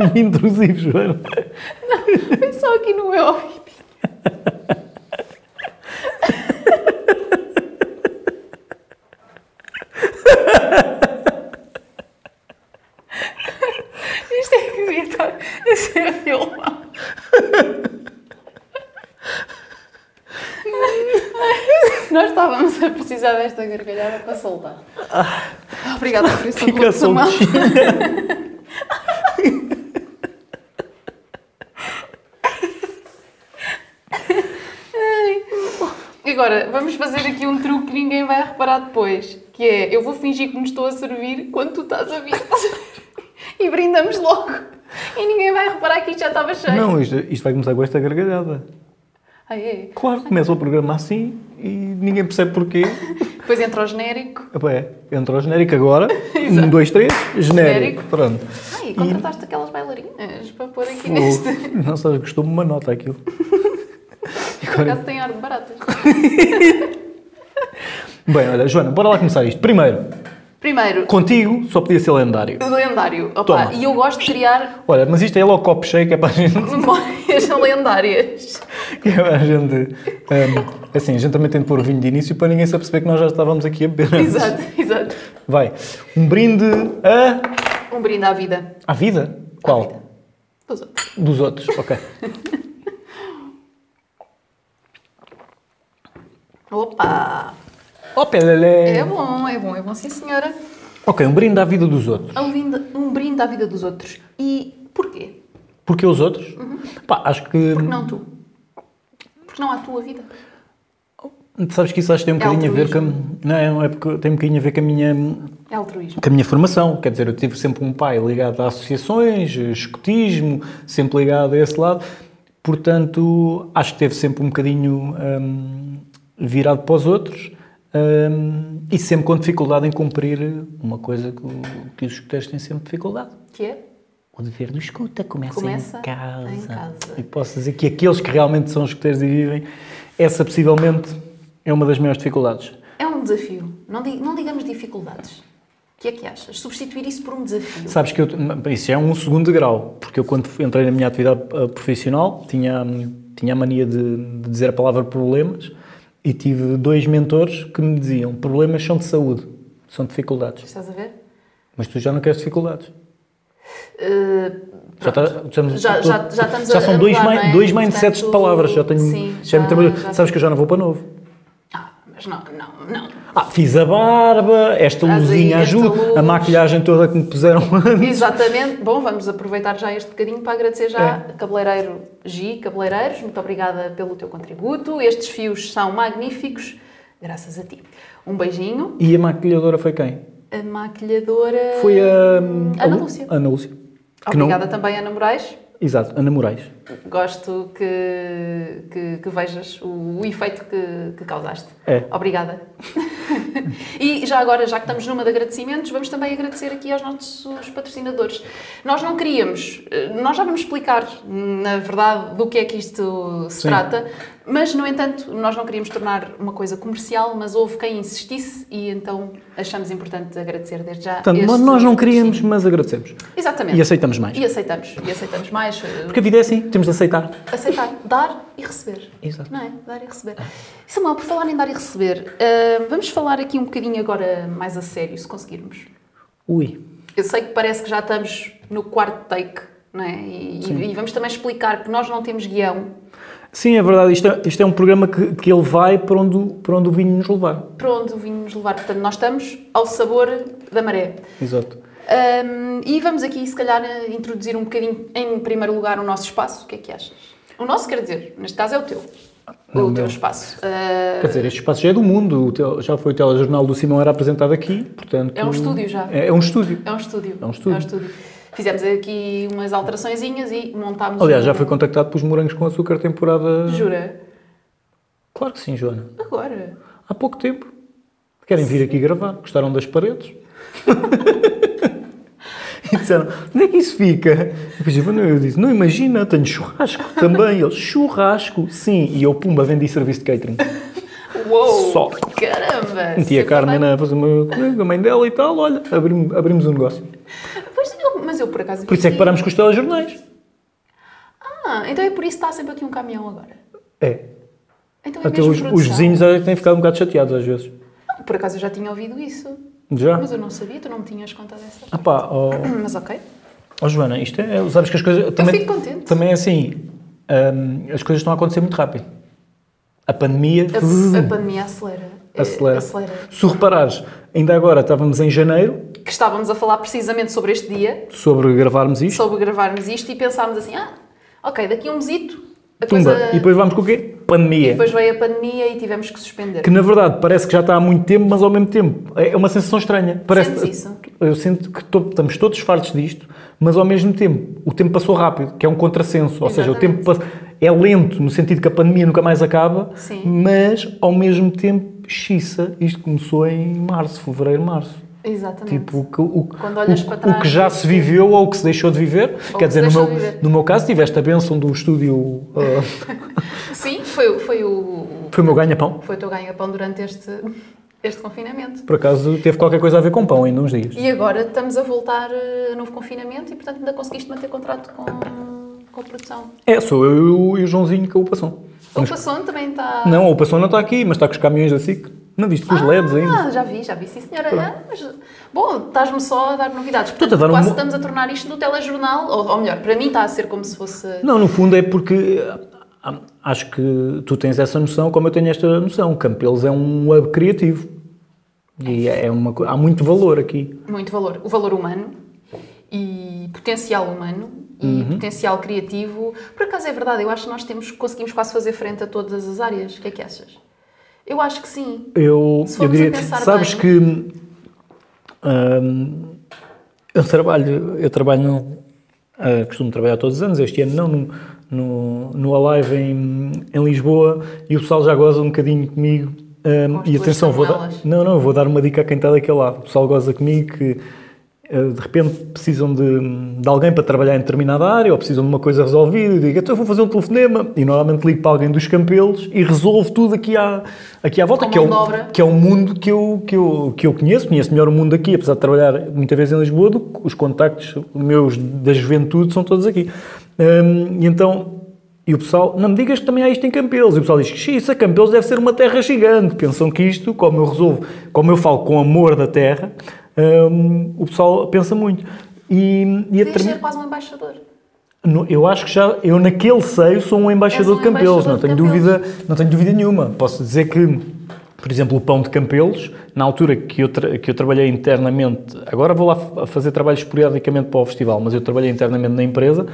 muito intrusivo, Joana. Foi só aqui no meu ouvido. Isto é que devia estar a ser filmado. Nós estávamos a precisar desta gargalhada para soltar. Obrigada por isso. Fica soltinha. Agora, vamos fazer aqui um truque que ninguém vai reparar depois. Que é, eu vou fingir que me estou a servir quando tu estás a vir. E brindamos logo. E ninguém vai reparar que isto já estava cheio. Não, isto, isto vai começar com esta gargalhada. Ah, é? Claro, começa o programa assim e ninguém percebe porquê. Depois entra o genérico. É, entra o genérico agora. Um, dois, três, genérico. Genérico. Pronto. Ai, contrataste aquelas bailarinas para pôr aqui Fogo. neste. Não sabes, gostou-me uma nota aquilo. Por acaso tem ar de baratas. Bem, olha, Joana, bora lá começar isto. Primeiro, Primeiro, contigo só podia ser lendário. lendário. Opa, Toma. e eu gosto de criar Olha, mas isto é logo copo cheio, que é para a gente. memórias lendárias. Que é para a gente hum, assim, a gente também tem de pôr o vinho de início para ninguém se aperceber que nós já estávamos aqui a beber. antes. Exato, exato. Vai. Um brinde a. Um brinde à vida. à vida? Qual? Dos outros. Dos outros, ok. Opa! Pelelé. É bom, é bom, é bom, sim senhora. Ok, um brinde à vida dos outros. Um brinde, um brinde à vida dos outros. E porquê? Porquê os outros? Pá, acho que. Porque não tu? Porque não a tua vida. Sabes que isso acho que tem um É bocadinho a ver com. a- altruísmo. Não, é porque tem um bocadinho a ver com a minha. É altruísmo. com a minha formação. Quer dizer, eu tive sempre um pai ligado a associações, escotismo, sempre ligado a esse lado. Portanto, acho que teve sempre um bocadinho hum, virado para os outros hum, e sempre com dificuldade em cumprir uma coisa que, que os escuteiros têm sempre dificuldade. Que é? O dever do escuta começa, Começa em, casa. em casa. E posso dizer que aqueles que realmente são escuteiros e vivem, essa possivelmente é uma das maiores dificuldades. É um desafio. Não, não digamos dificuldades. O que é que achas? Substituir isso por um desafio. Sabes que eu, isso é um segundo grau, porque eu quando entrei na minha atividade eh, profissional tinha, hum, tinha a mania de, de dizer a palavra problemas e tive dois mentores que me diziam problemas são de saúde, são dificuldades. Estás a ver? Mas tu já não queres dificuldades. Uh, Já, tá- estamos- Já- tô- já- já estamos já são a dois, mudar, é? dois mindsets de palavras. Já tenho, sim, já me já- trabalho- já- Sabes que eu já não vou para novo. Ah, mas não, não, não. Ah, fiz a barba, esta aí, luzinha ajuda, luz. a maquilhagem toda que me puseram antes. Exatamente. Bom, vamos aproveitar já este bocadinho para agradecer já a cabeleireiro Gi Cabeleireiros. Muito obrigada pelo teu contributo. Estes fios são magníficos, graças a ti. Um beijinho. E a maquilhadora foi quem? A maquilhadora... Foi a... Ana Lúcia. Ana Lúcia. Que não- Obrigada também, Ana Moraes. Exato, Ana Moraes. Gosto que, que, que vejas o, o efeito que, que causaste. É. Obrigada. e já agora, já que estamos numa de agradecimentos, vamos também agradecer aqui aos nossos patrocinadores. Nós não queríamos, eh, nós já vamos explicar, na verdade, do que é que isto se Sim. trata, mas, no entanto, nós não queríamos tornar uma coisa comercial, mas houve quem insistisse e então achamos importante agradecer desde já. Portanto, este nós não queríamos, mas agradecemos. Exatamente. E aceitamos mais. E aceitamos, e aceitamos mais. eh, Porque a vida é assim, temos de aceitar. Aceitar, dar e receber. Exato. Não é? Dar e receber. Samuel, por falar em dar e receber, ah, vamos falar aqui um bocadinho agora mais a sério, se conseguirmos. Ui. Eu sei que parece que já estamos no quarto take, não é? E, e- vamos também explicar que nós não temos guião Sim, é verdade. Isto é, isto é um programa que, que ele vai para onde, para onde o vinho nos levar. para onde o vinho nos levar. Portanto, nós estamos ao sabor da maré. Exato. Ahm, e vamos aqui, se calhar, introduzir um bocadinho, em primeiro lugar, o nosso espaço. O que é que achas? O nosso, quer dizer, neste caso é o teu. Não, o teu espaço. Ah, Quer dizer, este espaço já é do mundo. O tel- já foi o telejornal do Simão, era apresentado aqui. Portanto, É um estúdio já. É, é um estúdio. É um estúdio. É um estúdio. Fizemos aqui umas alteraçõezinhas e montámos. Aliás, um- já foi contactado pelos morangos com açúcar temporada. Jura? Claro que sim, Joana. Agora? Há pouco tempo. Querem vir aqui gravar? Gostaram das paredes? e disseram, onde é que isso fica? Depois eu, disse, não imagina, tenho churrasco também. Eles, churrasco? Sim. E eu, pumba, vendi serviço de catering. Uou! Só. Caramba! Meti a sempre carne bem. na fazer uma, a mãe dela e tal, olha, abrimos, abrimos um negócio. Pois, eu- mas eu por acaso Por isso é que paramos com os telejornais. Ah, então é por isso que está sempre aqui um caminhão agora. É. Então é Até os, os vizinhos que têm ficado um bocado chateados às vezes. Não, Por acaso eu já tinha ouvido isso. Já? Mas eu não sabia, tu não me tinhas contado essa. Ah pá, ó Mas ok. ó, Joana, isto é. Sabes que as coisas. Também, fico contente. Também é assim. hum, as coisas estão a acontecer muito rápido. A pandemia. A, a pandemia acelera. É, acelera. acelera. Se reparares, ainda agora estávamos em janeiro Que estávamos a falar precisamente sobre este dia, sobre gravarmos isto. sobre gravarmos isto e pensámos assim: ah, ok, daqui a um mesito, a Tumba. coisa. E depois vamos com o quê? Pandemia. depois veio a pandemia e tivemos que suspender. Que na verdade parece que já está há muito tempo, mas ao mesmo tempo é uma sensação estranha. Parece, Sentes isso? Eu sinto que to- estamos todos fartos disto, mas ao mesmo tempo o tempo passou rápido, que é um contrassenso. Ou seja, o tempo é lento no sentido que a pandemia nunca mais acaba, Sim. mas ao mesmo tempo xiça. Isto começou em março, fevereiro, março. Exatamente. Tipo, o que, o, Quando olhas o- para o trás, que já se viveu ou o que se deixou de viver. Quer dizer, no meu, viver. no meu caso, tiveste a benção do estúdio. ah, Sim, foi, foi, o, foi o meu ganha-pão. foi o teu ganha-pão durante este, este confinamento. Por acaso teve qualquer coisa a ver com pão ainda uns dias. E agora estamos a voltar eh, a novo confinamento e, portanto, ainda conseguiste manter contrato com, com a produção. É, sou eu e o, o Joãozinho que o Passão. O Passon também está. Não, o não está aqui, mas está com os caminhões da SIC. Não viste com os LEDs ainda. Ah, já vi, já vi, sim senhora. Ah, mas, bom, estás-me só a dar novidades. Portanto, dar um quase mo- estamos a tornar isto do telejornal, ou, ou melhor, para mim está a ser como se fosse. Não, no fundo é porque ah, acho que tu tens essa noção, como eu tenho esta noção. Campelos é um hub criativo. E é uma, co- há muito valor aqui. muito valor. O valor humano e potencial humano e Uhum. potencial criativo. Por acaso é verdade, eu acho que nós temos, conseguimos quase fazer frente a todas as áreas. O que é que achas? Eu acho que sim. Eu, eu diria pensar sabes bem- que hum, eu trabalho, eu trabalho ah, costumo trabalhar todos os anos, este ano não, no, no, no Alive em, em Lisboa e o pessoal já goza um bocadinho comigo. Com as e atenção, vou dar, não, não, vou dar uma dica a quem está daquele lado. O pessoal goza comigo que ah, de repente precisam de, de alguém para trabalhar em determinada área ou precisam de uma coisa resolvida e digo, então eu vou fazer um telefonema e normalmente ligo para alguém dos campelos e resolvo tudo aqui à, aqui à volta, que é, o, que é um mundo que eu, que, eu, que eu conheço, conheço melhor o mundo aqui, apesar de trabalhar muitas vezes em Lisboa, do que os contactos meus da juventude são todos aqui. Hum, e então, e o pessoal, não me digas que também há isto em Campelos. E o pessoal diz que "Xi, isso a Campelos deve ser uma terra gigante. Pensam que isto, como eu resolvo, como eu falo com amor da terra, hum, o pessoal pensa muito. E, e determin- ser quase um embaixador. no- Eu acho que já, eu naquele seio sou um embaixador um de Campelos, embaixador não tenho, Campelos. dúvida, não tenho dúvida nenhuma. Posso dizer que, por exemplo, o pão de Campelos, na altura que eu, que eu trabalhei internamente, agora vou lá fazer trabalhos esporadicamente para o festival, mas eu trabalhei internamente na empresa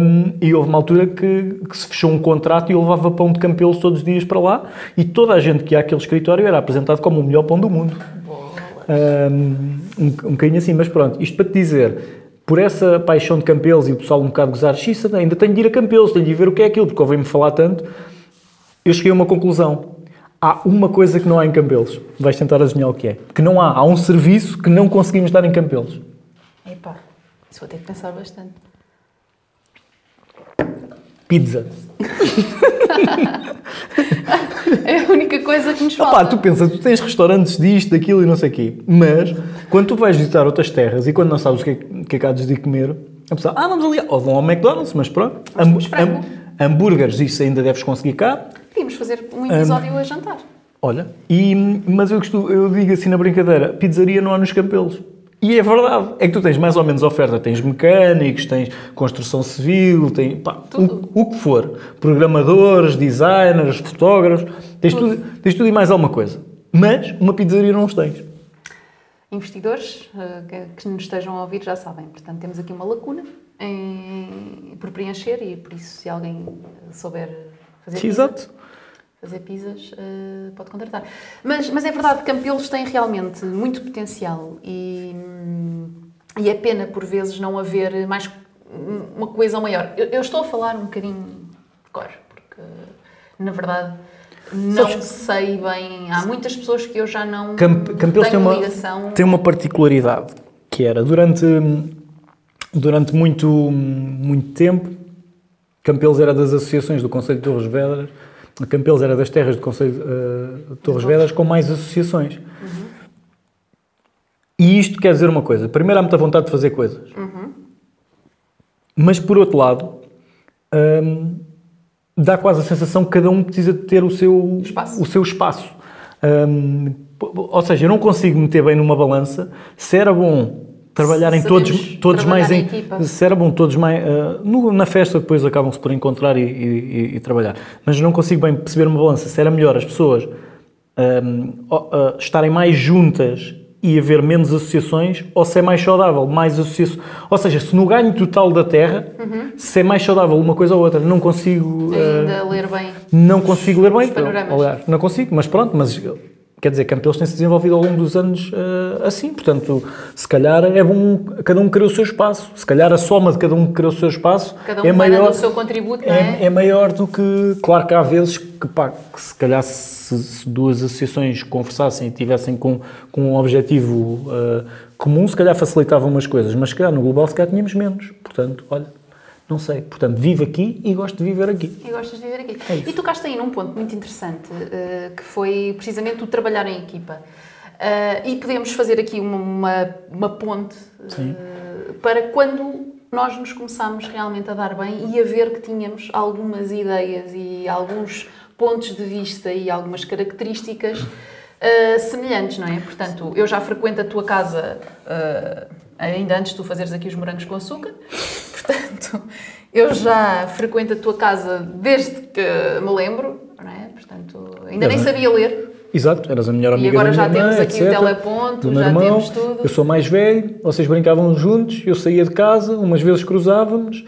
hum, e houve uma altura que, que se fechou um contrato e eu levava pão de Campelos todos os dias para lá e toda a gente que ia àquele escritório era apresentado como o melhor pão do mundo. Um, um, bocadinho assim, mas pronto, isto para te dizer, por essa paixão de Campelos e o pessoal um bocado gozar, xissa, ainda tenho de ir a Campelos, tenho de ver o que é aquilo, porque ouvem-me falar tanto, eu cheguei a uma conclusão. Há uma coisa que não há em Campelos, vais tentar adivinhar o que é, que não há, há um serviço que não conseguimos dar em Campelos. Epá, isso vou ter que pensar bastante. Pizza. É a única coisa que nos falta. tu pensas, tu tens restaurantes disto, daquilo e não sei o quê, mas quando tu vais visitar outras terras e quando não sabes o que é, que, é há de comer, a pessoa, ah, vamos ali, ou vão ao McDonald's, mas pronto, Ham- hambúrgueres, isso ainda deves conseguir cá, Podíamos fazer um episódio a jantar. olha, e, mas eu, costumo, eu digo assim na brincadeira, pizzaria não há nos campelos. E é verdade, é que tu tens mais ou menos oferta, tens mecânicos, tens construção civil, tens pá, Tudo. o, que for, programadores, designers, fotógrafos, tens tudo. tens tudo e mais alguma coisa. Mas uma pizzaria não os tens. Investidores eh, que, nos estejam a ouvir já sabem. Portanto, temos aqui uma lacuna em- por preencher e por isso, se alguém souber fazer pizza, Exato. Fazer pizzas, eh, pode contratar. Mas, mas é verdade, Campelos tem realmente muito potencial e, e é pena por vezes não haver mais uma coesão maior. Eu, eu estou a falar um bocadinho de cor, porque na verdade não Sabes- sei bem. Há muitas pessoas que eu já não Camp- Campelos tem tenho uma, ligação. tem uma particularidade, que era, durante, durante muito, muito tempo, Campelos era das associações do Conselho de Torres Vedras, Campelos era das terras do Conselho eh, de Torres Vedras com mais associações. E isto quer dizer uma coisa. Primeiro, há muita vontade de fazer coisas. Mas, por outro lado, hum, dá quase a sensação que cada um precisa de ter o seu Espaço. O seu espaço. Hum, ou seja, eu não consigo meter bem numa balança se era bom trabalharem Sabemos todos, todos trabalhar mais em equipa. Bom todos mais. ah, no- na festa depois acabam-se por encontrar e, e- e trabalhar. Mas não consigo bem perceber uma balança se era melhor as pessoas ah, estarem mais juntas e haver menos associações ou se é mais saudável, mais associações. Ou seja, se no ganho total da Terra, Uhum. se é mais saudável uma coisa ou outra, não consigo. Ainda ler bem. não consigo ler bem. Os panoramas. Aliás, não consigo, mas pronto, mas quer dizer, Campelos tem-se desenvolvido ao longo dos anos eh, assim, portanto, se calhar é bom cada um querer o seu espaço, se calhar a soma de cada um querer o seu espaço Cada um é maior, o seu contributo, é, é? é maior do que, claro que há vezes que, pá, que se calhar se, se duas associações conversassem e tivessem com, com um objetivo eh, comum, se calhar facilitavam umas coisas, mas se calhar no global se calhar tínhamos menos, portanto, olha, não sei, portanto, vivo aqui e gosto de viver aqui. E gostas de viver aqui. É e tocaste aí num ponto muito interessante, eh, que foi precisamente o trabalhar em equipa. Eh, e podemos fazer aqui uma, uma, uma ponte eh, para quando nós nos começámos realmente a dar bem e a ver que tínhamos algumas ideias e alguns pontos de vista e algumas características eh, semelhantes, não é? Portanto, eu já frequento a tua casa ainda antes de tu fazeres aqui os morangos com açúcar. Portanto, eu já frequento a tua casa desde que me lembro, não é? Portanto, ainda nem Uhum. sabia ler. Exato, eras a melhor amiga agora da já temos aqui o etc. teleponto, do meu já irmão. temos tudo. Eu sou mais velho, vocês brincavam juntos, eu saía de casa, umas vezes cruzávamos,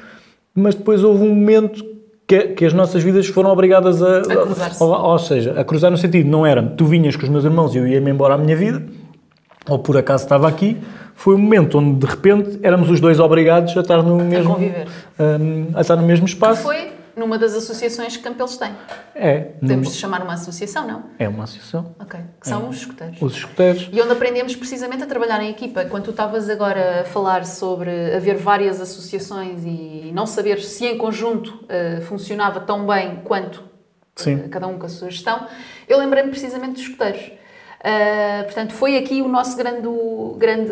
mas depois houve um momento que, que as nossas vidas foram obrigadas a, A cruzar-se. ou, ou seja, a cruzar no sentido, não era tu vinhas com os meus irmãos e eu ia-me embora à minha vida, ou por acaso estava aqui, foi um momento onde de repente éramos os dois obrigados a estar no mesmo, conviver. hum, a estar no mesmo Que espaço. foi numa das associações que Campelos tem. É, Podemos numa- chamar uma associação, não? é uma associação. Ok. Que são os escuteiros. Os escuteiros. E onde aprendemos precisamente a trabalhar em equipa. Quando tu estavas agora a falar sobre haver várias associações e não saber se em conjunto eh, funcionava tão bem quanto Sim. eh, cada um com a sua gestão, eu lembrei-me precisamente dos escuteiros. Ah, portanto, foi aqui o nosso grande, grande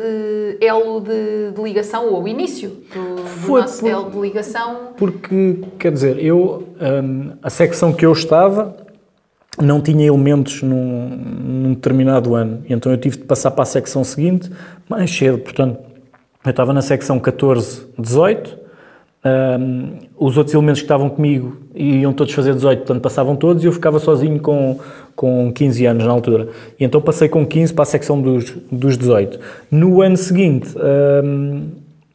elo de, de ligação, ou o início do, do nosso por- elo de ligação. Porque, quer dizer, eu, hum, a secção que eu estava não tinha elementos num, num determinado ano. Então eu tive de passar para a secção seguinte mais cedo. Portanto, eu estava na secção 14, 18. Hum, os outros elementos que estavam comigo iam todos fazer 18, portanto passavam todos e eu ficava sozinho com, com 15 anos na altura. E então passei com 15 para a secção dos, dos 18. No ano seguinte, hum,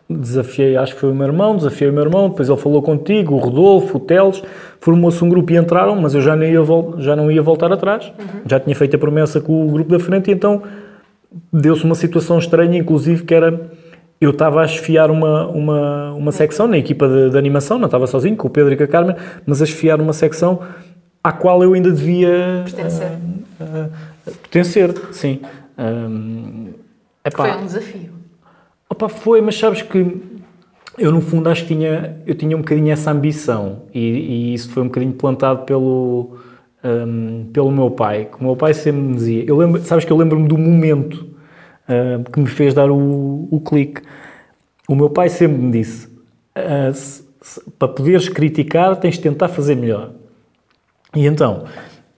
desafiei, acho que foi o meu irmão, desafiei o meu irmão, depois ele falou contigo, o Rodolfo, o Teles, formou-se um grupo e entraram, mas eu já não ia, já não ia voltar atrás, já tinha feito a promessa com o grupo da frente, e então deu-se uma situação estranha, inclusive, que era, eu estava a esfiar uma, uma, uma secção na equipa de, de animação, não estava sozinho, com o Pedro e com a Carmen, mas a esfiar uma secção à qual eu ainda devia... Pertencer. ah, ah, pertencer, sim. Um, Foi um desafio. Opa, foi, mas sabes que eu no fundo acho que tinha, eu tinha um bocadinho essa ambição e, e isso foi um bocadinho plantado pelo, hum, pelo meu pai, que o meu pai sempre me dizia, eu lembro, sabes que eu lembro-me do momento hum, que me fez dar o, o clique. O meu pai sempre me disse, "Ah, se- se- para poderes criticar tens de tentar fazer melhor. E então,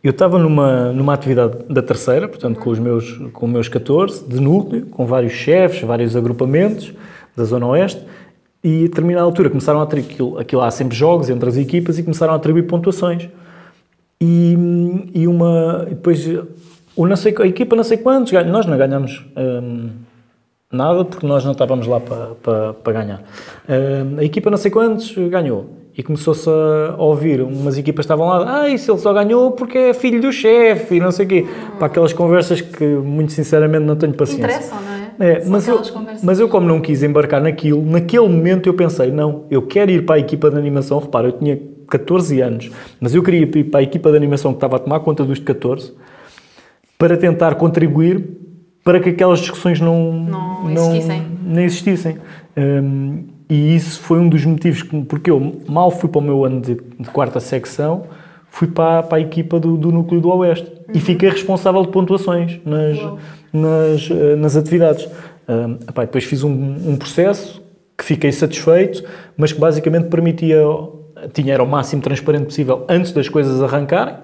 eu estava numa, numa atividade da terceira, portanto, com os, meus, com os meus 14, de núcleo, com vários chefes, vários agrupamentos da Zona Oeste, e a determinada altura começaram a atribuir, aquilo, aquilo há sempre jogos entre as equipas, e começaram a atribuir pontuações. E, e uma, depois, o não sei, a equipa não sei quantos, ganha- nós não ganhamos hum, nada, porque nós não estávamos lá para, para, para ganhar. Hum, a equipa não sei quantos ganhou. E começou-se a ouvir, umas equipas estavam lá, ah, isso ele só ganhou porque é filho do chefe e não sei o quê. Para aquelas conversas que, muito sinceramente, não tenho paciência. Interessam, não é? É, mas, eu, mas eu, como não quis embarcar naquilo, naquele momento eu pensei: não, eu quero ir para a equipa de animação. Repara, eu tinha 14 anos, mas eu queria ir para a equipa de animação que estava a tomar conta dos de 14 para tentar contribuir para que aquelas discussões não, Não existissem. não existissem. Hum, e isso foi um dos motivos que, porque eu mal fui para o meu ano de, de quarta secção, fui para, para a equipa do, do núcleo do Oeste e fiquei responsável de pontuações nas, nas, eh, nas atividades. Hum, epá, depois fiz um, um processo que fiquei satisfeito, mas que basicamente permitia, tinha, era o máximo transparente possível antes das coisas arrancarem,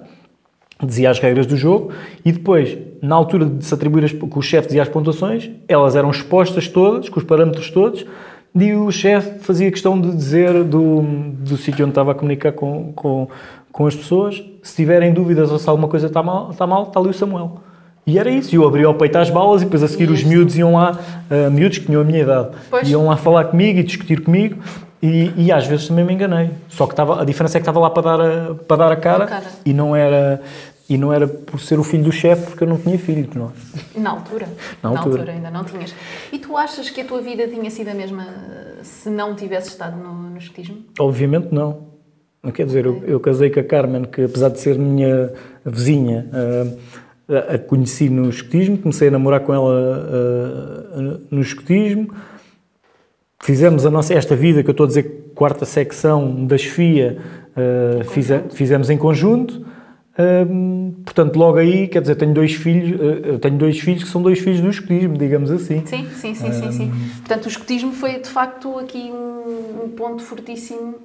dizia as regras do jogo, e depois, na altura de se atribuir, as, que o chefe dizia as pontuações, elas eram expostas todas, com os parâmetros todos, e o chefe fazia questão de dizer do, do sítio onde estava a comunicar com, com, com as pessoas, se tiverem dúvidas ou se alguma coisa está mal, está mal, está ali o Samuel. E era isso, eu abria o peito às balas e depois a seguir os miúdos iam lá, uh, miúdos que tinham a minha idade, pois. iam lá falar comigo e discutir comigo e, e, às vezes também me enganei. Só que estava, a diferença é que estava lá para dar a, para dar a cara, a cara. e não era e não era por ser o filho do chefe porque eu não tinha filho, não. Na altura. Na altura. Na altura ainda não tinhas. E tu achas que a tua vida tinha sido a mesma se não tivesse estado no, no escotismo? Obviamente não. Não quer dizer, eu, eu, casei com a Carmen, que apesar de ser minha vizinha, uh, a, conheci no escotismo, comecei a namorar com ela uh, no escotismo. Fizemos a nossa, esta vida que eu estou a dizer, quarta secção da FIA, fize, fizemos em conjunto. Um, portanto, logo aí, quer dizer, tenho dois filhos, uh, tenho dois filhos que são dois filhos do escotismo, digamos assim. Sim, sim, sim, um, sim, sim. Portanto, o escotismo foi de facto aqui um, um ponto fortíssimo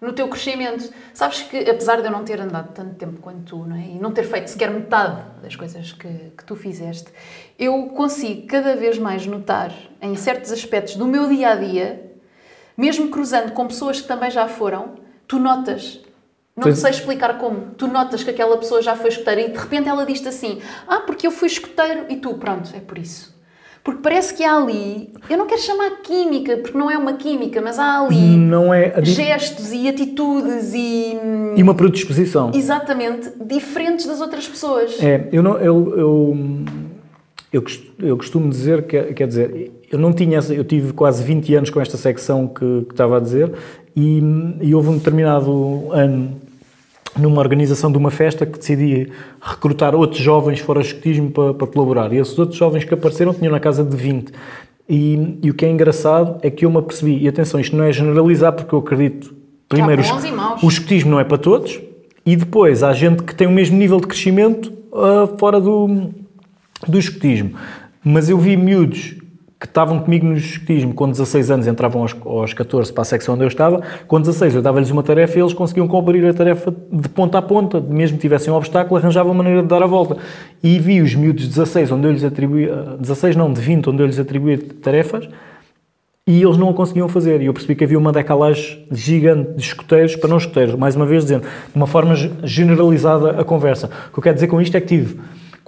no teu crescimento. Sabes que, apesar de eu não ter andado tanto tempo quanto tu, não é? e não ter feito sequer metade das coisas que, que tu fizeste, eu consigo cada vez mais notar em certos aspectos do meu dia a dia, mesmo cruzando com pessoas que também já foram, tu notas. Não pois... sei explicar como. Tu notas que aquela pessoa já foi escuteira e de repente ela diz-te assim: Ah, porque eu fui escuteiro e tu, pronto, é por isso. Porque parece que há ali, eu não quero chamar química, porque não é uma química, mas há ali não é gestos e atitudes e. E uma predisposição. Exatamente, diferentes das outras pessoas. É, eu não. Eu, eu, eu, eu costumo dizer que, quer dizer, eu não tinha. Eu tive quase 20 anos com esta secção que, que estava a dizer, e, e houve um determinado ano numa organização de uma festa que decidi recrutar outros jovens fora escotismo para, para colaborar. E esses outros jovens que apareceram tinham na casa de 20. E, e, o que é engraçado é que eu me apercebi, e atenção, isto não é generalizar, porque eu acredito, primeiro, o, o escotismo não é para todos, e depois há gente que tem o mesmo nível de crescimento uh, fora do, do escotismo. Mas eu vi miúdos que estavam comigo no escotismo com 16 anos, entravam aos, aos 14 para a secção onde eu estava, com 16 eu dava-lhes uma tarefa e eles conseguiam cumprir a tarefa de ponta a ponta, mesmo que tivessem um obstáculo, arranjavam maneira de dar a volta. E vi os miúdos de 16, onde eu lhes atribuía, 16 não, de 20, onde eu lhes atribuía tarefas, e eles não a conseguiam fazer. E eu percebi que havia uma decalagem gigante de escoteiros para não escoteiros. Mais uma vez dizendo, de uma forma generalizada a conversa. O que eu quero dizer com isto é que tive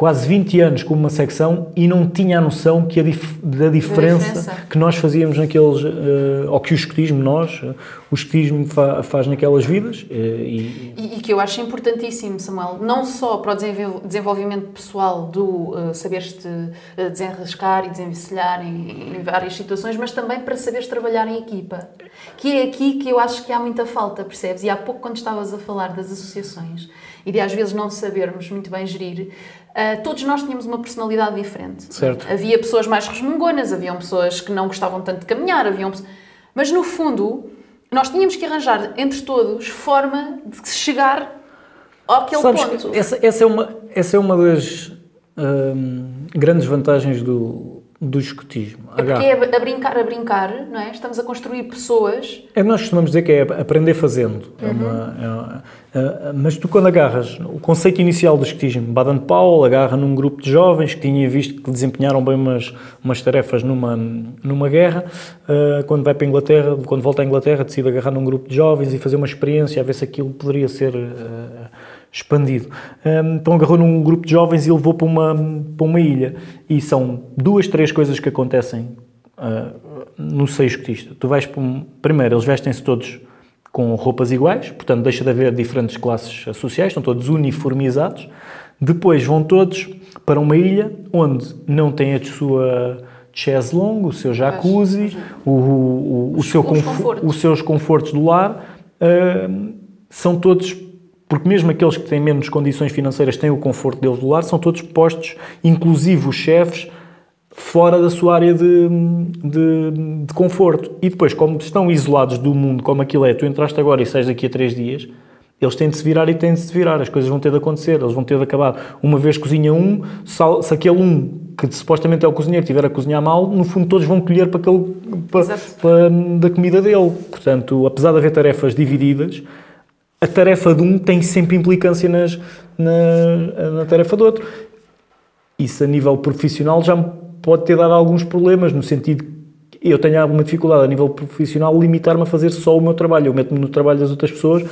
quase 20 anos com uma secção e não tinha a noção que a dif da diferença, diferença, que nós fazíamos naqueles, uh, ou que o escotismo, nós, uh, o escotismo fa faz naquelas vidas. Uh, e... E, e... que eu acho importantíssimo, Samuel, não só para o desenvolvimento pessoal do uh, saberes-te desenrascar e desenvencilhar em, em, várias situações, mas também para saberes trabalhar em equipa. Que é aqui que eu acho que há muita falta, percebes? E há pouco, quando estavas a falar das associações e de às vezes não sabermos muito bem gerir, Uh, todos nós tínhamos uma personalidade diferente. Certo. Havia pessoas mais resmungonas, haviam pessoas que não gostavam tanto de caminhar, haviam mas no fundo nós tínhamos que arranjar entre todos forma de chegar àquele Sabes, ponto. Essa, essa, é uma, essa é uma das hum, grandes vantagens do, do escotismo. É porque é a brincar, a brincar, não é? Estamos a construir pessoas. É, nós costumamos dizer que é aprender fazendo. É uhum. É uma, é, mas tu, quando agarras o conceito inicial do escotismo, Baden-Powell agarra num grupo de jovens que tinha visto que desempenharam bem umas, umas tarefas numa, numa guerra, uh, quando vai para a Inglaterra, quando volta à Inglaterra, decide agarrar num grupo de jovens e fazer uma experiência, a ver se aquilo poderia ser. Uh, expandido. Então agarrou num grupo de jovens e levou para uma, para uma ilha. E são duas, três coisas que acontecem uh, no seio escotista. Tu vais para um, Primeiro, eles vestem-se todos com roupas iguais, portanto deixa de haver diferentes classes sociais, estão todos uniformizados. Depois vão todos para uma ilha onde não tem a sua chaise longue, o seu jacuzzi, o, o, o, seu conforto, os seus confortos do lar. Uh, são todos porque mesmo aqueles que têm menos condições financeiras têm o conforto deles do lar, são todos postos, inclusive os chefes, fora da sua área de, de, de, conforto. E depois, como estão isolados do mundo, como aquilo é, tu entraste agora e sais daqui a três dias, eles têm de se virar e têm de se virar, as coisas vão ter de acontecer, eles vão ter de acabar. Uma vez cozinha um, se aquele um que supostamente é o cozinheiro, estiver a cozinhar mal, no fundo todos vão colher para aquele, para, para- da comida dele. Portanto, apesar de haver tarefas divididas, a tarefa de um tem sempre implicância nas, na, na tarefa do outro. Isso a nível profissional já me pode ter dado alguns problemas, no sentido que eu tenho alguma dificuldade a nível profissional limitar-me a fazer só o meu trabalho. Eu meto-me no trabalho das outras pessoas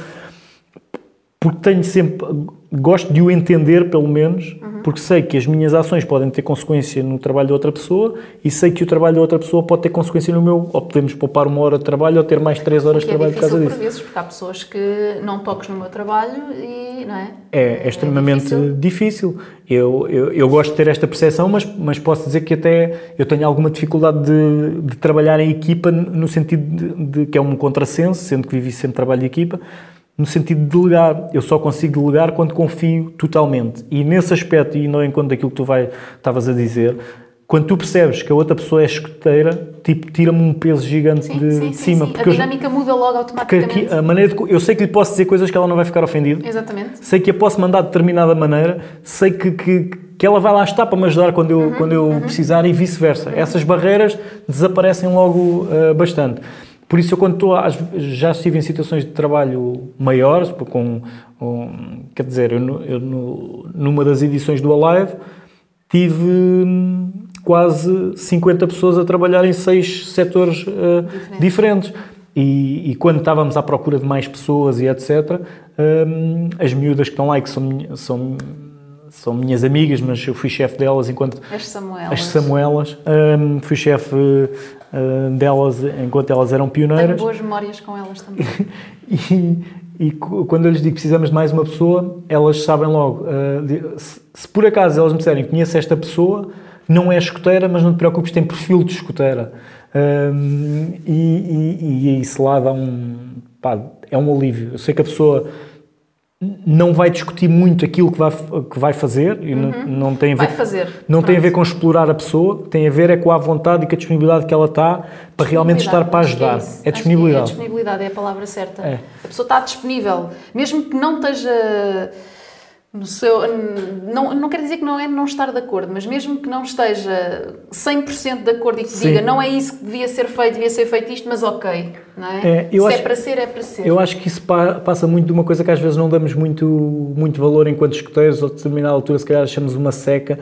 porque tenho sempre, gosto de o entender pelo menos, porque sei que as minhas ações podem ter consequência no trabalho de outra pessoa e sei que o trabalho da outra pessoa pode ter consequência no meu, ou podemos poupar uma hora de trabalho ou ter mais três horas de é trabalho por causa por disso. vezes, porque há pessoas que não toques no meu trabalho e, não é? É, é extremamente difícil. difícil. Eu, eu, eu gosto de ter esta percepção, mas, mas posso dizer que até eu tenho alguma dificuldade de, de trabalhar em equipa, no sentido de, de que é um contrassenso, sendo que vivi sempre trabalho de equipa, no sentido de delegar. Eu só consigo delegar quando confio totalmente. E nesse aspecto, e não enquanto daquilo que tu vai, estavas a dizer, quando tu percebes que a outra pessoa é escuteira, tipo, tira-me um peso gigante Sim, de, sim, de cima. sim. A porque eu- dinâmica muda logo automaticamente. aqui, a maneira de, eu sei que lhe posso dizer coisas que ela não vai ficar ofendida Exatamente. sei que a posso mandar de determinada maneira, sei que, que, que ela vai lá estar para me ajudar quando eu, quando eu precisar e vice-versa. Essas barreiras desaparecem logo uh, bastante. Por isso, eu quando estou, já estive em situações de trabalho maiores, com, com- quer dizer, eu, eu numa das edições do Alive tive hum, quase 50 pessoas a trabalhar em seis setores uh, diferentes. E, e quando estávamos à procura de mais pessoas e etc., hum, as miúdas que estão lá e que são, são, são minhas amigas, mas eu fui chefe delas enquanto As Samuelas. as Samuelas, hum, fui chefe hum, delas enquanto elas eram Tenho pioneiras. boas memórias com elas também. E, e quando eu lhes digo que precisamos de mais uma pessoa, elas sabem logo. uh, se, se por acaso elas me disserem conheço esta pessoa, não é escoteira, mas não te preocupes, tem perfil de escoteira. Um, e, e, e isso lá dá um. pá, é um alívio. Eu sei que a pessoa não vai discutir muito aquilo que vai, que vai fazer e não, não tem a ver Vai fazer. não tem a Pronto. ver com explorar a pessoa, tem a ver é com a vontade e com a disponibilidade que ela está para realmente estar para que ajudar. É que disponibilidade. É disponibilidade, é a palavra certa. É. A pessoa está disponível, mesmo que não esteja no seu. Não, não quer dizer que não é não estar de acordo, mas mesmo que não esteja 100% de acordo e que Sim. diga não é isso que devia ser feito, devia ser feito isto, mas ok. Não é? É, eu Se acho- é para ser, é para ser. Eu acho que isso pa- passa muito de uma coisa que às vezes não damos muito, muito valor enquanto escuteiros, ou a determinada altura se calhar achamos uma seca,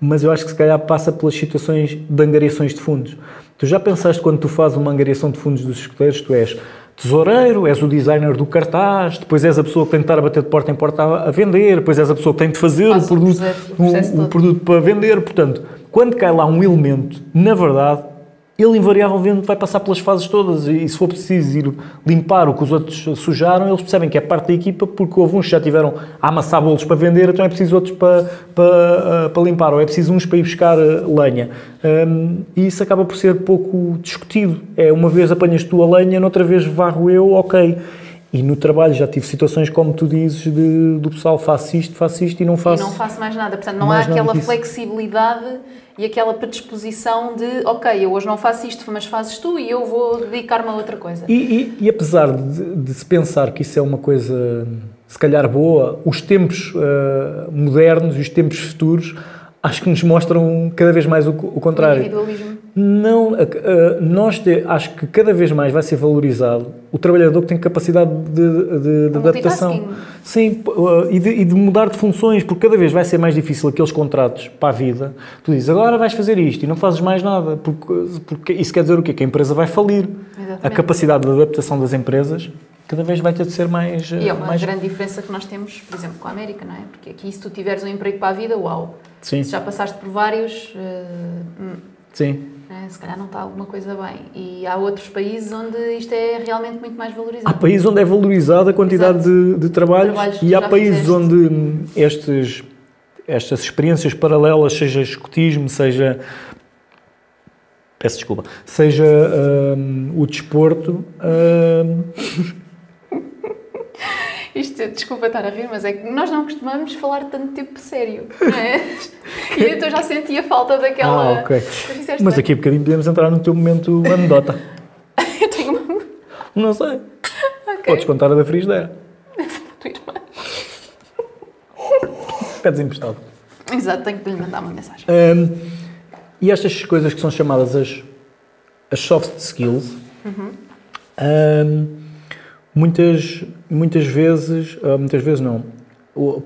mas eu acho que se calhar passa pelas situações de angariações de fundos. Tu já pensaste quando tu fazes uma angariação de fundos dos escuteiros, tu és tesoureiro, és o designer do cartaz, depois és a pessoa que tem de estar a bater de porta em porta a, a vender, depois és a pessoa que tem de fazer Faz o produto, o o- processo o produto para vender. Portanto, quando cai lá um elemento, na verdade, ele invariavelmente vai passar pelas fases todas e se for preciso ir limpar o que os outros sujaram, eles percebem que é parte da equipa porque houve uns que já tiveram a amassar bolos para vender, então é preciso outros para, para, ah, para limpar, ou é preciso uns para ir buscar ah, lenha. Hum, e isso acaba por ser pouco discutido. É uma vez apanhas tu a lenha, noutra vez varro eu, ok. E no trabalho já tive situações, como tu dizes, de, do pessoal faço isto, faço isto e não E faço. não faço mais nada. Portanto, não há aquela flexibilidade e aquela predisposição de ok, eu hoje não faço isto, mas fazes tu e eu vou dedicar-me a outra coisa. E, e- e apesar de, de se pensar que isso é uma coisa, se calhar, boa, os tempos ah, modernos e os tempos futuros acho que nos mostram cada vez mais o, o O contrário. individualismo. Não, a- a- nós te- acho que cada vez mais vai ser valorizado o trabalhador que tem capacidade de, de- de adaptação. Sim, uh, e de, e de mudar de funções, porque cada vez vai ser mais difícil aqueles contratos para a vida. Tu dizes, agora vais fazer isto e não fazes mais nada, porque, porque isso quer dizer o quê? Que a empresa vai falir. A Exatamente. capacidade de adaptação das empresas cada vez vai ter de ser mais. E é uh, uma mais... grande diferença que nós temos, por exemplo, com a América, não é? Porque aqui, se tu tiveres um emprego para a vida, uau. Sim, Se já passaste por vários, eh, hum, sim. Né, se calhar não está alguma coisa bem. E há outros países onde isto é realmente muito mais Há valorizado. países onde é valorizada a quantidade de, de trabalhos Trabalhos e há países fizeste. onde estes, estas experiências paralelas, seja escotismo, seja. Peço desculpa. Seja hum, o desporto. hum, Isto, desculpa estar a rir, mas é que nós não costumamos falar tanto tempo sério, não é? E então já senti a falta daquela. Ah, ok. Mas aqui a bocadinho podemos entrar no teu momento anedota. Eu tenho uma. Não sei. Ok. Podes contar a da frigideira. Tua irmã. Pedes emprestado. Exato, tenho que lhe mandar uma mensagem. Um, e estas coisas que são chamadas as, as soft skills, um, muitas, muitas vezes, uh, muitas vezes não,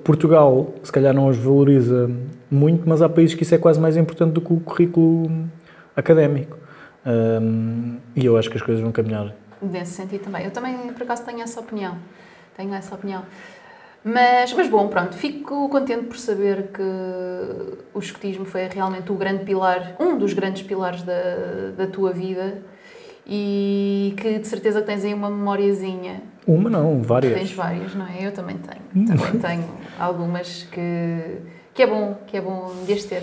Portugal se calhar não as valoriza muito, mas há países que isso é quase mais importante do que o currículo académico. Um, e eu acho que as coisas vão caminhar. Nesse sentido também. Eu também, por acaso, tenho essa opinião. Tenho essa opinião. Mas, mas bom, pronto, fico contente por saber que o escotismo foi realmente o grande pilar, um dos grandes pilares da, da tua vida e que de certeza tens aí uma memóriazinha. Uma não, várias. Tens várias, não é? Eu também tenho. Também tenho algumas que, que é bom, que é bom de as ter.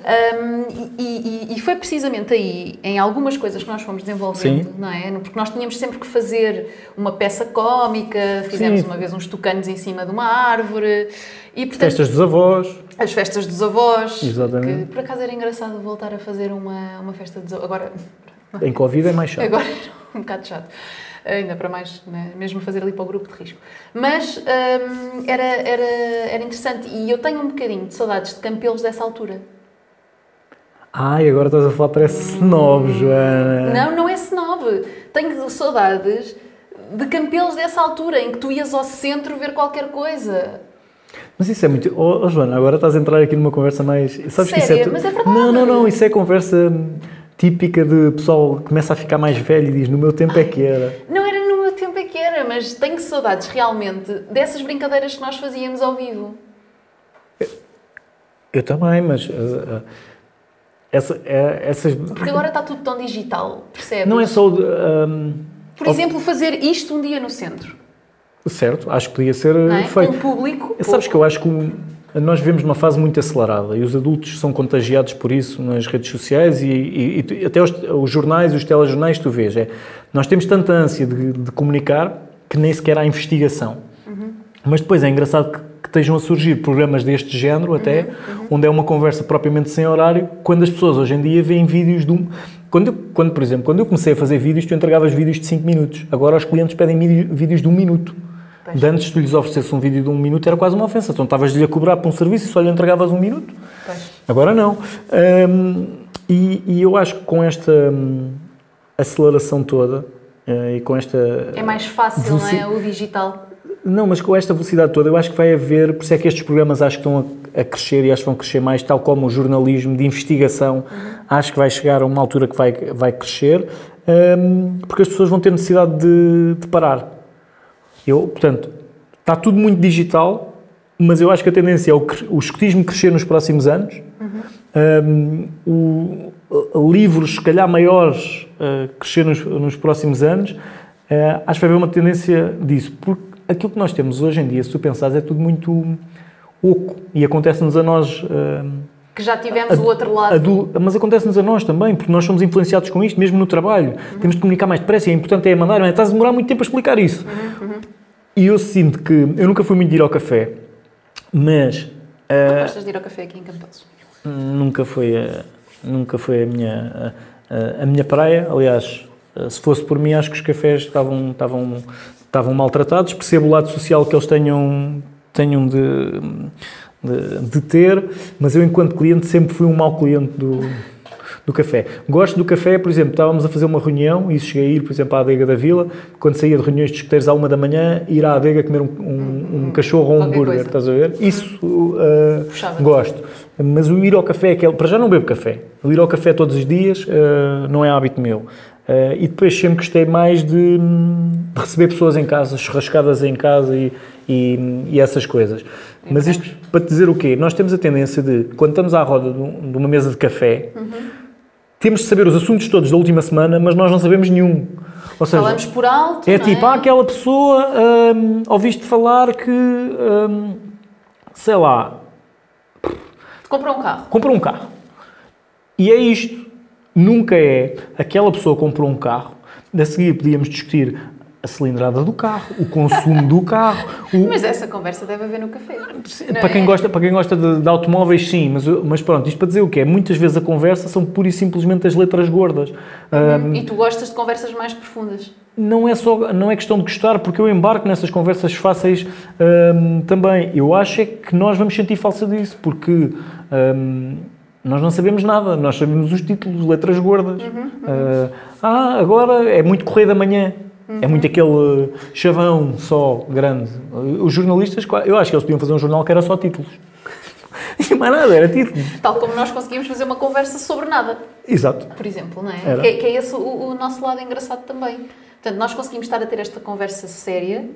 Um, e, e- e foi precisamente aí, em algumas coisas que nós fomos desenvolvendo, Sim. não é? Porque nós tínhamos sempre que fazer uma peça cómica, fizemos Sim. uma vez uns tucanos em cima de uma árvore e portanto Festas dos avós. as festas dos avós, Exatamente. que por acaso era engraçado voltar a fazer uma, uma festa dos avós. Agora, Em Covid é mais chato. Agora era um bocado chato. Ainda para mais, né? mesmo fazer ali para o grupo de risco. Mas hum, era, era, era interessante e eu tenho um bocadinho de saudades de Campelos dessa altura. Ai, agora estás a falar, parece snob, Joana. Não, não é snob. Tenho saudades de Campelos dessa altura em que tu ias ao centro ver qualquer coisa. Mas isso é muito. Oh, oh, Joana, agora estás a entrar aqui numa conversa mais. Sabes que isso é. Tu- Mas é verdade. Não, não, não. Isso é conversa hum, típica de pessoal que começa a ficar mais velho e diz: No meu tempo é que era. Não era no meu tempo é que era, mas tenho saudades realmente dessas brincadeiras que nós fazíamos ao vivo. Eu também, mas. uh, uh, essa, é- essas. Porque agora está tudo tão digital, percebes? Não é só. o de, hum, Por exemplo, fazer isto um dia no centro, certo, acho que podia ser é? feito. Com público. Sabes que eu acho que o- nós vivemos numa fase muito acelerada e os adultos são contagiados por isso nas redes sociais e, e- e até os, os jornais, os telejornais, tu vês. É, nós temos tanta ânsia de, de comunicar que nem sequer há investigação. Mas depois é engraçado que, que estejam a surgir programas deste género, até, onde é uma conversa propriamente sem horário, quando as pessoas hoje em dia veem vídeos de um. Quando, eu- quando, por exemplo, quando eu comecei a fazer vídeos, tu entregavas vídeos de 5 minutos. Agora os clientes pedem vídeo- vídeos de um minuto. Pois. De antes, tu lhes oferecesse um vídeo de um minuto, era quase uma ofensa. Então estavas-lhe a cobrar por um serviço e só lhe entregavas um minuto. Pois. Agora não. Hum, e, e eu acho que com esta hum, aceleração toda eh, e com esta. É mais fácil, não é? O digital. Não, mas com esta velocidade toda, eu acho que vai haver. Por isso é que estes programas acho que estão a, a crescer e acho que vão crescer mais, tal como o jornalismo de investigação. Acho que vai chegar a uma altura que vai, vai crescer, hum, porque as pessoas vão ter necessidade de, de parar. Eu, portanto, está tudo muito digital, mas eu acho que a tendência é o, o escotismo crescer nos próximos anos. Um, o, livros, se calhar maiores, uh, crescer nos, nos próximos anos. Uh, acho que vai haver uma tendência disso, porque aquilo que nós temos hoje em dia, se tu pensares, é tudo muito oco e acontece-nos a nós. um, Que já tivemos o outro lado. Adu- mas acontece-nos a nós também, porque nós somos influenciados com isto, mesmo no trabalho. Temos de comunicar mais depressa e é importante é mandar, estás a demorar muito tempo a explicar isso. E eu sinto que, eu nunca fui muito de ir ao café, mas Não gostas de ir ao café aqui em Campelos? nunca foi, a, nunca foi a, minha, a, a minha praia. Aliás, se fosse por mim, acho que os cafés estavam, estavam, estavam maltratados. Percebo o lado social que eles tenham, tenham de, de, de ter, mas eu, enquanto cliente, sempre fui um mau cliente do, do café. Gosto do café, por exemplo, estávamos a fazer uma reunião e cheguei a ir, por exemplo, à adega da Vila, quando saía de reuniões de escuteiros à uma da manhã, ir à adega comer um, um, um cachorro ou um Qualquer hambúrguer, coisa. estás a ver? Isso uh, gosto. Mas o ir ao café, é aquele, para já não bebo café. O ir ao café todos os dias uh, não é hábito meu. Uh, e depois sempre gostei mais de, de receber pessoas em casa, churrascadas em casa e, e, e essas coisas. Mas isto para te dizer o quê? Nós temos a tendência de, quando estamos à roda de um- de uma mesa de café, temos de saber os assuntos todos da última semana, mas nós não sabemos nenhum. Ou seja, Falamos por alto. é tipo, há aquela pessoa, hum, ouviste falar que, hum, sei lá, Compra um carro. comprou um carro. E é isto. Nunca é aquela pessoa comprou um carro. A seguir podíamos discutir a cilindrada do carro, o consumo do carro. o- Mas essa conversa deve haver no café. para, quem é? gosta, para quem gosta de, de automóveis, sim, mas, mas pronto, isto para dizer o quê? Muitas vezes a conversa são pura e simplesmente as letras gordas. Hum, E tu gostas de conversas mais profundas. não é só não é questão de gostar, porque eu embarco nessas conversas fáceis hum, também. Eu acho é que nós vamos sentir falsa disso, porque hum, nós não sabemos nada, nós sabemos os títulos, letras gordas. Uhum, Uh, ah, agora é muito correio da manhã. É muito aquele chavão só grande. Os jornalistas, eu acho que eles podiam fazer um jornal que era só títulos. E mais nada, era títulos. Tal como nós conseguimos fazer uma conversa sobre nada, Exato. por exemplo, não é? Que, é- que é esse o, o nosso lado engraçado também. Portanto, nós conseguimos estar a ter esta conversa séria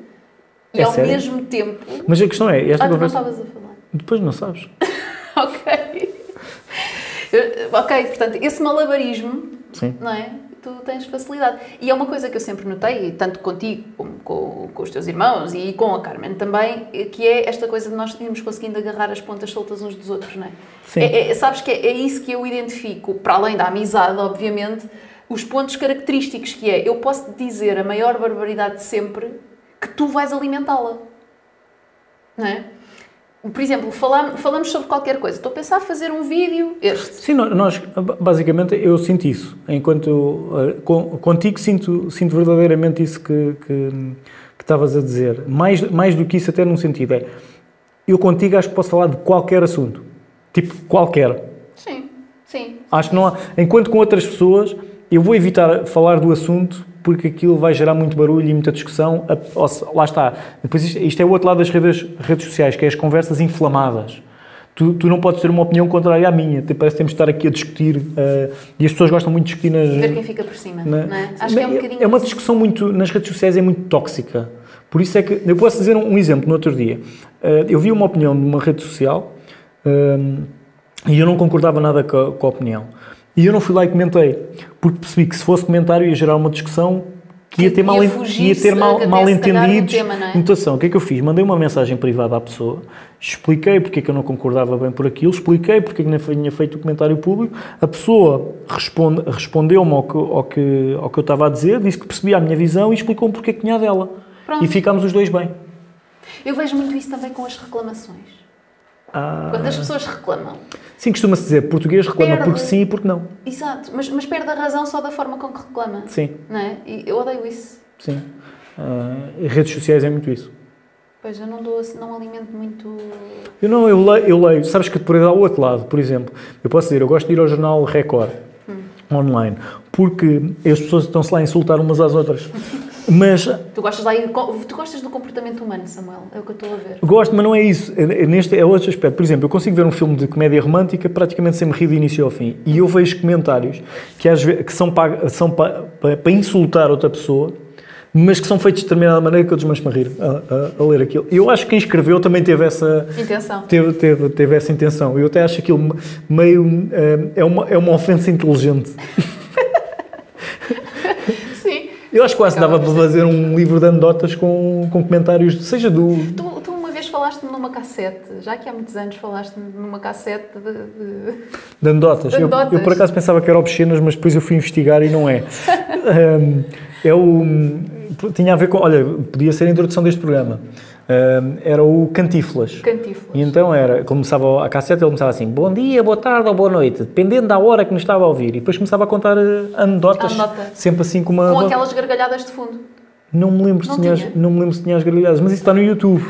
e É ao séria? mesmo tempo. Mas a questão é, esta Ah, tu não conversa. estavas a falar. Depois não sabes. ok. Eh, Ok, portanto, esse malabarismo, Sim. não é? Tu tens facilidade. E é uma coisa que eu sempre notei, tanto contigo como com, com os teus irmãos e com a Carmen também, que é esta coisa de nós irmos conseguindo agarrar as pontas soltas uns dos outros, não é? Sim. É- é- sabes que é, é isso que eu identifico, para além da amizade, obviamente, os pontos característicos que é, eu posso dizer a maior barbaridade de sempre que tu vais alimentá-la. Não é? Por exemplo, falam- falamos sobre qualquer coisa. Estou a pensar em fazer um vídeo, este. Sim, nó- nós, basicamente, eu sinto isso. Enquanto eh, contigo sinto, sinto verdadeiramente isso que, que, que estavas a dizer. Mais, mais do que isso, até num sentido, é eu contigo acho que posso falar de qualquer assunto. Tipo, qualquer. Sim, sim. Acho que não há. Enquanto com outras pessoas, eu vou evitar falar do assunto porque aquilo vai gerar muito barulho e muita discussão. Lá está. Depois isto, isto é o outro lado das redes, redes sociais, que é as conversas inflamadas. Tu, tu não podes ter uma opinião contrária à minha. Te- Parece que temos de estar aqui a discutir. eh, e as pessoas gostam muito de discutir nas. Ver quem fica por cima, na- é? Acho que é um bocadinho... é uma discussão muito. Nas redes sociais é muito tóxica. Por isso é que. Eu posso dizer um, um exemplo no outro dia. Eh, eu vi uma opinião numa rede social eh, e eu não concordava nada com a, com a opinião. E eu não fui lá e comentei, porque percebi que se fosse comentário ia gerar uma discussão que ia ter Ia mal, fugir ia ter mal, mal entendidos. tema, é? Mutação. O que é que eu fiz? Mandei uma mensagem privada à pessoa, expliquei porque é que eu não concordava bem por aquilo, expliquei porque é que não tinha feito o comentário público. A pessoa responde, respondeu-me ao que, ao, que, ao que eu estava a dizer, disse que percebia a minha visão e explicou-me porque é que tinha a dela. Pronto. E ficámos os dois bem. Eu vejo muito isso também com as reclamações. Ah, Quando as pessoas reclamam. sim, costuma-se dizer português reclama Perde. porque sim e porque não. Exato, mas, mas perde a razão só da forma com que reclama. Sim, Não é? E eu odeio isso. sim. E redes sociais é muito isso. Pois eu não dou, assim- não alimento muito. Eu não, eu leio, eu leio. Sabes que depois ao outro lado, por exemplo, eu posso dizer, eu gosto de ir ao jornal Record, online, porque as pessoas estão-se lá a insultar umas às outras. Mas Tu gostas, lá, tu gostas do comportamento humano, Samuel? É o que eu estou a ver. gosto, mas não é isso. É- é Neste é outro aspecto. Por exemplo, eu consigo ver um filme de comédia romântica praticamente sem me rir de início ao fim. E eu vejo comentários que, às vezes, que são, para, são para, para, insultar outra pessoa, mas que são feitos de determinada maneira que eu desmancho-me a rir a, a- a ler aquilo. Eu acho que quem escreveu também teve essa, Intenção. Teve, teve, teve essa intenção. Eu até acho aquilo me- meio. eh, é, uma, é uma ofensa inteligente. Eu acho que quase dava para fazer um livro de anedotas com, com comentários, seja do. Tu, tu uma vez falaste-me numa cassete, já que há muitos anos falaste-me numa cassete de. de- de anedotas. Eu, eu por acaso pensava que era obscenas, mas depois eu fui investigar e não é. Um, é o. Tinha a ver com. Olha, podia ser a introdução deste programa. Era o Cantiflas. Cantiflas. E então era, começava a cassete, ele começava assim, bom dia, boa tarde ou boa noite, dependendo da hora que nos estava a ouvir. E depois começava a contar eh, anedotas, Anedota. sempre assim com uma... Com aquelas gargalhadas de fundo. Não me lembro Não se tinha, as- tinha? não me lembro se tinha as gargalhadas, mas isso está no YouTube,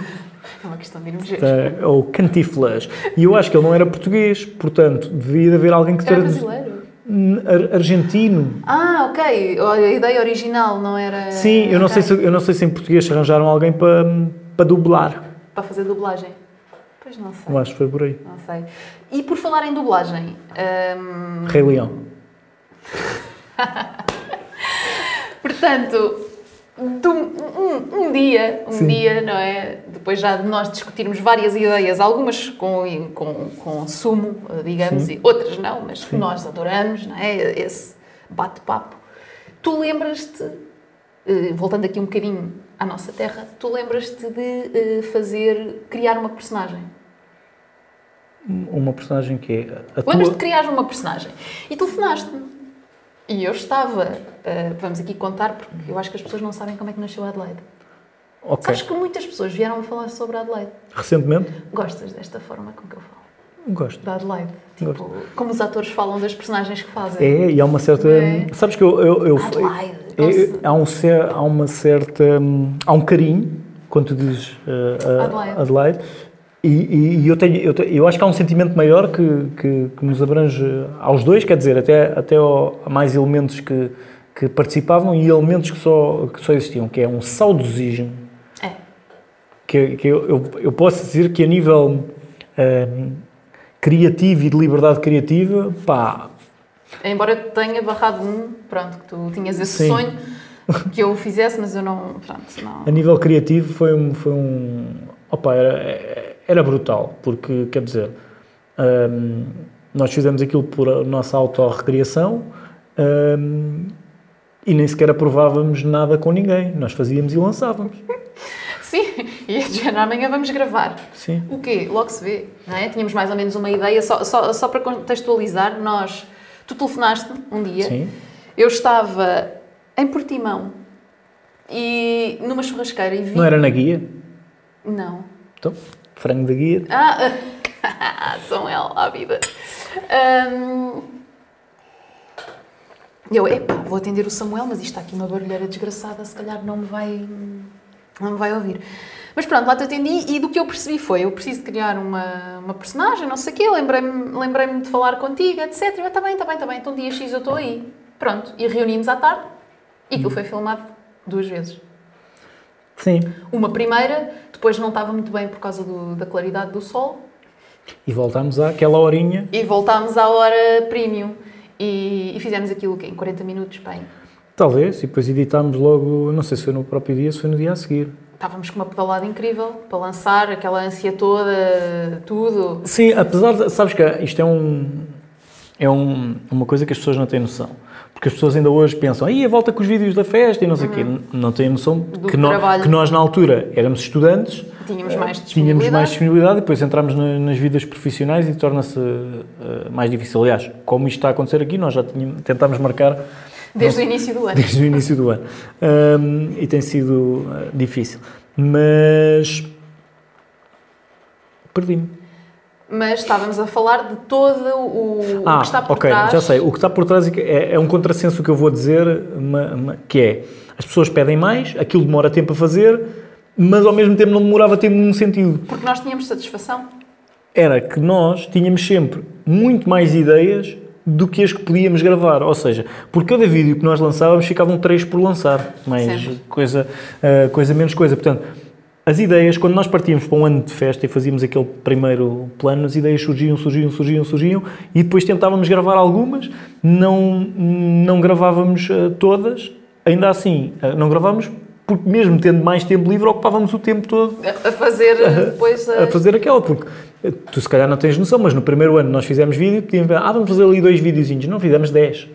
É uma questão de irmos ver. ou Cantiflas. E eu acho que ele não era português, portanto, devia de haver alguém que Era traduz- brasileiro? Hum, ar- argentino. Ah, ok. A ideia original não era. Sim, eu não, sei se, eu não sei se em português arranjaram alguém para, para dublar. Para fazer dublagem. Pois não sei. Eu acho que foi por aí. Não sei. E por falar em dublagem, hum, Rei Leão. portanto, um, um- um dia, um Sim. dia, não é? Depois já de nós discutirmos várias ideias, algumas com, com, com sumo, digamos, Sim. e outras não, mas que Sim. nós adoramos, não é? Esse bate-papo. Tu lembras-te, eh, voltando aqui um bocadinho à nossa terra, tu lembras-te de eh, fazer, criar uma personagem? Uma personagem que é a Lembras-te de tua... criar uma personagem? E telefonaste-me. E eu estava, eh, vamos aqui contar, porque eu acho que as pessoas não sabem como é que nasceu Adelaide. Ok. Sabes que muitas pessoas vieram a falar sobre Adelaide. Recentemente? Gostas desta forma com que eu falo? Gosto. Da Adelaide. Tipo, como os atores falam das personagens que fazem. É, e há uma certa. É. Sabes que eu. eu, eu Adelaide. É, há, um, há uma certa. hum, Há um carinho, quando tu dizes uh, Adelaide. Adelaide, e, e- e eu, tenho, eu, eu acho que há um sentimento maior que, que, que nos abrange aos dois, quer dizer, até, até ao- a mais elementos que, que participavam e elementos que só, que só existiam, que é um saudosismo É. que, que eu, eu, eu posso dizer que a nível hum, criativo e de liberdade criativa, pá, Embora eu tenha barrado um, pronto, que tu tinhas esse Sim. sonho que eu o fizesse, mas eu não. Pronto, não. a nível criativo foi um, foi um opa, era, era brutal, porque quer dizer, hum, nós fizemos aquilo por a nossa autorrecriação hum, e nem sequer aprovávamos nada com ninguém, nós fazíamos e lançávamos. Sim, e este género amanhã vamos gravar. Sim. O quê? Logo se vê, não é? Tínhamos mais ou menos uma ideia, só, só, só para contextualizar, nós. Tu telefonaste um dia, Sim. eu estava em Portimão e numa churrasqueira e vi. Não era na guia? Não. Então, frango da guia. Ah, São El, à vida. Ahm, eu, epá, vou atender o Samuel, mas isto está aqui uma barulheira desgraçada, se calhar não me vai, não me vai ouvir. Mas pronto, lá te atendi e do que eu percebi foi, eu preciso de criar uma, uma personagem, não sei o quê, lembrei-me lembrei de falar contigo, etc. Eu, está bem, está bem, está bem, então dia X eu estou aí. Pronto, e reunimos à tarde e aquilo foi filmado duas vezes. Sim. Uma primeira, depois não estava muito bem por causa do- da claridade do sol, E voltámos àquela horinha. E voltámos à hora premium. E, e fizemos aquilo que em 40 minutos, bem. Talvez, e depois editámos logo, não sei se foi no próprio dia, se foi no dia a seguir. Estávamos com uma pedalada incrível para lançar, aquela ânsia toda, tudo. Sim, apesar de. Sabes que isto é um. É um, uma coisa que as pessoas não têm noção. Porque as pessoas ainda hoje pensam, aí a volta com os vídeos da festa e não sei o quê. Não têm noção Do que, nó- trabalho. que nós, na altura, éramos estudantes, Tínhamos mais tínhamos disponibilidade. mais disponibilidade e depois entramos na- nas vidas profissionais e torna-se eh, mais difícil. Aliás, como isto está a acontecer aqui, nós já tínhamos, tentámos marcar Desde o início do ano. desde o início do ano. Ahm, e tem sido ah, difícil. Mas. Perdi-me. Mas estávamos a falar de todo o, o Ah, que está por ok, trás. já sei. O que está por trás é, é, é um contrassenso que eu vou dizer, ma- ma- que é as pessoas pedem mais, aquilo demora tempo a fazer, mas ao mesmo tempo não demorava tempo num sentido. Porque nós tínhamos satisfação. Era que nós tínhamos sempre muito mais ideias do que as que podíamos gravar. Ou seja, por cada vídeo que nós lançávamos, ficavam três por lançar. Mais coisa, ah, coisa menos coisa. Portanto, as ideias, quando nós partíamos para um ano de festa e fazíamos aquele primeiro plano, as ideias surgiam, surgiam, surgiam, surgiam e depois tentávamos gravar algumas, não, não gravávamos ah, todas, ainda assim, ah, não gravávamos porque mesmo tendo mais tempo livre, ocupávamos o tempo todo A a fazer depois a as- fazer aquela, porque eh, tu se calhar não tens noção, mas no primeiro ano nós fizemos vídeo, podíamos, ah, vamos fazer ali dois videozinhos, não, fizemos 10.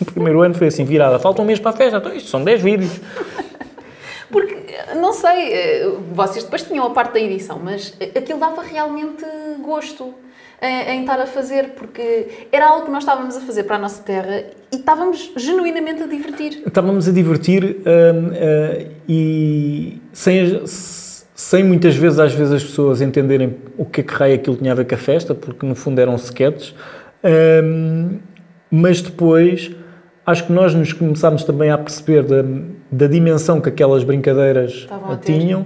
No primeiro ano foi assim, virada, falta um mês para a festa, então isto são 10 vídeos. Porque, não sei, eh, vocês depois tinham a parte da edição, mas aquilo dava realmente gosto em, em estar a fazer, porque era algo que nós estávamos a fazer para a nossa terra e estávamos genuinamente a divertir. Estávamos a divertir hum, eh, e sem, sem muitas vezes, às vezes, as pessoas entenderem o que é que raio aquilo tinha a ver com a festa, porque no fundo eram sketches, hum, mas depois acho que nós nos começámos também a perceber da, da dimensão que aquelas brincadeiras tinham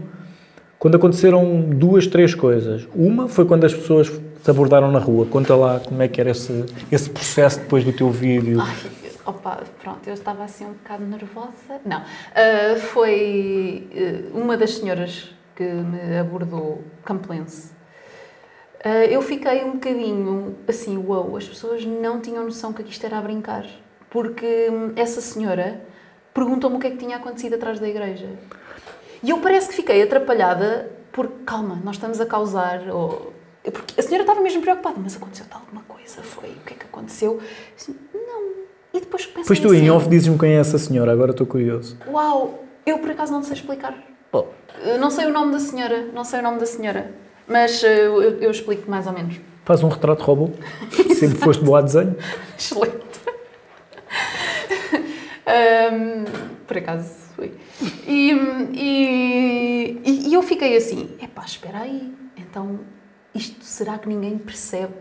quando aconteceram duas, três coisas. Uma foi quando as pessoas te abordaram na rua. Conta lá como é que era esse, esse processo depois do teu vídeo. Ai, opa, pronto, eu estava assim um bocado nervosa. Não, ah, foi ah, uma das senhoras que me abordou, Campelense. Ah, eu fiquei um bocadinho assim, uau, as pessoas não tinham noção que aqui isto era a brincar. Porque essa senhora perguntou-me o que é que tinha acontecido atrás da igreja. E eu parece que fiquei atrapalhada porque, calma, nós estamos a causar. Ou, porque a senhora estava mesmo preocupada, mas aconteceu-te alguma coisa? Foi? O que é que aconteceu? Não. E depois pensei Depois tu assim, em off dizes-me quem é essa senhora, agora estou curioso. Uau, eu por acaso não sei explicar. Oh, Não sei o nome da senhora, não sei o nome da senhora. Mas eh, eu, eu explico mais ou menos. faz um retrato robô. Sempre foste boa a desenho. Excelente. Ahm, por acaso fui. E, e, e- e eu fiquei assim: epá, espera aí. Então, isto será que ninguém percebe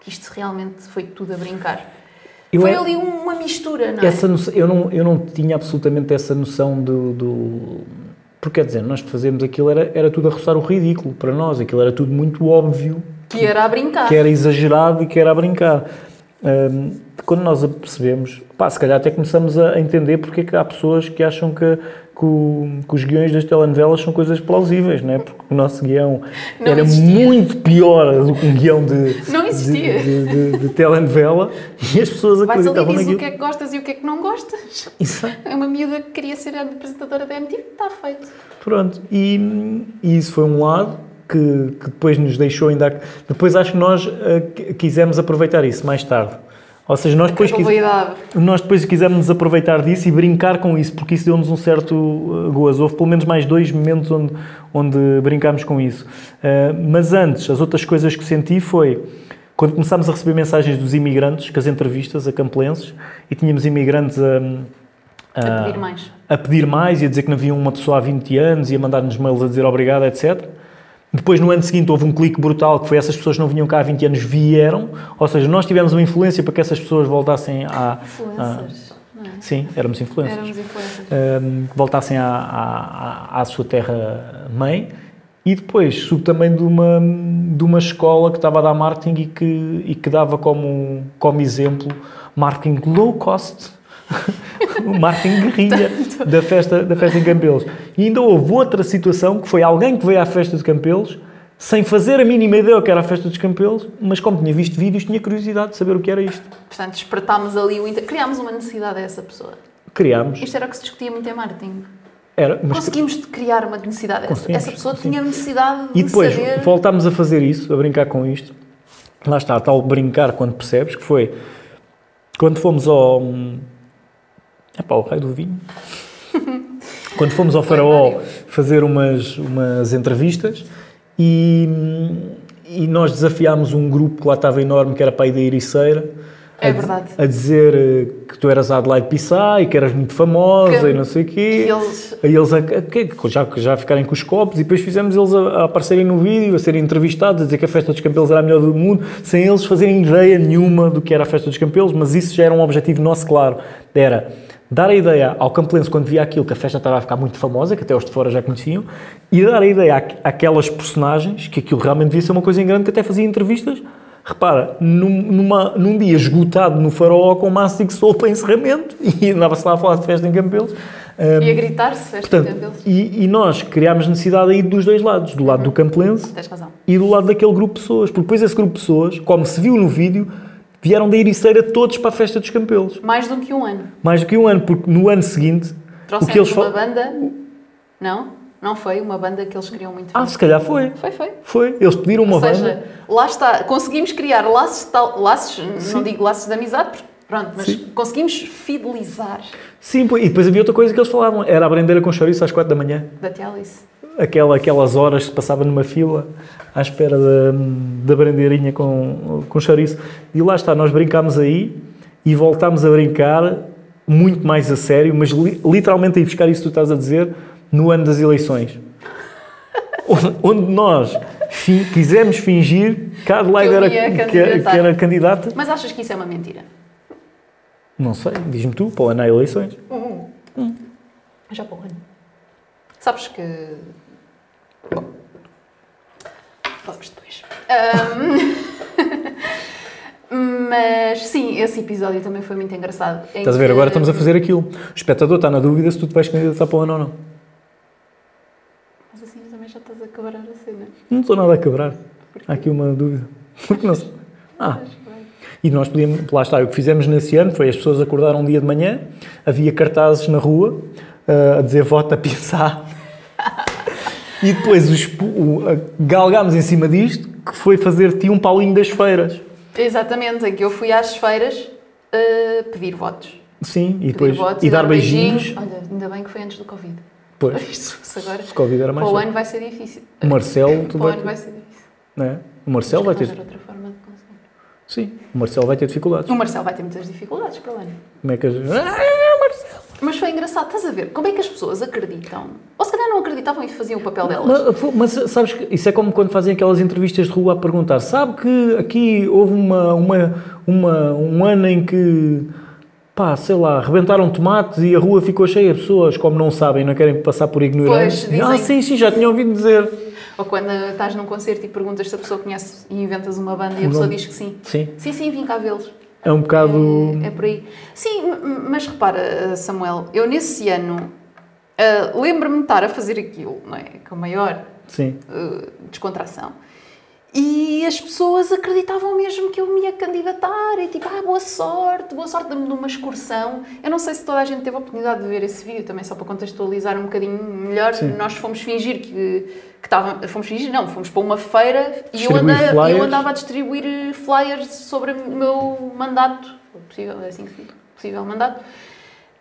que isto realmente foi tudo a brincar? Eu Foi é- ali uma mistura, não é? Essa noção- eu, não, eu não tinha absolutamente essa noção do, do- Porque, quer dizer, nós fazemos aquilo, era, era tudo a roçar o ridículo para nós, aquilo era tudo muito óbvio, Que era a brincar. que era exagerado e que era a brincar. Hum, quando nós a percebemos, pá, se calhar até começamos a entender porque é que há pessoas que acham que, que, o- que os guiões das telenovelas são coisas plausíveis, não é? Porque o nosso guião Não era existia. muito pior do que um guião de, de, de, de, de telenovela e as pessoas Vais acreditavam naquilo. o que é que gostas e o que é que não gostas. Exato. É uma miúda que queria ser a apresentadora da MTV, está feito. Pronto, e, e isso foi um lado que, que depois nos deixou ainda. Depois acho que nós qui- quisemos aproveitar isso mais tarde. Ou seja, nós depois, quis, nós depois quisemos nos aproveitar disso e brincar com isso, porque isso deu-nos um certo uh, gozo. Houve pelo menos mais dois momentos onde, onde brincámos com isso. Uh, mas antes, as outras coisas que senti foi quando começámos a receber mensagens dos imigrantes, com as entrevistas a campelenses, e tínhamos imigrantes a. A pedir mais. a pedir mais e a dizer que não havia uma pessoa há 20 anos e a mandar-nos mails a dizer obrigado, etc. Depois, no ano seguinte, houve um clique brutal que foi essas pessoas que não vinham cá há 20 anos vieram, ou seja, nós tivemos uma influência para que essas pessoas voltassem à... Influencers. não é? Sim, éramos influencers. Éramos influencers. Um, que voltassem à, à, à- à sua terra-mãe e depois soube também de uma, de uma escola que estava a dar marketing e que, e que dava como, como exemplo marketing low cost, o marketing guerrilha da festa, da festa em Campelos. E ainda houve outra situação que foi alguém que veio à festa de Campelos sem fazer a mínima ideia o que era a festa dos Campelos, mas como tinha visto vídeos, tinha curiosidade de saber o que era isto. Portanto, despertámos ali o... Inter... Criámos uma necessidade a essa pessoa. Criámos. Isto era o que se discutia muito em marketing. Era, mas Conseguimos criar uma necessidade. Essa, essa pessoa tinha necessidade E de depois saber... voltámos a fazer isso, a brincar com isto. Lá está, tal brincar quando percebes, que foi quando fomos ao. Epá, o raio do vinho. quando fomos ao Faraó fazer umas, umas entrevistas e, e nós desafiámos um grupo que lá estava enorme, que era para aí da Ericeira. É a, verdade. A dizer eh, que tu eras a Adelaide Pissá e que eras muito famosa Que- e não sei o quê. que eles- Aí eles a- a- já, já ficarem com os copos e depois fizemos eles a, a aparecerem no vídeo, a serem entrevistados, a dizer que a festa dos Campelos era a melhor do mundo, sem eles fazerem ideia nenhuma do que era a festa dos Campelos, mas isso já era um objetivo nosso, claro. Era dar a ideia ao campelense quando via aquilo que a festa estava a ficar muito famosa, que até os de fora já conheciam, e dar a ideia àque- àquelas personagens que aquilo realmente devia ser uma coisa em grande, que até fazia entrevistas. Repara, num, numa- num dia esgotado no Faraó com Massive Soul para encerramento e andava-se lá a falar de festa em Campelos. Um, E a gritar-se, esta Portanto, deles. e, e nós criámos necessidade aí dos dois lados, do lado do campelense e do lado daquele grupo de pessoas, porque depois esse grupo de pessoas, como se viu no vídeo, vieram da Ericeira todos para a festa dos campelos. Mais do que um ano. Mais do que um ano, porque no ano seguinte, o Trouxemos que eles uma banda... Não? Não foi uma banda que eles queriam muito. Ah, se calhar foi. Foi, foi. Foi. Eles pediram uma Ou seja, banda. lá está, conseguimos criar laços, tal, laços não digo laços de amizade, porque, pronto, mas Sim. conseguimos fidelizar Sim, e depois havia outra coisa que eles falavam, era a brendeira com chouriço às quatro da manhã. da Tia Alice. Aquela, aquelas horas que passava numa fila à espera da, da brandeirinha com, com chouriço. E lá está, nós brincámos aí e voltámos a brincar muito mais a sério, mas li- literalmente a ir buscar isso que tu estás a dizer no ano das eleições. onde, nós fi- quisemos fingir que a Adelaide era, que, era- candidata. Mas achas que isso é uma mentira? Não sei, diz-me tu, para o ano há eleições. Já para o ano. Sabes que. Bom. Falamos depois. Ahm, Mas sim, esse episódio também foi muito engraçado. Estás a ver? que- Agora estamos a fazer aquilo. O espectador está na dúvida se tu te vais candidatar para o ano ou não. Mas assim também já estás a quebrar a cena. Não estou nada a quebrar. Há aqui uma dúvida. Porque não sei. Ah, e nós podíamos, lá está, o que fizemos nesse ano foi as pessoas acordaram um dia de manhã, havia cartazes na rua ah, a dizer vota Pissá. E depois os, o, galgámos em cima disto, que foi fazer-te um Paulinho das feiras. Exatamente, em que eu fui às feiras uh, pedir votos. Sim, e Pedir depois votos e dar beijinhos. Olha, ainda bem que foi antes do Covid. Pois, Isto agora. se Covid era mais Para o ano vai ser difícil. O Marcelo, tu vai ano vai ser difícil. não é? O Marcelo vai ter. outra forma de conseguir. Sim, o Marcelo vai ter dificuldades. O Marcelo vai ter muitas dificuldades para o ano. Como é que a gente. Ah! Mas foi engraçado, estás a ver? Como é que as pessoas acreditam? Ou se calhar não acreditavam e faziam o papel delas. Mas, mas sabes que isso é como quando fazem aquelas entrevistas de rua a perguntar: sabe que aqui houve uma, uma, uma, um ano em que, pá, sei lá, rebentaram tomates e a rua ficou cheia de pessoas, como não sabem, não querem passar por ignorantes? Pois, dizem. Ah, sim, sim, já tinha ouvido dizer. Ou quando estás num concerto e perguntas se a pessoa conhece e inventas uma banda e a pessoa diz que sim. Sim, Sim, sim, vim cá vê-los. É um bocado. É, é por aí. Sim, mas repara, Samuel, eu nesse ano ah, lembro-me de estar a fazer aquilo, não é? Com maior Sim. ah, descontração. E as pessoas acreditavam mesmo que eu me ia candidatar e tipo, ah, boa sorte, boa sorte de uma excursão. Eu não sei se toda a gente teve a oportunidade de ver esse vídeo, também só para contextualizar um bocadinho melhor. Sim. Nós fomos fingir que, que estava, fomos fingir, não, fomos para uma feira e eu, andei, eu andava a distribuir eh, flyers sobre o meu mandato, possível, é assim que se possível mandato,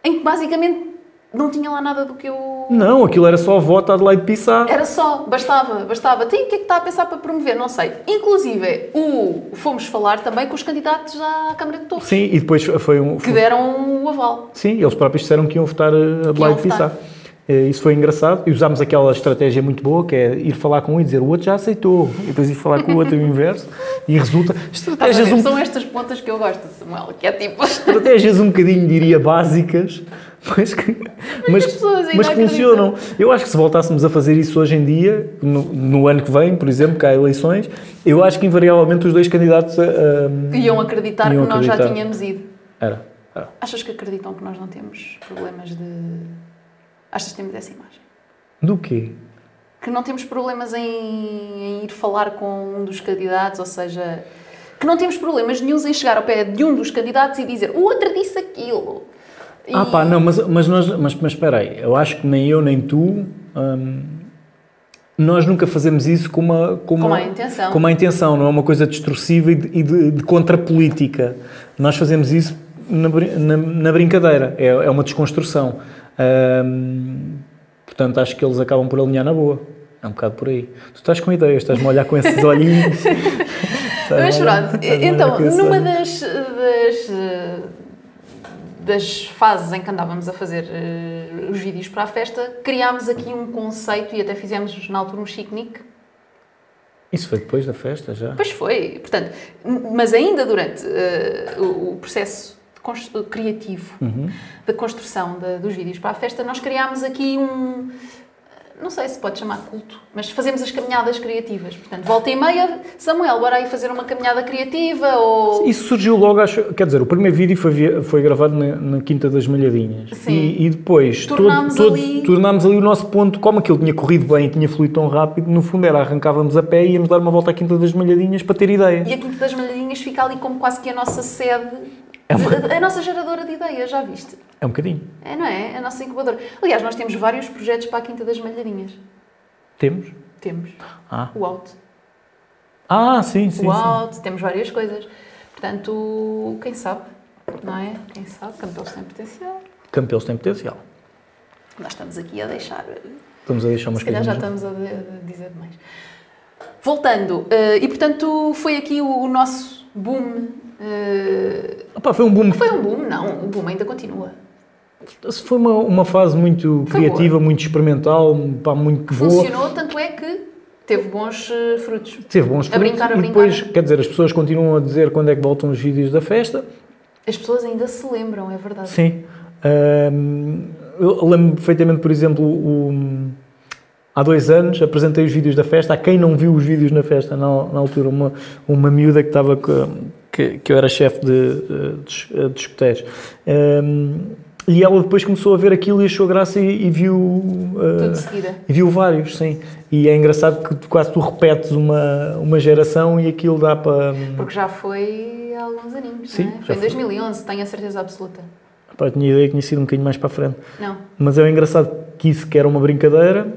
em que basicamente não tinha lá nada do que eu Não, aquilo era só voto Adelaide Pissar. era só, bastava, bastava. Tem o que é que está a pensar para promover? Não sei. Inclusive, o, fomos falar também com os candidatos à Câmara de Torres, Sim, e depois foi um. que deram o aval. Sim, eles próprios disseram que iam votar a Adelaide. Pissar. Isso foi engraçado e usámos aquela estratégia muito boa que é ir falar com um e dizer o outro já aceitou e depois ir falar com o outro o inverso e resulta estratégias um, São estas pontas que eu gosto, Samuel, que é tipo... estratégias um bocadinho diria básicas mas que, mas, mas acreditam. funcionam. Eu acho que se voltássemos a fazer isso hoje em dia, no, no ano que vem, por exemplo, que há eleições, eu acho que invariavelmente os dois candidatos a, a- Iam acreditar Iam que nós já acreditar. tínhamos ido. era, era. Achas que acreditam que nós não temos problemas de... Achas que temos essa imagem? Do quê? Que não temos problemas em, em ir falar com um dos candidatos, ou seja... Que não temos problemas nenhums em chegar ao pé de um dos candidatos e dizer o outro disse aquilo. E- Ah pá, não, mas, mas, nós, mas, mas espera aí, eu acho que nem eu nem tu, hum, nós nunca fazemos isso com uma... Com, Com uma, intenção. Com uma intenção, não é uma coisa destrutiva e de, e de, de contrapolítica. Nós fazemos isso na, na, na brincadeira, é, é uma desconstrução. Hum, portanto, acho que eles acabam por alinhar na boa. É um bocado por aí. Tu estás com ideias, estás-me a olhar com esses olhinhos. Mas pronto, então, numa das, das fases em que andávamos a fazer eh, os vídeos para a festa, criámos aqui um conceito e até fizemos na altura um chique-nique. Isso foi depois da festa, já? Pois foi, portanto, mas ainda durante eh, o, o processo de criativo Uhum. da construção da- dos vídeos para a festa, nós criámos aqui um. Não sei se pode chamar culto, mas fazemos as caminhadas criativas. Portanto, volta e meia, Samuel, bora aí fazer uma caminhada criativa ou. Isso surgiu logo, acho, quer dizer, o primeiro vídeo foi, foi gravado na, na Quinta das Malhadinhas. Sim. E, e depois Tornámos ali- tornámos ali o nosso ponto, como aquilo tinha corrido bem e tinha fluído tão rápido, no fundo era arrancávamos a pé e íamos dar uma volta à Quinta das Malhadinhas para ter ideias. E a Quinta das Malhadinhas fica ali como quase que a nossa sede, É uma- a, a nossa geradora de ideias, já viste? É um bocadinho. É, não é? A nossa incubadora. Aliás, nós temos vários projetos para a Quinta das Malhadinhas. Temos? Temos. Ah, O Out. ah sim, sim, o sim. Out, temos várias coisas. Portanto, quem sabe, não é? Quem sabe, Campeões tem potencial. Campeões têm potencial. Nós estamos aqui a deixar. Estamos a deixar umas calhar já estamos a, dizer demais. Voltando, eh, e portanto foi aqui o nosso boom. eh, Opa, foi um boom. foi um boom? Não, o boom ainda continua. Foi uma, uma fase muito Foi criativa, muito experimental, pá, muito boa. Funcionou, tanto é que teve bons eh, frutos. Teve bons A frutos brincar, a e brincar. depois, quer dizer, as pessoas continuam a dizer quando é que voltam os vídeos da festa. As pessoas ainda se lembram, é verdade. Sim. Eu lembro perfeitamente, por exemplo, o- há dois anos apresentei os vídeos da festa. Há quem não viu os vídeos na festa na, na altura, uma, uma miúda que estava que, que eu era chefe de, de, discotecas. Ahm, e ela depois começou a ver aquilo e achou graça e, e viu. seguida. e viu vários, sim. E é engraçado que quase tu repetes uma, uma geração e aquilo dá para. Porque já foi há alguns aninhos, Sim, é? Foi em foi. 2011, tenho a certeza absoluta. Pá, tinha ideia que tinha sido um bocadinho mais para a frente. Não. Mas é engraçado que isso que era uma brincadeira,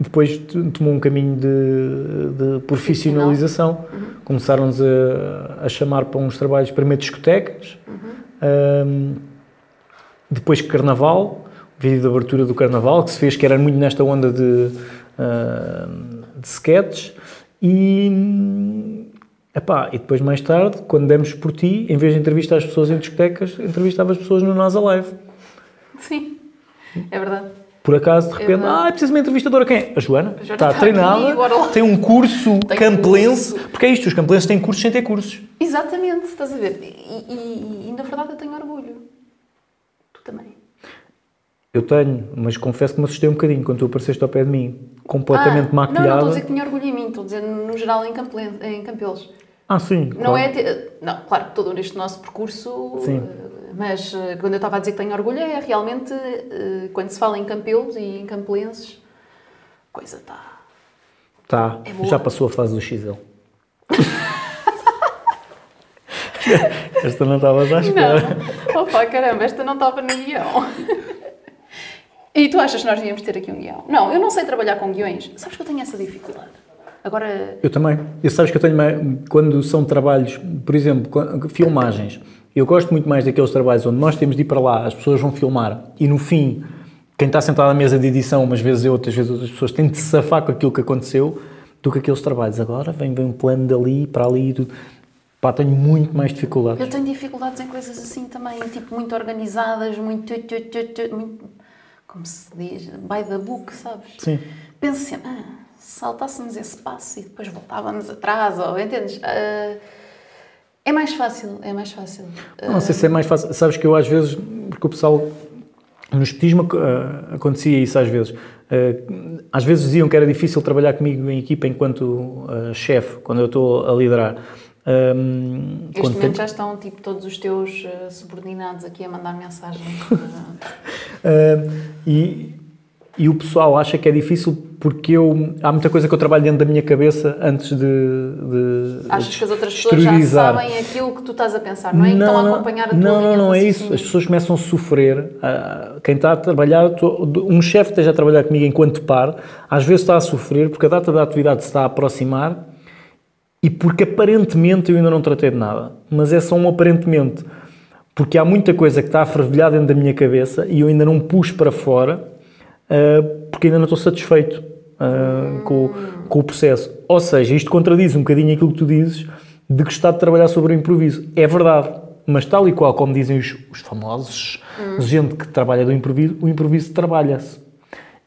depois tomou um caminho de, de profissionalização. Começaram-nos a, a chamar para uns trabalhos, primeiro discotecas, ahm, depois carnaval, o vídeo de abertura do carnaval, que se fez, que era muito nesta onda de, ahm, de sketches. E, epá, e depois, mais tarde, quando demos por ti, em vez de entrevistar as pessoas em discotecas, entrevistava as pessoas no Nós Alive. Sim, é verdade. Por acaso, de repente, verdade. ah, é preciso de uma entrevistadora. Quem é? A Joana. A Joana está está treinada, aqui, tem um curso Tem campelense. curso. Porque é isto, os campelenses têm cursos sem ter cursos. Exatamente, estás a ver? E, e, e na verdade eu tenho orgulho. Tu também. Eu tenho, mas confesso que me assustei um bocadinho quando tu apareceste ao pé de mim, completamente Ah, Não, não estou a maquilhada. dizer que tinha orgulho em mim, estou a dizer no geral em, Campelen- em Campelos. Ah, sim. Não claro. é. ter- Não, claro que todo este nosso percurso. Sim. eh, Mas eh, quando eu estava a dizer que tenho orgulho, é realmente eh, quando se fala em Campelos e em Campelenses, coisa está. Tá, É já passou a fase do XL. Esta não estavas à espera. Não! Opa, caramba, esta não estava no guião. E tu achas que nós devíamos ter aqui um guião? Não, eu não sei trabalhar com guiões. Sabes que eu tenho essa dificuldade. Agora, Eu também. Eu sabes que eu tenho quando são trabalhos, por exemplo, filmagens, eu gosto muito mais daqueles trabalhos onde nós temos de ir para lá, as pessoas vão filmar e no fim, quem está sentado à mesa de edição, umas vezes eu, outras vezes outras pessoas, tem de se safar com aquilo que aconteceu do que aqueles trabalhos. Agora vem, vem um plano dali para ali e tudo. Pá, tenho muito mais dificuldades. eu tenho dificuldades em coisas assim também, tipo, muito organizadas, muito. muito como se diz? By the book, sabes? Sim. Penso sempre, ah, se saltássemos esse passo e depois voltávamos atrás, ou entendes? Ah, é mais fácil, é mais fácil. Não sei se é mais fácil. Sabes que eu às vezes, porque o pessoal no espetismo ah, acontecia isso às vezes. Ah, às vezes diziam que era difícil trabalhar comigo em equipa enquanto ah, chefe, quando eu estou a liderar. Ah, Neste momento já estão tipo todos os teus subordinados aqui a mandar mensagem. Ah, e, e o pessoal acha que é difícil porque eu, há muita coisa que eu trabalho dentro da minha cabeça antes de, de Achas que as outras pessoas já sabem aquilo que tu estás a pensar, não é? que estão a acompanhar a tua não, não, não é isso. As pessoas começam a sofrer. ah, Quem está a trabalhar, um chefe esteja a trabalhar comigo enquanto par, às vezes está a sofrer porque a data da atividade se está a aproximar e porque aparentemente eu ainda não tratei de nada. Mas é só um aparentemente. Porque há muita coisa que está a fervilhar dentro da minha cabeça e eu ainda não pus para fora ah, porque ainda não estou satisfeito ah, com, o- com o processo. Ou seja, isto contradiz um bocadinho aquilo que tu dizes de gostar de trabalhar sobre o improviso. É verdade, mas tal e qual como dizem os, os famosos, gente que trabalha do improviso, o improviso trabalha-se.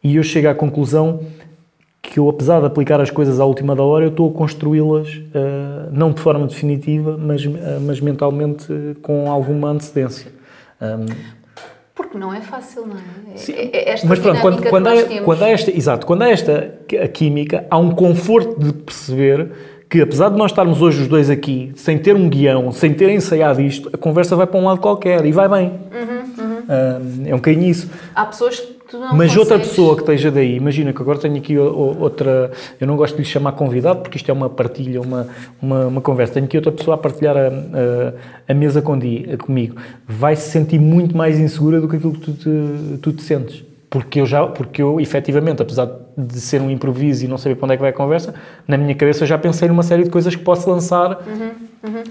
E eu chego à conclusão que eu, apesar de aplicar as coisas à última da hora, eu estou a construí-las, ah, não de forma definitiva, mas, ah, mas mentalmente ah, com alguma antecedência. Ahm, Porque não é fácil, não é? Sim. É- é esta Mas pronto, quando, quando, há, temos. quando há esta, exato, quando há esta a química, há um conforto de perceber que apesar de nós estarmos hoje os dois aqui, sem ter um guião, sem ter ensaiado isto, a conversa vai para um lado qualquer e vai bem. Uhum, Ah, é um bocadinho isso. Há pessoas Mas outra consegues- pessoa que esteja daí, imagina que agora tenho aqui outra, eu não gosto de lhe chamar convidado porque isto é uma partilha, uma, uma, uma conversa. Tenho aqui outra pessoa a partilhar a, a, a mesa com di- comigo. Vai se sentir muito mais insegura do que aquilo que tu te, tu te sentes. Porque eu, já, porque eu, efetivamente, apesar de ser um improviso e não saber para onde é que vai a conversa, na minha cabeça eu já pensei numa série de coisas que posso lançar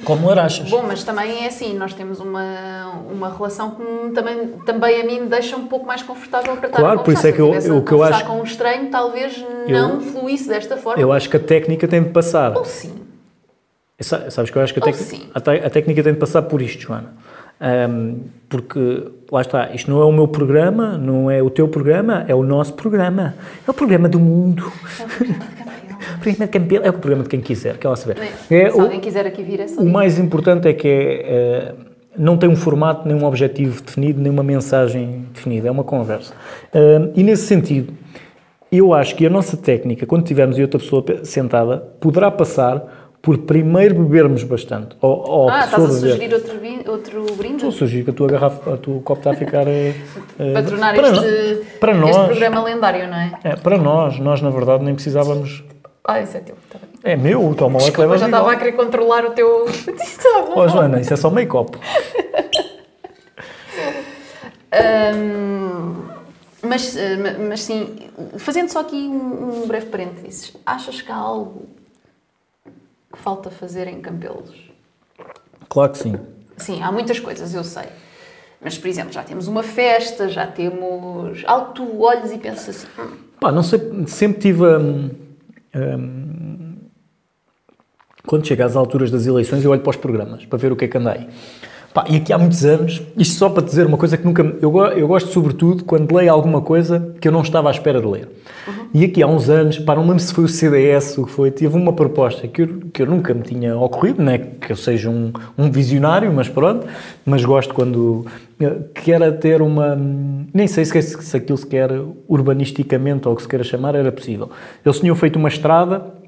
como larachas. Bom, mas também é assim, nós temos uma, uma relação que me- também, também a mim me deixa um pouco mais confortável para estar Claro, a por isso conversar. é que eu- tivesse o a que eu acho- com um estranho, talvez não fluísse desta forma. Eu acho que a técnica tem de passar. Ou sim. Sa- Sabes que eu acho que a, tec- a técnica tem de passar por isto, Joana. Ahm, porque, lá está, isto não é o meu programa, não é o teu programa, é o nosso programa. É o programa do mundo. O programa de campeão. É o programa de quem quiser, quer lá saber. É Se o, alguém quiser aqui vir, é só o mais importante é que é, eh, não tem um formato, nem um objetivo definido, nem uma mensagem definida, é uma conversa. Ahm, e nesse sentido, eu acho que a nossa técnica, quando tivermos e outra pessoa pe- sentada, poderá passar por primeiro bebermos bastante. Ou, ou Ah, estás a sugerir outro, outro brinde? Estou a sugerir que a tua garrafa, o teu copo está a ficar. eh, eh, Para tornar para, este, no- para nós, este programa lendário, não é? é, para nós, nós na verdade nem precisávamos. Ah, isso é teu. Tá. É meu, toma lá que Desculpa, levas já estava a querer controlar o teu... Oh, Joana, isso é só meio copo. Hum, mas, ma- mas sim, fazendo só aqui um, um breve parênteses, achas que há algo que falta fazer em Campelos? Claro que sim. Sim, há muitas coisas, eu sei. Mas, por exemplo, já temos uma festa, já temos algo que tu olhas e pensas assim, "Hum, Pá, não sei, sempre tive. hum, quando chega às alturas das eleições, eu olho para os programas para ver o que é que anda aí. Pá, e aqui há muitos anos, isto só para dizer uma coisa que nunca. Eu, eu gosto, sobretudo, quando leio alguma coisa que eu não estava à espera de ler. E aqui há uns anos, pá, não me lembro se foi o CDS o que foi, tive uma proposta que eu, que eu nunca me tinha ocorrido, não é que eu seja um, um visionário, mas pronto, mas gosto quando. que era ter uma. nem sei se, se aquilo se quer urbanisticamente ou o que se queira chamar era possível. Eles tinham feito uma estrada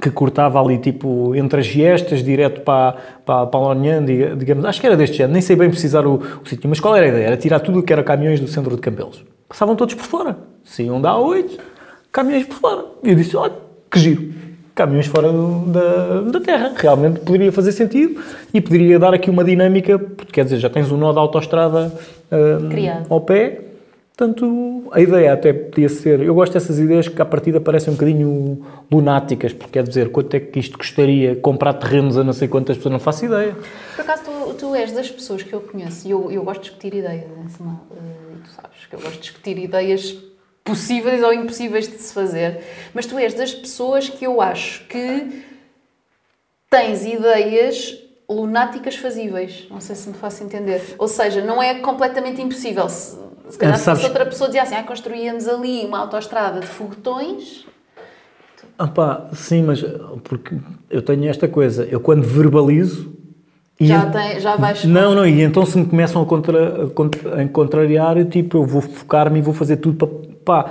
que cortava ali, tipo, entre as gestas, direto para, para, para diga- digamos, acho que era deste género, nem sei bem precisar o, o sítio, mas qual era a ideia? Era tirar tudo o que era caminhões do centro de Campelos. Passavam todos por fora. Saíam da A8, caminhões por fora. E eu disse, olha, que giro. Caminhões fora do- da, da terra. Realmente poderia fazer sentido e poderia dar aqui uma dinâmica, porque quer dizer, já tens um nó da autoestrada hum, ao pé, Portanto, a ideia até podia ser. Eu gosto dessas ideias que à partida parecem um bocadinho lunáticas, porque quer dizer, quanto é que isto custaria comprar terrenos a não sei quantas pessoas, não faço ideia. Por acaso, tu, tu és das pessoas que eu conheço, e eu, eu gosto de discutir ideias, E tu sabes que eu gosto de discutir ideias possíveis ou impossíveis de se fazer, mas tu és das pessoas que eu acho que tens ideias lunáticas fazíveis. Não sei se me faço entender. Ou seja, não é completamente impossível. Se calhar É, se sabes- outra pessoa dizia assim, ah, construíamos ali uma autoestrada de foguetões, Ah pá, sim, mas porque eu tenho esta coisa, eu quando verbalizo. já, tem, já vais... Não, não, e então se me começam a, contra, a contra- a contrariar, eu, tipo, eu vou focar-me e vou fazer tudo para. Pá,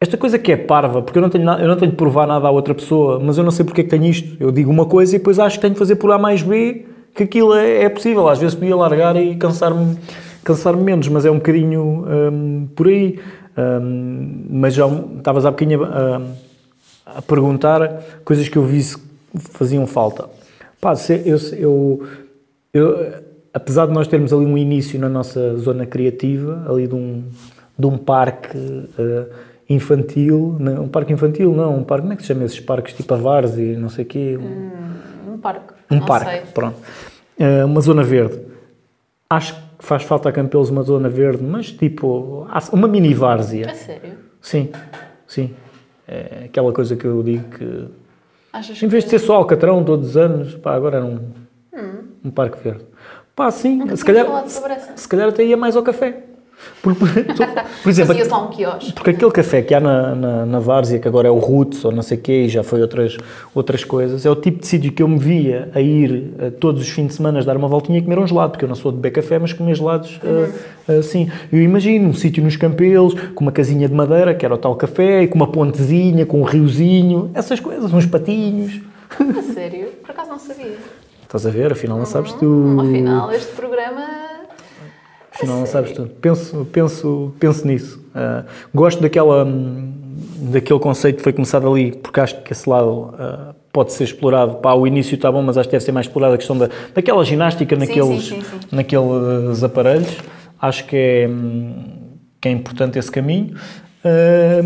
esta coisa que é parva, porque eu não, tenho nada, eu não tenho de provar nada à outra pessoa, mas eu não sei porque é que tenho isto. Eu digo uma coisa e depois acho que tenho de fazer por A mais B, que aquilo é, é possível. Às vezes podia largar e cansar-me cansar menos, mas é um bocadinho hum, por aí. Hum, mas já um- estavas há bocadinho a, a perguntar coisas que eu vi que faziam falta. Pá, se- eu, eu, eu, apesar de nós termos ali um início na nossa zona criativa, ali de um, de um parque eh, infantil, não, um parque infantil, não, um parque, como é que se chama esses parques, tipo a Várzea, não sei o quê, um, Um parque. um parque, sei. pronto. Eh, uma zona verde. Acho que faz falta a Campelos uma zona verde, mas tipo, uma mini várzea. A sério? Sim, sim. É aquela coisa que eu digo que Achas em vez de ser só Alcatrão todos os anos, pá, agora era um, Hum. um parque verde. Pá, sim, Nunca se calhar, essa. se calhar até ia mais ao café. Por, por, exemplo, lá um quiosque. porque aquele café que há na, na, na Várzea, que agora é o Roots ou não sei o quê, e já foi outras, outras coisas, é o tipo de sítio que eu me via a ir eh, todos os fins de semana dar uma voltinha e comer um gelado, porque eu não sou de beber café, mas comer gelados eh, assim. Eu imagino um sítio nos Campelos, com uma casinha de madeira, que era o tal café, e com uma pontezinha, com um riozinho, essas coisas, uns patinhos. A sério? Por acaso não sabia. Estás a ver? Afinal não sabes tu. Afinal, este programa. Afinal não sabes tudo. Penso, penso, penso nisso. Ah, gosto daquela, hum, daquele conceito que foi começado ali, porque acho que esse lado ah, pode ser explorado. Pá, o início está bom, mas acho que deve ser mais explorado a questão da, daquela ginástica naqueles, sim, sim, sim. naqueles aparelhos. Acho que é, hum, que é importante esse caminho. Ah,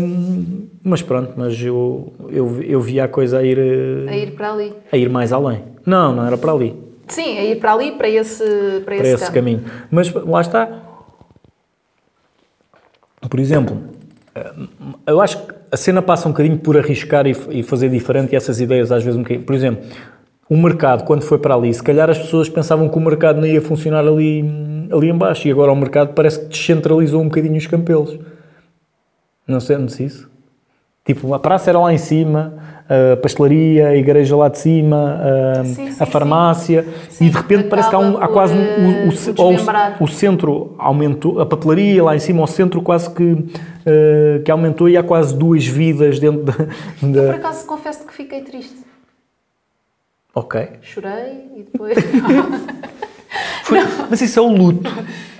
mas pronto, mas eu, eu, eu via a coisa a ir, A ir para ali. a ir mais além. Não, não era para ali Sim, a ir para ali, para esse, para para esse, esse campo. caminho. Mas lá está. Por exemplo, eh, eu acho que a cena passa um bocadinho por arriscar e, e fazer diferente e essas ideias às vezes um bocadinho. Por exemplo, o mercado, quando foi para ali, se calhar as pessoas pensavam que o mercado não ia funcionar ali, ali em baixo e agora o mercado parece que descentralizou um bocadinho os campelos. Não sentes isso? Tipo, a praça era lá em cima, a pastelaria, a igreja lá de cima, a, Sim, sim, a farmácia, Sim, e de repente parece que há, um, há acaba quase por, um, o, o, eh, desmembrar. o, o centro aumentou, a papelaria lá em cima, o centro quase que, eh, que aumentou e há quase duas vidas dentro da. Por da- acaso confesso que fiquei triste. Ok. Chorei e depois Foi- mas isso é o luto.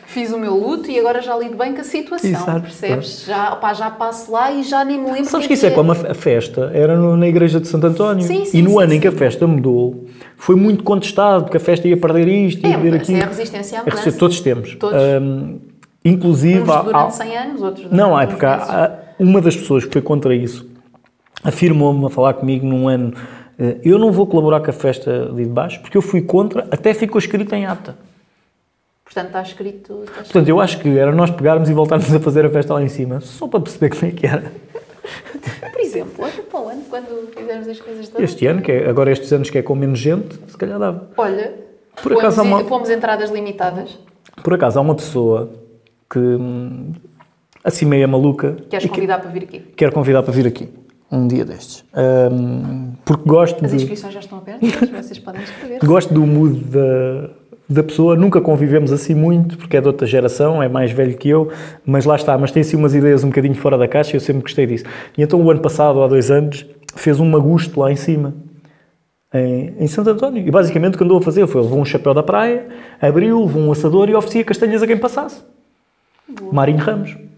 Fiz o meu luto e agora já lido bem com a situação. Exato, percebes? Já, opá, já passo lá e já nem me lembro. Sabes o que isso é que como a a festa era na igreja de Santo António. Sim, sim, e no sim, ano em que sim. a festa mudou, foi muito contestado, porque a festa ia perder isto, ia É, perder aquilo. é a resistência à É mudança. resistência, todos temos. Todos. Hum, inclusive, Uns durante há- 100 anos, outros durante Não, é porque há- meses. há- uma das pessoas que foi contra isso afirmou-me a falar comigo num ano eh, eu não vou colaborar com a festa ali de baixo porque eu fui contra, até ficou escrito em ata. Portanto, está escrito... Está escrito. Portanto, eu acho que era nós pegarmos e voltarmos a fazer a festa lá em cima, só para perceber como é que era. Por exemplo, olha para o ano, quando fizermos as coisas todas. Este ano, que é, agora estes anos que é com menos gente, se calhar dava. Olha, Por acaso, pomos, há uma, pomos entradas limitadas. por acaso há uma pessoa que, hum, assim meia maluca, Queres e que convidar para vir aqui? quero convidar para vir aqui, um dia destes. Hum, porque gosto As de, inscrições já estão abertas, vocês podem escrever. gosto do mood da, da pessoa, nunca convivemos assim muito, porque é de outra geração, é mais velho que eu, mas lá está, mas tem assim umas ideias um bocadinho fora da caixa e eu sempre gostei disso. E então o ano passado, há dois anos, fez um magusto lá em cima, em, em Santo António. E basicamente o que andou a fazer foi, levou um chapéu da praia, abriu, levou um assador e oferecia castanhas a quem passasse. Marinho Ramos.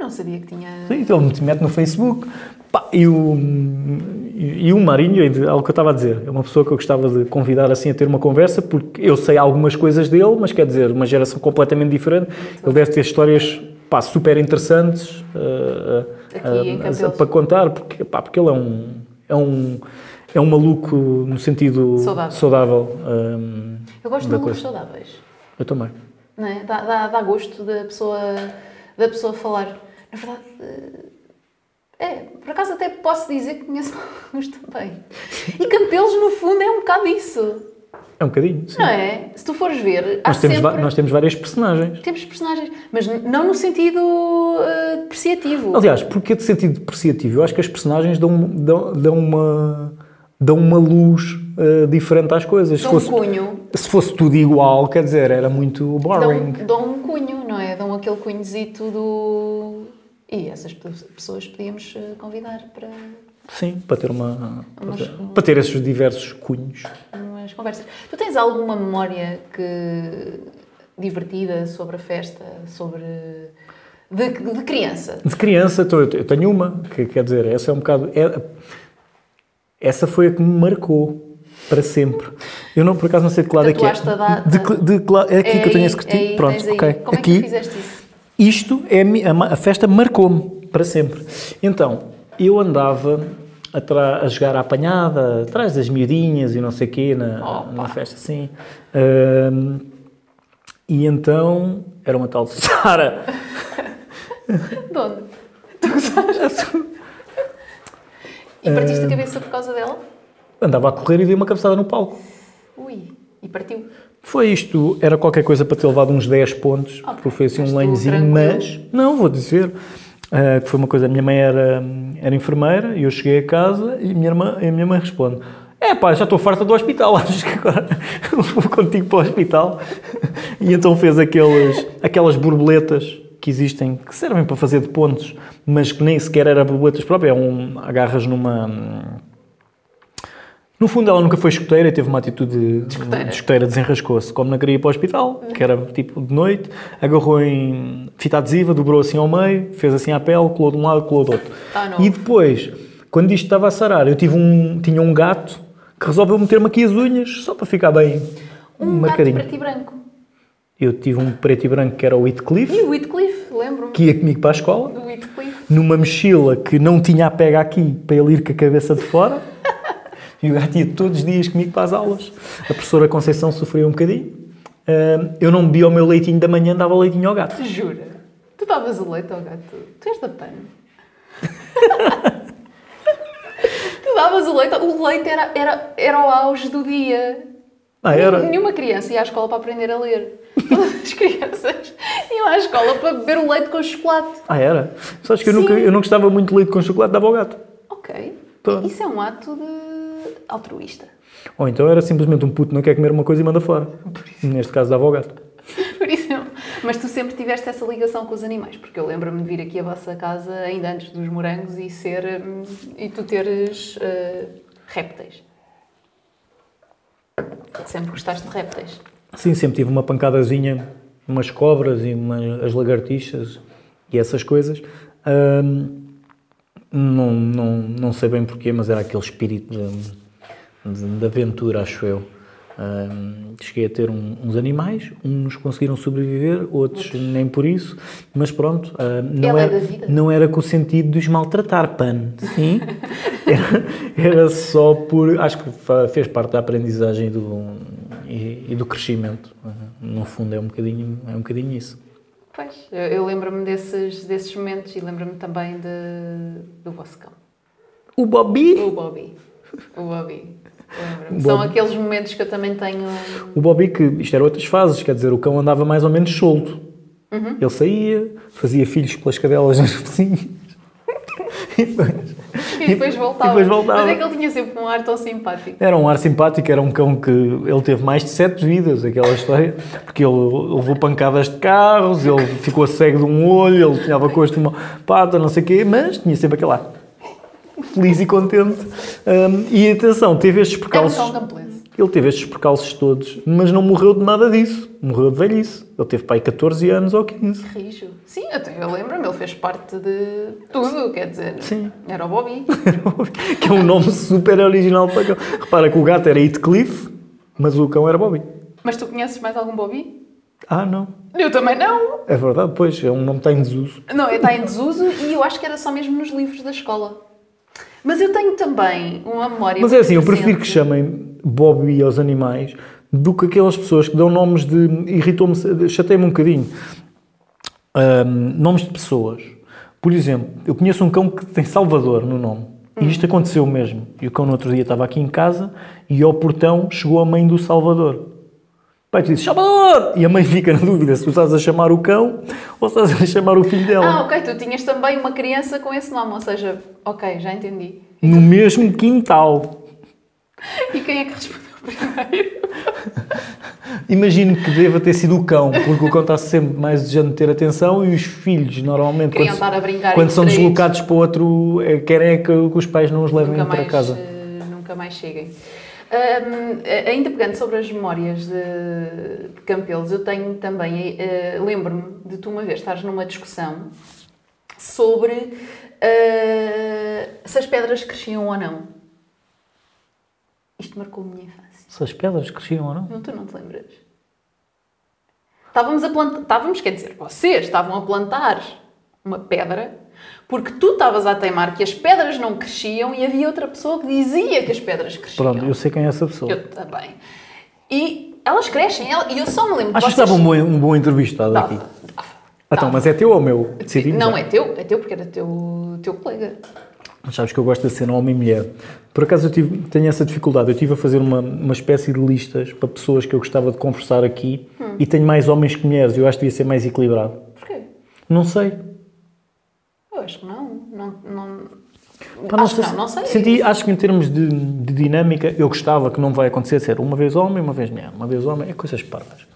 Não sabia que tinha. Sim, então ele me mete no Facebook. Pá, e, o, e, o Marinho, é algo que eu estava a dizer, é uma pessoa que eu gostava de convidar assim a ter uma conversa, porque eu sei algumas coisas dele, mas quer dizer, uma geração completamente diferente. Ele deve ter histórias pá, super interessantes uh, em Campelos. para contar, porque, pá, porque ele é um, é, um, é um maluco no sentido Saudável. saudável, um, Eu gosto de malucos saudáveis. Eu também. É? dá, dá, dá gosto da pessoa, da pessoa falar. Na verdade, eh, é, por acaso até posso dizer que conheço alguns também. E Campelos, no fundo, é um bocado isso. É um bocadinho, sim. Não é? Se tu fores ver, Nós temos, sempre... nós temos várias personagens. Temos personagens, mas não no sentido eh, depreciativo. Aliás, porque de sentido depreciativo? Eu acho que as personagens dão, dão, dão uma, dão uma luz eh, diferente às coisas. Se Dão um fosse, cunho. se fosse tudo igual, quer dizer, era muito Dão, boring. dão um cunho, não é? Dão aquele cunhozito do... E essas pe- pessoas podíamos eh, convidar para Sim, para ter uma. Para ter, para ter esses diversos cunhos. umas conversas. Tu tens alguma memória que divertida sobre a festa, sobre... De, de criança? De criança, eu tenho uma, que quer dizer, essa é um bocado. é- essa foi a que me marcou para sempre. Eu não, por acaso, não sei de que lado é que é. De, que- de que lado- é aqui que eu tenho esse aí, Pronto, ok. Como é aqui, que tu fizeste isso? Isto é a, a a festa marcou-me para sempre. Então, eu andava atra- a jogar à apanhada, atrás das miudinhas e não sei o quê, na, na festa assim. Ahm, e então, era uma tal de Sara. De onde? E partiste a cabeça por causa dela? Andava a correr e dei uma cabeçada no palco. Ui, e partiu. Foi isto, era qualquer coisa para ter levado uns 10 pontos, Ok, porque foi assim um lanezinho, mas, não, vou dizer, ah, que foi uma coisa, a minha mãe era, era enfermeira, e eu cheguei a casa e a minha, irmã, a minha mãe responde, é pá, já estou farta do hospital, acho que agora vou contigo para o hospital. E então fez aqueles, aquelas borboletas que existem, que servem para fazer de pontos, mas que nem sequer era borboletas próprias, é um, agarras numa... No fundo, ela nunca foi escoteira e teve uma atitude de escoteira. de escoteira, desenrascou-se. Como não queria ir para o hospital, que era tipo de noite, agarrou em fita adesiva, dobrou assim ao meio, fez assim à pele, colou de um lado, colou do outro. Ah, e depois, quando isto estava a sarar, eu tive um, tinha um gato que resolveu meter-me aqui as unhas, só para ficar bem Um gato marcadinho. preto e branco. Eu tive um preto e branco que era o Whitcliffe, E o Whitcliffe, lembro-me. que ia comigo para a escola, Do Whitcliffe. numa mochila que não tinha a pega aqui para ele ir com a cabeça de fora. E o gato ia todos os dias comigo para as aulas. A professora Conceição sofreu um bocadinho. Eu não bebia o meu leitinho da manhã, dava leitinho ao gato. Te jura? Tu davas o leite ao gato? Tu és da PAN. tu davas o leite. O leite era, era, era o auge do dia. Ah, era? Nenhuma criança ia à escola para aprender a ler. Todas as crianças iam à escola para beber o leite com chocolate. Ah, era? Sabes que eu, Sim. nunca, eu não gostava muito de leite com chocolate, dava ao gato. Ok. Pronto. Isso é um ato de altruísta. Ou então era simplesmente um puto não quer comer uma coisa e manda fora. Neste caso dava ao gato. Por exemplo. Mas tu sempre tiveste essa ligação com os animais, porque eu lembro-me de vir aqui à vossa casa ainda antes dos morangos e ser hum, e tu teres eh, répteis. Sempre gostaste de répteis. Sim, sempre tive uma pancadazinha, umas cobras e umas, as lagartixas e essas coisas. Ahm, não, não, não sei bem porquê, mas era aquele espírito de, de- de aventura, acho eu. Ahm, cheguei a ter um- uns animais, uns conseguiram sobreviver, outros nem por isso, mas pronto, ah, não, Ela é era, vida. não era com o sentido de os maltratar, pan, sim, era, era só por, acho que fez parte da aprendizagem e do, e, e do crescimento, no fundo é um bocadinho, é um bocadinho isso. Pois, eu, eu lembro-me desses, desses momentos e lembro-me também de, do vosso cão. O Bobby? O Bobby. O Bobby. Lembro-me. São aqueles momentos que eu também tenho. O Bobby, que isto era outras fases, quer dizer, o cão andava mais ou menos solto. Ele saía, fazia filhos pelas cadelas nas vizinhas. e depois, E depois voltava. E depois voltava. Mas é que ele tinha sempre um ar tão simpático. Era um ar simpático, era um cão que ele teve mais de sete vidas, aquela história, porque ele levou pancadas de carros, ele ficou cego de um olho, ele tinha com uma pata, não sei o quê, mas tinha sempre aquele ar feliz e contente. Um, e atenção, teve estes É um percalços. cão. Ele teve estes percalços todos, mas não morreu de nada disso. Morreu de velhice. Ele teve pai 14 anos ou 15. Rijo. Sim, até eu lembro-me, ele fez parte de tudo, quer dizer. Sim. Era o Bobby. que é um nome super original para cão. Repara que o gato era Heathcliff, mas o cão era Bobby. Mas tu conheces mais algum Bobby? Ah, não. Eu também não. É verdade, pois, é um nome que está em desuso. Não, está em desuso e eu acho que era só mesmo nos livros da escola. Mas eu tenho também uma memória. Mas é assim, eu prefiro que chamem Bobby aos animais do que aquelas pessoas que dão nomes de. irritou-me, chatei-me um bocadinho. Ahm, nomes de pessoas. Por exemplo, eu conheço um cão que tem Salvador no nome. E isto aconteceu mesmo. E o cão no outro dia estava aqui em casa e ao portão chegou a mãe do Salvador. Pai, tu dizes Salvador! E a mãe fica na dúvida se tu estás a chamar o cão ou se estás a chamar o filho dela. Ah, ok, tu tinhas também uma criança com esse nome, ou seja, ok, já entendi. No mesmo quintal. E quem é que respondeu primeiro? Imagino que deva ter sido o cão, porque o cão está sempre mais desejando ter atenção e os filhos, normalmente, Queriam quando, estar a brincar quando são deslocados para outro, é, querem é que, que os pais não os levem nunca para mais, casa. eh, nunca mais cheguem. Eh, ainda pegando sobre as memórias de, de Campelos, eu tenho também, eh, lembro-me de tu uma vez estares numa discussão sobre eh, se as pedras cresciam ou não. Isto marcou a minha infância. Se as pedras cresciam ou não? Não, tu não te lembras? Estávamos a plantar, estávamos, quer dizer, vocês estavam a plantar uma pedra porque tu estavas a teimar que as pedras não cresciam e havia outra pessoa que dizia que as pedras cresciam. Pronto, eu sei quem é essa pessoa. Eu também. E elas crescem, e eu só me lembro Acho que vocês- estava um bom, um bom entrevistado Dava, aqui. dava, Então, dava. mas é teu ou meu? Decidimos Não, já. é teu, é teu porque era teu, teu colega. Sabes que eu gosto de ser homem e mulher. Por acaso eu tive, tenho essa dificuldade. Eu estive a fazer uma, uma espécie de listas para pessoas que eu gostava de conversar aqui Hum. e tenho mais homens que mulheres. Eu acho que devia ser mais equilibrado. Porquê? Não sei. Que não. Não, não, Pá, acho se- não, não sei. Senti, acho que em termos de, de dinâmica, eu gostava que não vai acontecer ser uma vez homem, uma vez mulher. Uma vez homem, é coisas parvas.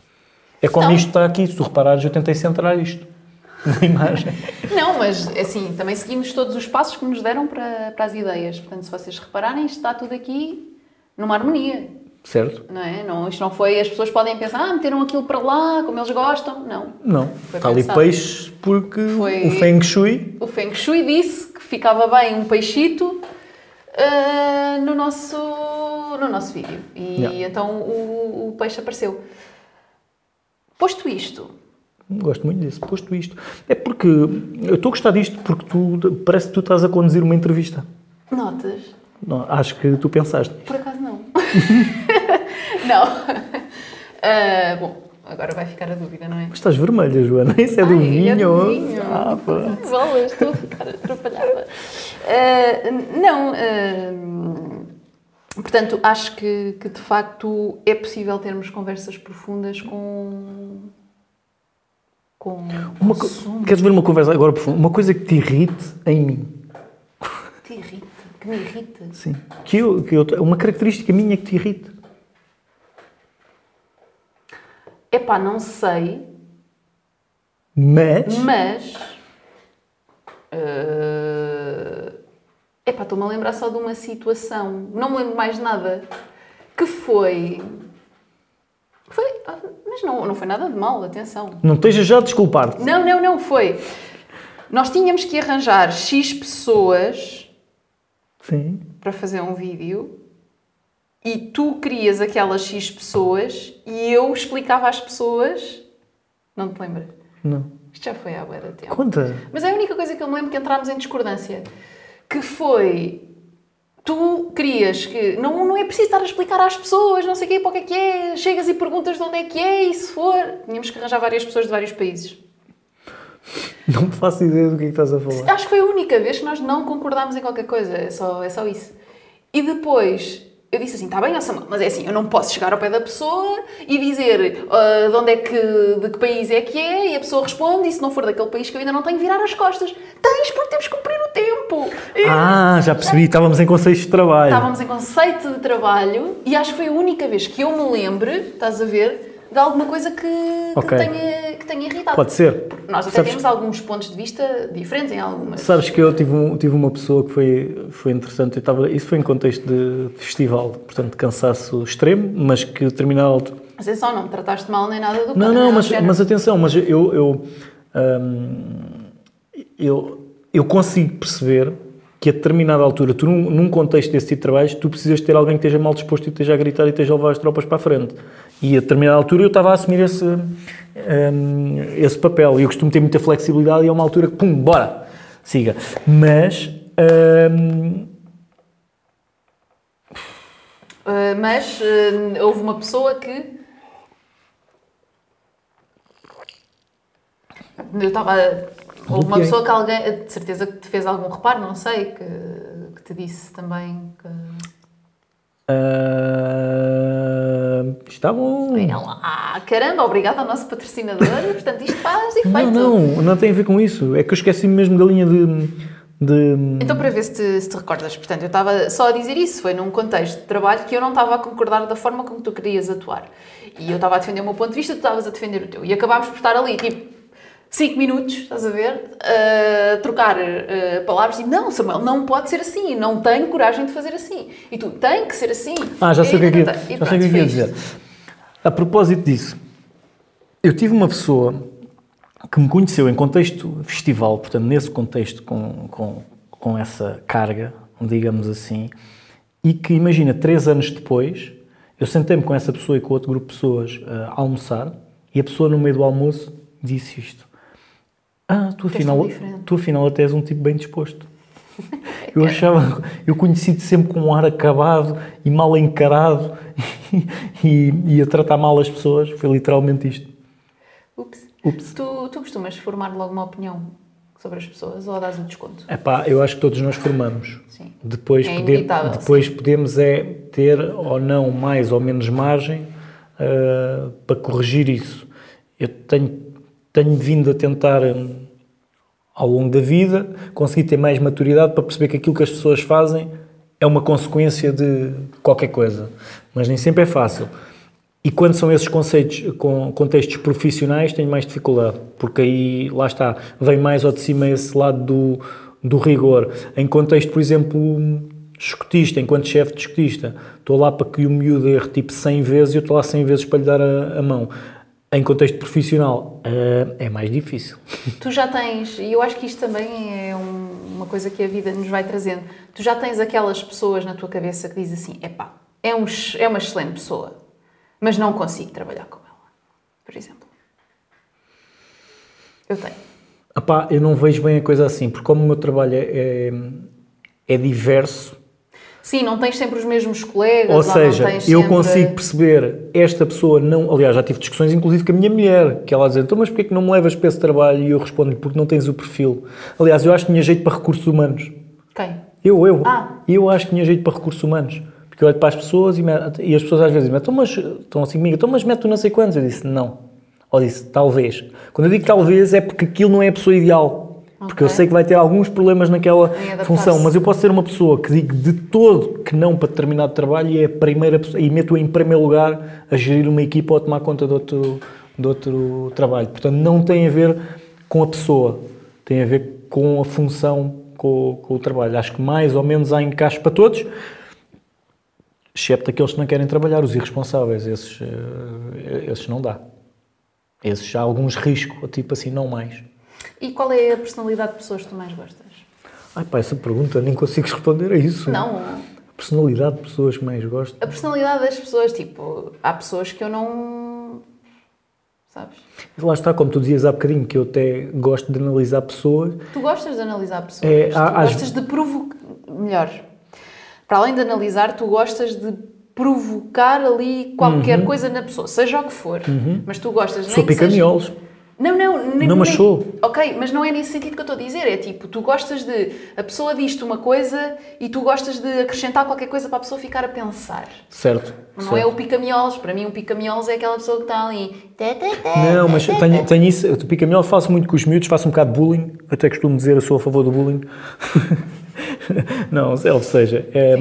É como Não. isto está aqui, se tu reparares, eu tentei centrar isto na imagem. Não, mas assim, também seguimos todos os passos que nos deram para, para as ideias. Portanto, se vocês repararem, isto está tudo aqui numa harmonia, Certo? não é? Não, isto não foi, as pessoas podem pensar, ah, meteram aquilo para lá, como eles gostam. Não. Não. Foi está ali peixe porque Foi- o Feng Shui. O Feng Shui disse que ficava bem um peixito ah, no, nosso, no nosso vídeo. E então o, o peixe apareceu. Posto isto, Gosto muito disso, posto isto. É porque eu estou a gostar disto porque tu parece que tu estás a conduzir uma entrevista. notas? Não, acho que tu pensaste. Por acaso não. Ah, bom, agora vai ficar a dúvida, não é? Mas estás vermelha, Joana. Isso é do Ai, vinho. é do vinho. Ah, pá. Bolas, estou a ficar atrapalhada. Ah, não, ah, portanto, acho que, que de facto é possível termos conversas profundas com. com. Uma Queres ver uma conversa agora profunda? Uma coisa que te irrite em mim. te irrita, que me irrita. Sim. Que eu, que eu, uma característica minha que te irrite. Epá, não sei, Mas. mas. ah, epá, estou-me a lembrar só de uma situação, não me lembro mais de nada, que foi. Foi. Mas não, não foi nada de mal, atenção. Não estejas já a desculpar-te. Não, não, não, foi. Nós tínhamos que arranjar X pessoas Sim. para fazer um vídeo e tu querias aquelas X pessoas e eu explicava às pessoas. Não te lembras? Não. Isto já foi há bué de tempo. Conta. Mas é a única coisa que eu me lembro que entrámos em discordância. Que foi. Tu querias que. Não, não é preciso estar a explicar às pessoas, não sei o quê, para o que é que é. Chegas e perguntas de onde é que é e se for. Tínhamos que arranjar várias pessoas de vários países. Não faço ideia do que é que estás a falar. Acho que foi a única vez que nós não concordámos em qualquer coisa. É só, é só isso. E depois eu disse assim, está bem, Samuel, mas é assim, eu não posso chegar ao pé da pessoa e dizer uh, de onde é que, de que país é que é, e a pessoa responde, e se não for daquele país que eu ainda não tenho, virar as costas. Tens, porque temos que cumprir o tempo. Ah, já percebi, estávamos em conceito de trabalho. Estávamos em conceito de trabalho, e acho que foi a única vez que eu me lembro, estás a ver, de alguma coisa que, Ok. que, tenha, que tenha irritado. Pode ser. Nós até Sabes- temos alguns pontos de vista diferentes em algumas. Sabes que eu tive, um- tive uma pessoa que foi, foi interessante. Eu estava, isso foi em contexto de festival, portanto, de cansaço extremo, mas que a determinada altura. Mas é só, não me trataste mal nem nada do Não, não, mas, mas atenção, mas eu, eu, hum, eu, eu consigo perceber que a determinada altura, tu num, num contexto desse tipo de trabalhos, tu precisas ter alguém que esteja mal disposto e esteja a gritar e esteja a levar as tropas para a frente. E a determinada altura eu estava a assumir esse, hum, esse papel. E eu costumo ter muita flexibilidade e é uma altura que, pum, bora, siga. Mas... hum, Uh, mas uh, houve uma pessoa que. Eu estava. Houve uma pessoa que alguém. De certeza que te fez algum reparo, não sei, que, que te disse também que. Ah, está bom. Ela, ah, caramba, obrigada ao nosso patrocinador, portanto isto faz efeito. Não, não, não tem a ver com isso. É que eu esqueci mesmo da linha de. de Então, para ver se te, se te recordas, portanto, eu estava só a dizer isso, foi num contexto de trabalho que eu não estava a concordar da forma como tu querias atuar. E eu estava a defender o meu ponto de vista, tu estavas a defender o teu. E acabámos por estar ali, tipo, 5 minutos, estás a ver, a trocar eh, palavras e não, Samuel, não pode ser assim, não tenho coragem de fazer assim. E tu, tem que ser assim. Ah, já sei o que é que, E ia- pronto, sei que, é ia dizer. A propósito disso, eu tive uma pessoa que me conheceu em contexto festival, portanto, nesse contexto com, com, com essa carga, digamos assim, e que, imagina, três anos depois, eu sentei-me com essa pessoa e com outro grupo de pessoas eh, a almoçar e a pessoa, no meio do almoço, disse isto. Ah, tu afinal, tão diferente." tu afinal até és um tipo bem disposto. Eu achava, eu conheci-te sempre com um ar acabado e mal encarado e, e a tratar mal as pessoas. Foi literalmente isto. Ups. Ups. Tu, tu costumas formar logo uma opinião sobre as pessoas ou dás o desconto? Epá, eu acho que todos nós formamos. Sim. Depois, É pode- inevitável, depois podemos é ter ou não mais ou menos margem ah, para corrigir isso. Eu tenho, tenho vindo a tentar, hum, ao longo da vida, conseguir ter mais maturidade para perceber que aquilo que as pessoas fazem é uma consequência de qualquer coisa. Mas nem sempre é fácil. E quando são esses conceitos, com contextos profissionais, tenho mais dificuldade, porque aí, lá está, vem mais ao de cima esse lado do, do rigor. Em contexto, por exemplo, escotista, enquanto chefe de escotista, estou lá para que o miúdo erre tipo 100 vezes e eu estou lá 100 vezes para lhe dar a, a mão. Em contexto profissional, eh, é mais difícil. Tu já tens, e eu acho que isto também é um- uma coisa que a vida nos vai trazendo, tu já tens aquelas pessoas na tua cabeça que dizem assim, epá, é, um, é uma excelente pessoa, mas não consigo trabalhar com ela, por exemplo. Eu tenho. Epá, eu não vejo bem a coisa assim, porque como o meu trabalho é, é, é diverso, Sim, não tens sempre os mesmos colegas, Ou seja, eu sempre- consigo perceber esta pessoa não. Aliás, já tive discussões inclusive com a minha mulher, que ela diz: então, mas porquê que não me levas para esse trabalho? E eu respondo: porque não tens o perfil. Aliás, eu acho que tinha jeito para recursos humanos. Quem? Eu, eu. Ah. Eu acho que tinha jeito para recursos humanos. Porque eu olho para as pessoas e, me- e as pessoas às vezes dizem: então, mas estão assim comigo, então, mas mete não sei quantos. Eu disse: não. Ou disse: talvez. Quando eu digo talvez é porque aquilo não é a pessoa ideal. Porque eu Ok. sei que vai ter alguns problemas naquela função, mas eu posso ser uma pessoa que digo de todo que não para determinado trabalho e é a primeira e meto em primeiro lugar a gerir uma equipa ou a tomar conta de outro, de outro trabalho. Portanto, não tem a ver com a pessoa, tem a ver com a função, com, com o trabalho. Acho que mais ou menos há encaixe para todos, excepto aqueles que não querem trabalhar, os irresponsáveis, esses, eh, esses não dá. Esses há alguns riscos, tipo assim, não mais. E qual é a personalidade de pessoas que tu mais gostas? Ai pá, essa pergunta nem consigo responder a isso. Não, A personalidade de pessoas que mais gosto. a personalidade das pessoas, tipo, há pessoas que eu não... Sabes? Lá está, como tu dizias há bocadinho, que eu até gosto de analisar pessoas. Tu gostas de analisar pessoas, É, tu há- às- gostas de provocar... Melhor, para além de analisar, tu gostas de provocar ali qualquer Uhum. coisa na pessoa, seja o que for. Mas tu gostas... nem Sou que seja- Não, não, não mas sou. Ok, mas não é nesse sentido que eu estou a dizer. É tipo, tu gostas de. A pessoa diz-te uma coisa e tu gostas de acrescentar qualquer coisa para a pessoa ficar a pensar. Certo. Não certo. é o pica-miolos. Para mim, um pica-miolos é aquela pessoa que está ali. Não, mas tenho, tenho isso. O pica-miolos faço muito com os miúdos, faço um bocado de bullying. Até costumo dizer, eu sou a favor do bullying. não, ou seja, é,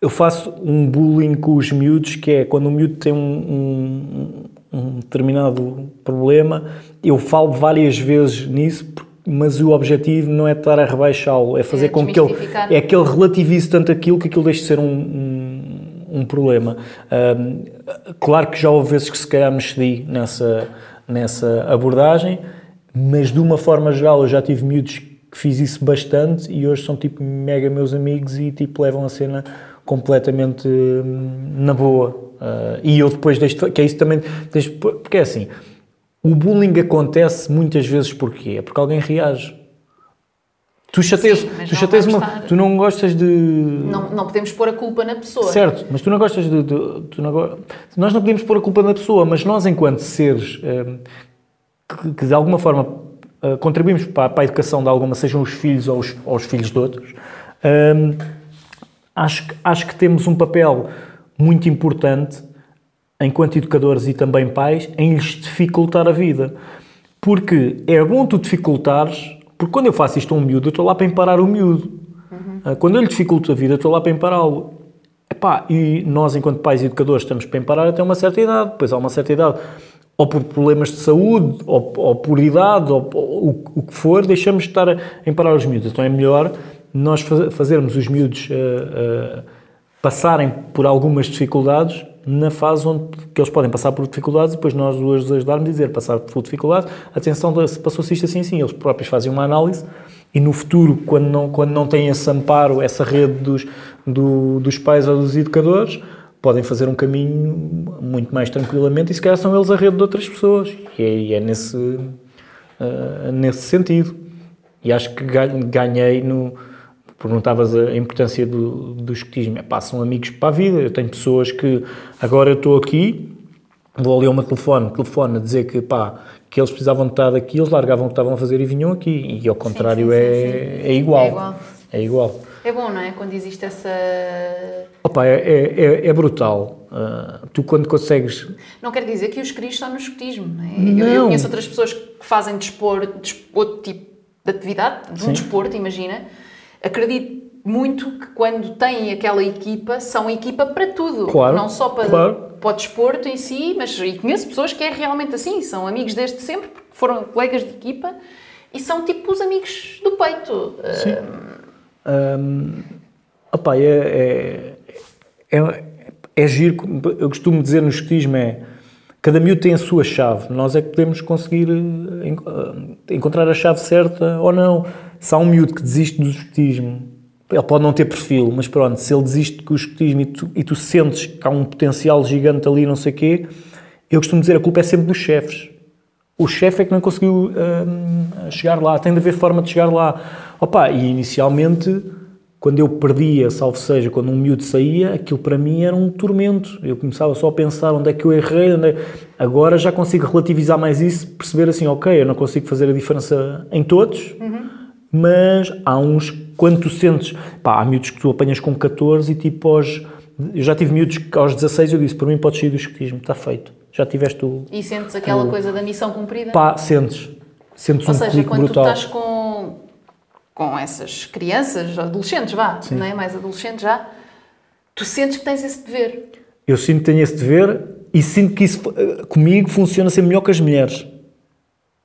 eu faço um bullying com os miúdos que é quando o miúdo tem um, um um determinado problema, eu falo várias vezes nisso, mas o objetivo não é estar a rebaixá-lo, é fazer é com que ele, é que ele relativize tanto aquilo que aquilo deixe de ser um, um, um problema. Um, claro que já houve vezes que se calhar me cedi nessa, nessa abordagem, mas de uma forma geral eu já tive miúdos que fiz isso bastante e hoje são tipo mega meus amigos e tipo levam a cena completamente hum, na boa. Uh, e eu depois deixo, que é isso também, deixo, porque é assim, o bullying acontece muitas vezes porquê? É porque alguém reage. Tu chateias, Sim, tu, chateias uma, estar... tu não gostas de. Não, não podemos pôr a culpa na pessoa. Certo, mas tu não gostas de. de tu não, nós não podemos pôr a culpa na pessoa, mas nós, enquanto seres um, que, que, de alguma forma uh, contribuímos para, para, a educação de alguma, sejam os filhos ou os, ou os filhos de outros, um, acho, acho que temos um papel muito importante, enquanto educadores e também pais, em lhes dificultar a vida. Porque é bom tu dificultares, porque quando eu faço isto a um miúdo, eu estou lá para emparar o miúdo. Uhum. Quando eu lhe dificulto a vida, eu estou lá para empará-lo. e nós, enquanto pais e educadores, estamos para emparar até uma certa idade. Depois há uma certa idade, ou por problemas de saúde, ou, ou por idade, ou, ou, ou, o que for, deixamos de estar a emparar os miúdos. Então é melhor nós fazermos os miúdos... Uh, uh, passarem por algumas dificuldades na fase onde que eles podem passar por dificuldades e depois nós os ajudarmos a dizer passar por dificuldades, atenção, passou-se isto assim assim, eles próprios fazem uma análise e no futuro, quando não, quando não têm esse amparo, essa rede dos, do, dos pais ou dos educadores, podem fazer um caminho muito mais tranquilamente e se calhar são eles a rede de outras pessoas e é, e é nesse, uh, nesse sentido. E acho que ganhei no, perguntavas a importância do, do escotismo. Epá, são amigos para a vida. Eu tenho pessoas que agora eu estou aqui, vou ali ao meu telefone, telefone a dizer que, pá, que eles precisavam de estar aqui, eles largavam o que estavam a fazer e vinham aqui. E ao contrário sim, sim, é, sim, é, igual. é igual. É igual. É bom, não é? Quando existe essa. Opa, é, é, é, é brutal. Uh, tu, quando consegues. Não quer dizer que os cristos estão no escotismo, não é? Não. Eu, eu, conheço outras pessoas que fazem desporto, outro tipo de atividade, de um desporto, imagina, acredito muito que quando têm aquela equipa, são equipa para tudo. Claro, não só para, claro. para o desporto em si, mas e conheço pessoas que é realmente assim, são amigos desde sempre, foram colegas de equipa e são tipo os amigos do peito. Sim. Um... Opa, é, é, é, é giro, eu costumo dizer no escotismo é cada miúdo tem a sua chave, nós é que podemos conseguir eh, eh, encontrar a chave certa ou não se há um miúdo que desiste do escotismo, ele pode não ter perfil, mas pronto, se ele desiste do escotismo e tu, e tu sentes que há um potencial gigante ali, não sei o quê, eu costumo dizer a culpa é sempre dos chefes. O chefe é que não conseguiu hum, chegar lá, tem de haver forma de chegar lá. Opa, e inicialmente, quando eu perdia, salvo seja, quando um miúdo saía, aquilo para mim era um tormento. Eu começava só a pensar onde é que eu errei. É... Agora já consigo relativizar mais isso, perceber assim, ok, eu não consigo fazer a diferença em todos, uhum mas há uns, quando tu sentes, pá, há miúdos que tu apanhas com 14 e tipo aos, eu já tive miúdos que aos 16 eu disse, por mim podes sair do escotismo, está feito, já tiveste o... E sentes aquela o, coisa da missão cumprida? Pá, sentes, sentes Ou um seja, quando brutal. tu estás com, com essas crianças, adolescentes vá, Sim. não é? Mais adolescentes já, tu sentes que tens esse dever. Eu sinto que tenho esse dever e sinto que isso eh, comigo funciona sempre melhor que as mulheres.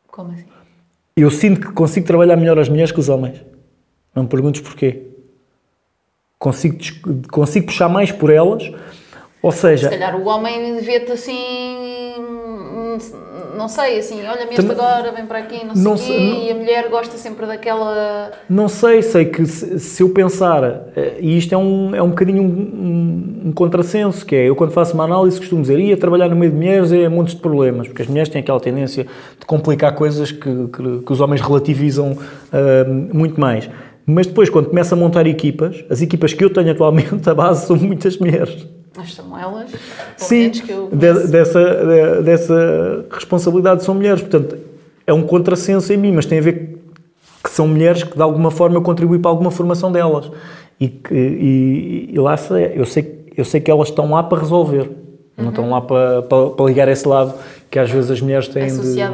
Como assim? Eu sinto que consigo trabalhar melhor as mulheres que os homens. Não me perguntes porquê. Consigo, consigo puxar mais por elas, ou seja... Se calhar o homem vê-te assim não sei, assim, olha-me este agora, vem para aqui, não sei não sei, quê, não, e a mulher gosta sempre daquela... Não sei, sei que se, se eu pensar, eh, e isto é um, é um bocadinho um, um, um, contrassenso, que é, eu quando faço uma análise costumo dizer, ia trabalhar no meio de mulheres é montes de problemas, porque as mulheres têm aquela tendência de complicar coisas que, que, que os homens relativizam uh, muito mais. Mas depois, quando começa a montar equipas, as equipas que eu tenho atualmente, a base são muitas mulheres. As Samuelas, pelo Sim, que eu de- dessa, de- dessa responsabilidade são mulheres. Portanto, é um contrassenso em mim, mas tem a ver que são mulheres que de alguma forma eu contribuí para alguma formação delas. E, que, e, e lá eu sei, eu sei que elas estão lá para resolver. Não estão lá para, para, para ligar esse lado que às vezes as mulheres têm de- associado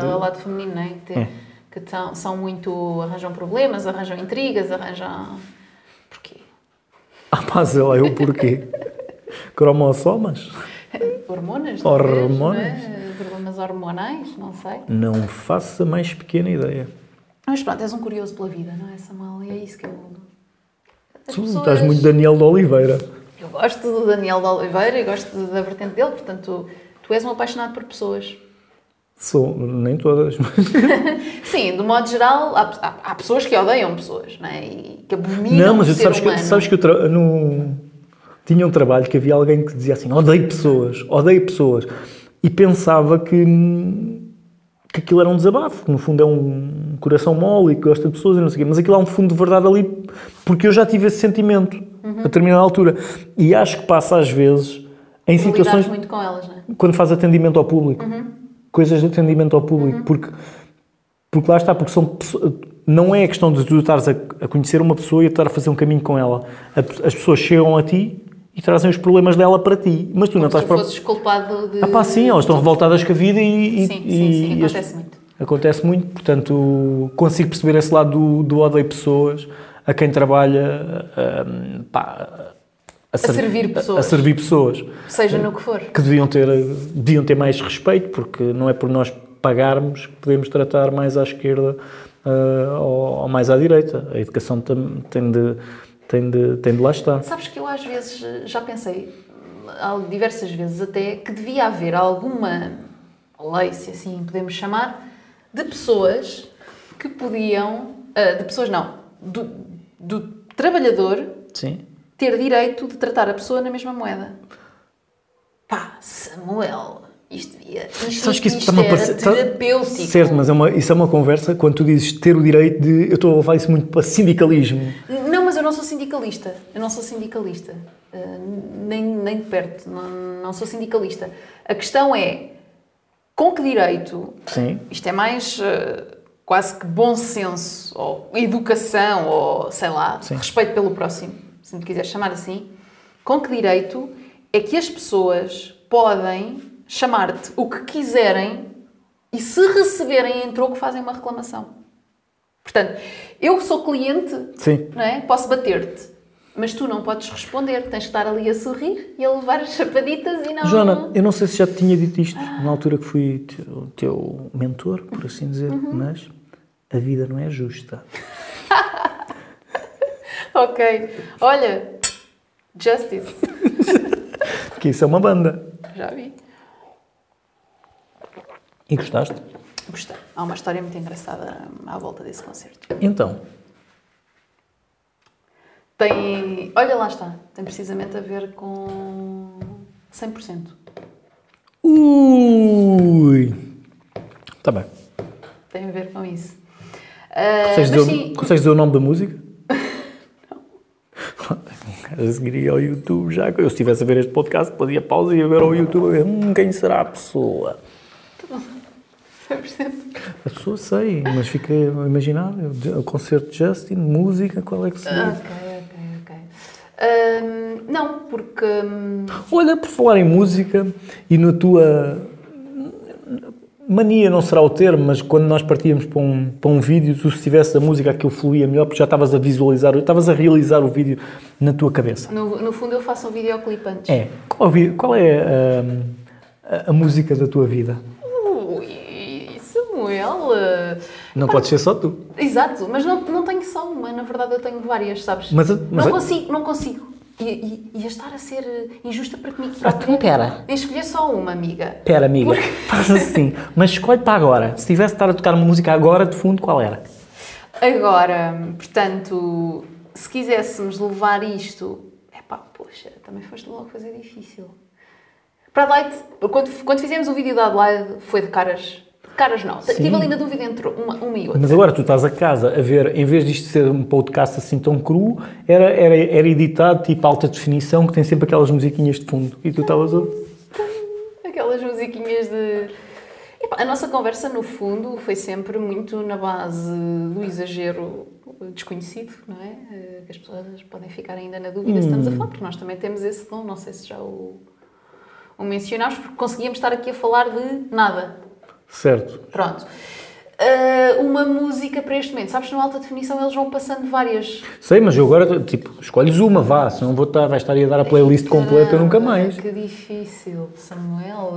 de- ao lado feminino, não é? Que, É. que tão- são muito. arranjam problemas, arranjam intrigas, arranjam. Porquê? Ah, pá, sei lá, eu porquê? Cromossomas? Hormonas? Hormonas. talvez, não é? Problemas hormonais, não sei. Não faço a mais pequena ideia. Mas pronto, és um curioso pela vida, não é, Samuel? E é isso que eu. As Tu pessoas- estás muito Daniel de Oliveira. Eu gosto do Daniel de Oliveira e gosto da vertente dele, portanto, tu és um apaixonado por pessoas. Sou, nem todas. Sim, de modo geral, há, há- há pessoas que odeiam pessoas, não é? E que abominam Não, mas tu sabes que, sabes que eu tra- no, tinha um trabalho que havia alguém que dizia assim: odeio pessoas, odeio pessoas. E pensava que, que aquilo era um desabafo, que no fundo é um coração mole e que gosta de pessoas e não sei o quê. Mas aquilo há um fundo de verdade ali, porque eu já tive esse sentimento a determinada altura. E acho que passa às vezes em Tu situações muito com elas, não é? quando faz atendimento ao público. Coisas de atendimento ao público. Porque, porque lá está, porque são pesso- não é a questão de tu estares a, a conhecer uma pessoa e a estar a fazer um caminho com ela. A as pessoas chegam a ti e trazem os problemas dela para ti. Mas tu não Se estás para. fosses culpado de... Ah pá, sim, elas estão revoltadas com a vida e. e- Sim, sim, acontece muito. Acontece muito, portanto, consigo perceber esse lado do, do odeio pessoas, a quem trabalha hum, pá, a, ser- servir pessoas. A, servir pessoas Seja no que for. que deviam ter, deviam ter mais respeito, porque não é por nós pagarmos que podemos tratar mais à esquerda ah, ou, ou mais à direita. A educação tam- tem de, tem, de, tem de lá estar. Sabes que eu às vezes já pensei, diversas vezes até, que devia haver alguma lei, se assim podemos chamar, de pessoas que podiam, ah, de pessoas não, do, do trabalhador Sim. ter direito de tratar a pessoa na mesma moeda. Pá, Samuel, isto devia. Isto, Sabes que isso está-me a parecer- tá- terapêutico. Certo, mas é uma, isso é uma conversa quando tu dizes ter o direito de. Eu estou a levar isso muito para sindicalismo. Eu não sou sindicalista. Eu não sou sindicalista. Uh, nem, nem de perto. Não, não sou sindicalista. A questão é com que direito, Sim. isto é mais uh, quase que bom senso, ou educação, ou sei lá, Sim. respeito pelo próximo, se me quiser chamar assim, com que direito é que as pessoas podem chamar-te o que quiserem e se receberem em troco fazem uma reclamação. Portanto, eu que sou cliente, Sim. não é? Posso bater-te. Mas tu não podes responder, tens que estar ali a sorrir e a levar as chapaditas e não. Joana, eu não sei se já te tinha dito isto na altura que fui teu, teu mentor, por assim dizer, Uhum. mas a vida não é justa. Ok. Olha, Justice. Porque isso é uma banda. Já vi. E gostaste? Gostei. Há uma história muito engraçada à volta desse concerto. Então, Tem. Olha, lá está. Tem precisamente a ver com 100%. ui! Está bem. Tem a ver com isso. Ah, Consegues mas dizer, sim, consegues dizer o nome da música? não. A seguir ao YouTube já. Eu se estivesse a ver este podcast, podia pausa e ver ao YouTube a ver hum, quem será a pessoa. 100%. A pessoa sei, mas fica a imaginar o concerto de Justin, música, qual é que seria? Ok, ok, ok. Ahm, não, porque. hum, Olha, por falar em música e na tua mania não será o termo, mas quando nós partíamos para um, para um vídeo, tu se tivesse a música aquilo fluía melhor porque já estavas a visualizar, estavas a realizar o vídeo na tua cabeça. no, no fundo, eu faço um videoclipe antes. É. Qual, é qual é hum, a, a música da tua vida? Samuel. eh, Não pode ser só tu. Exato, mas não, não tenho só uma, na verdade eu tenho várias, sabes? Mas a- mas não a- consigo, não consigo. E, e, e a estar a ser eh, injusta para comigo Ah, própria. então pera. Escolher só uma, amiga. Espera, amiga, faz assim, mas escolhe para agora. Se tivesse de estar a tocar uma música agora, de fundo, qual era? Agora, portanto, se quiséssemos levar isto. Epá, poxa, também foste logo fazer difícil. Para Adelaide, quando, quando fizemos o vídeo da Adelaide, foi de caras Caras não. Estive ali na dúvida entre uma, uma e outra. Mas agora tu estás a casa a ver, em vez disto ser um podcast assim tão cru, era, era, era editado tipo alta definição que tem sempre aquelas musiquinhas de fundo. E tu estavas a. Aquelas musiquinhas de. Epá, a nossa conversa, no fundo, foi sempre muito na base do exagero desconhecido, não é? Eh, Que as pessoas podem ficar ainda na dúvida se estamos a falar, porque nós também temos esse dom, não sei se já o, o mencionámos, porque conseguíamos estar aqui a falar de nada. Certo. Pronto. Ah, uma música para este momento. Sabes, no alta definição eles vão passando várias. Sei, mas eu agora, tipo, escolhes uma, vá, senão vou estar, vai estar a dar a playlist completa nunca mais. Que difícil, Samuel.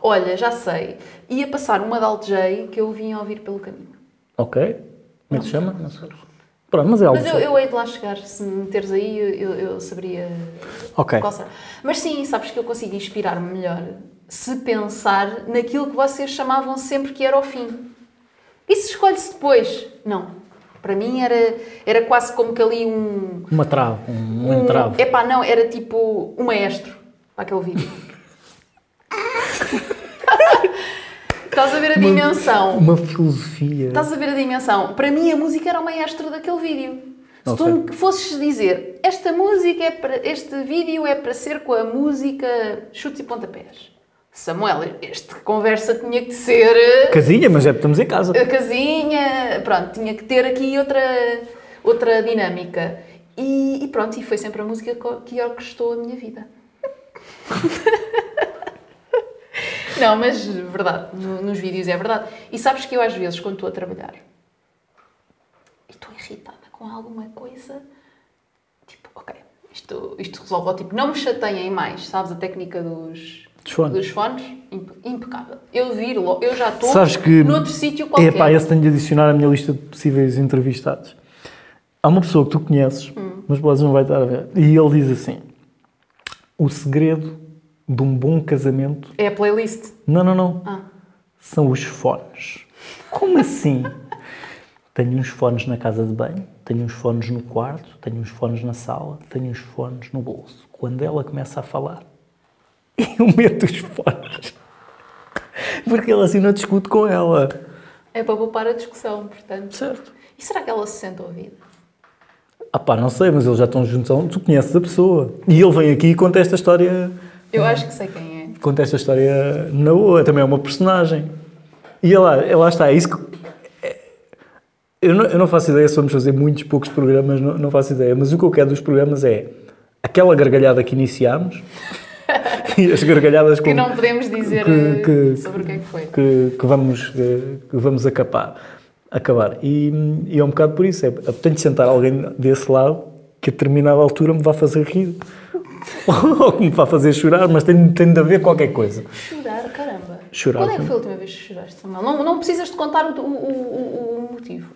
Olha, já sei. Ia passar uma da Alt J que eu vim a ouvir pelo caminho. Ok. Como é que se chama? Não sei. Pronto, mas é algo. Mas eu, eu hei de lá chegar. Se me meteres aí, eu, eu saberia Ok. qual será. Mas sim, sabes que eu consigo inspirar-me melhor se pensar naquilo que vocês chamavam sempre que era o fim. Se escolhe-se depois? Não. Para mim era, era quase como que ali um. Uma trave, um, um entrave. Epá, não, era tipo um maestro para aquele vídeo. Estás a ver a dimensão? Uma filosofia. Estás a ver a dimensão? Para mim a música era o maestro daquele vídeo. Se tu me fosses dizer, esta música é para, este vídeo é para ser com a música chutes e pontapés. Samuel, esta conversa tinha que ser eh, Casinha, mas é porque estamos em casa. casinha, pronto, tinha que ter aqui outra, outra dinâmica. E, e pronto, e foi sempre a música que orquestou a minha vida. Não, mas verdade, no- nos vídeos é verdade. E sabes que eu às vezes, quando estou a trabalhar, e estou irritada com alguma coisa, tipo, ok, isto, isto resolve, ou tipo, não me chateiem mais, sabes, a técnica dos, Dos fones. dos fones, impe- impecável. Eu viro, logo, eu já estou Sabes que. noutro sítio qualquer. Epá, esse tenho de adicionar à minha lista de possíveis entrevistados. Há uma pessoa que tu conheces, Hum. mas podes não vai estar a ver. E ele diz assim: o segredo de um bom casamento. É a playlist. Não, não, não. Ah. São os fones. Como assim? tenho uns fones na casa de banho, tenho uns fones no quarto, tenho uns fones na sala, tenho uns fones no bolso. Quando ela começa a falar, eu meto os fones. Porque ele assim não discute com ela. É para poupar a discussão, portanto. Certo. E será que ela se sente ouvida? Ah pá, não sei, mas eles já estão juntos. Tu conheces a pessoa. E ele vem aqui e conta esta história. Eu acho que sei quem é. Conta esta história na boa. Também é uma personagem. E ele lá está. É isso que. é- Eu não, eu não faço ideia se vamos fazer muitos, poucos programas, não, não faço ideia. Mas o que eu quero dos programas é aquela gargalhada que iniciámos e as gargalhadas Que com, não podemos dizer que- eh, que- sobre o que é que foi. que, que vamos, que, que vamos acabar. acabar. E, e é um bocado por isso. É, tenho de sentar alguém desse lado que a determinada altura me vá fazer rir. Ou que me vá fazer chorar, mas tem, tem de haver qualquer coisa. Chorar, caramba. Chorar, Quando é que foi a última vez que choraste, Samuel? Não, não precisas de contar o, o, o, o motivo.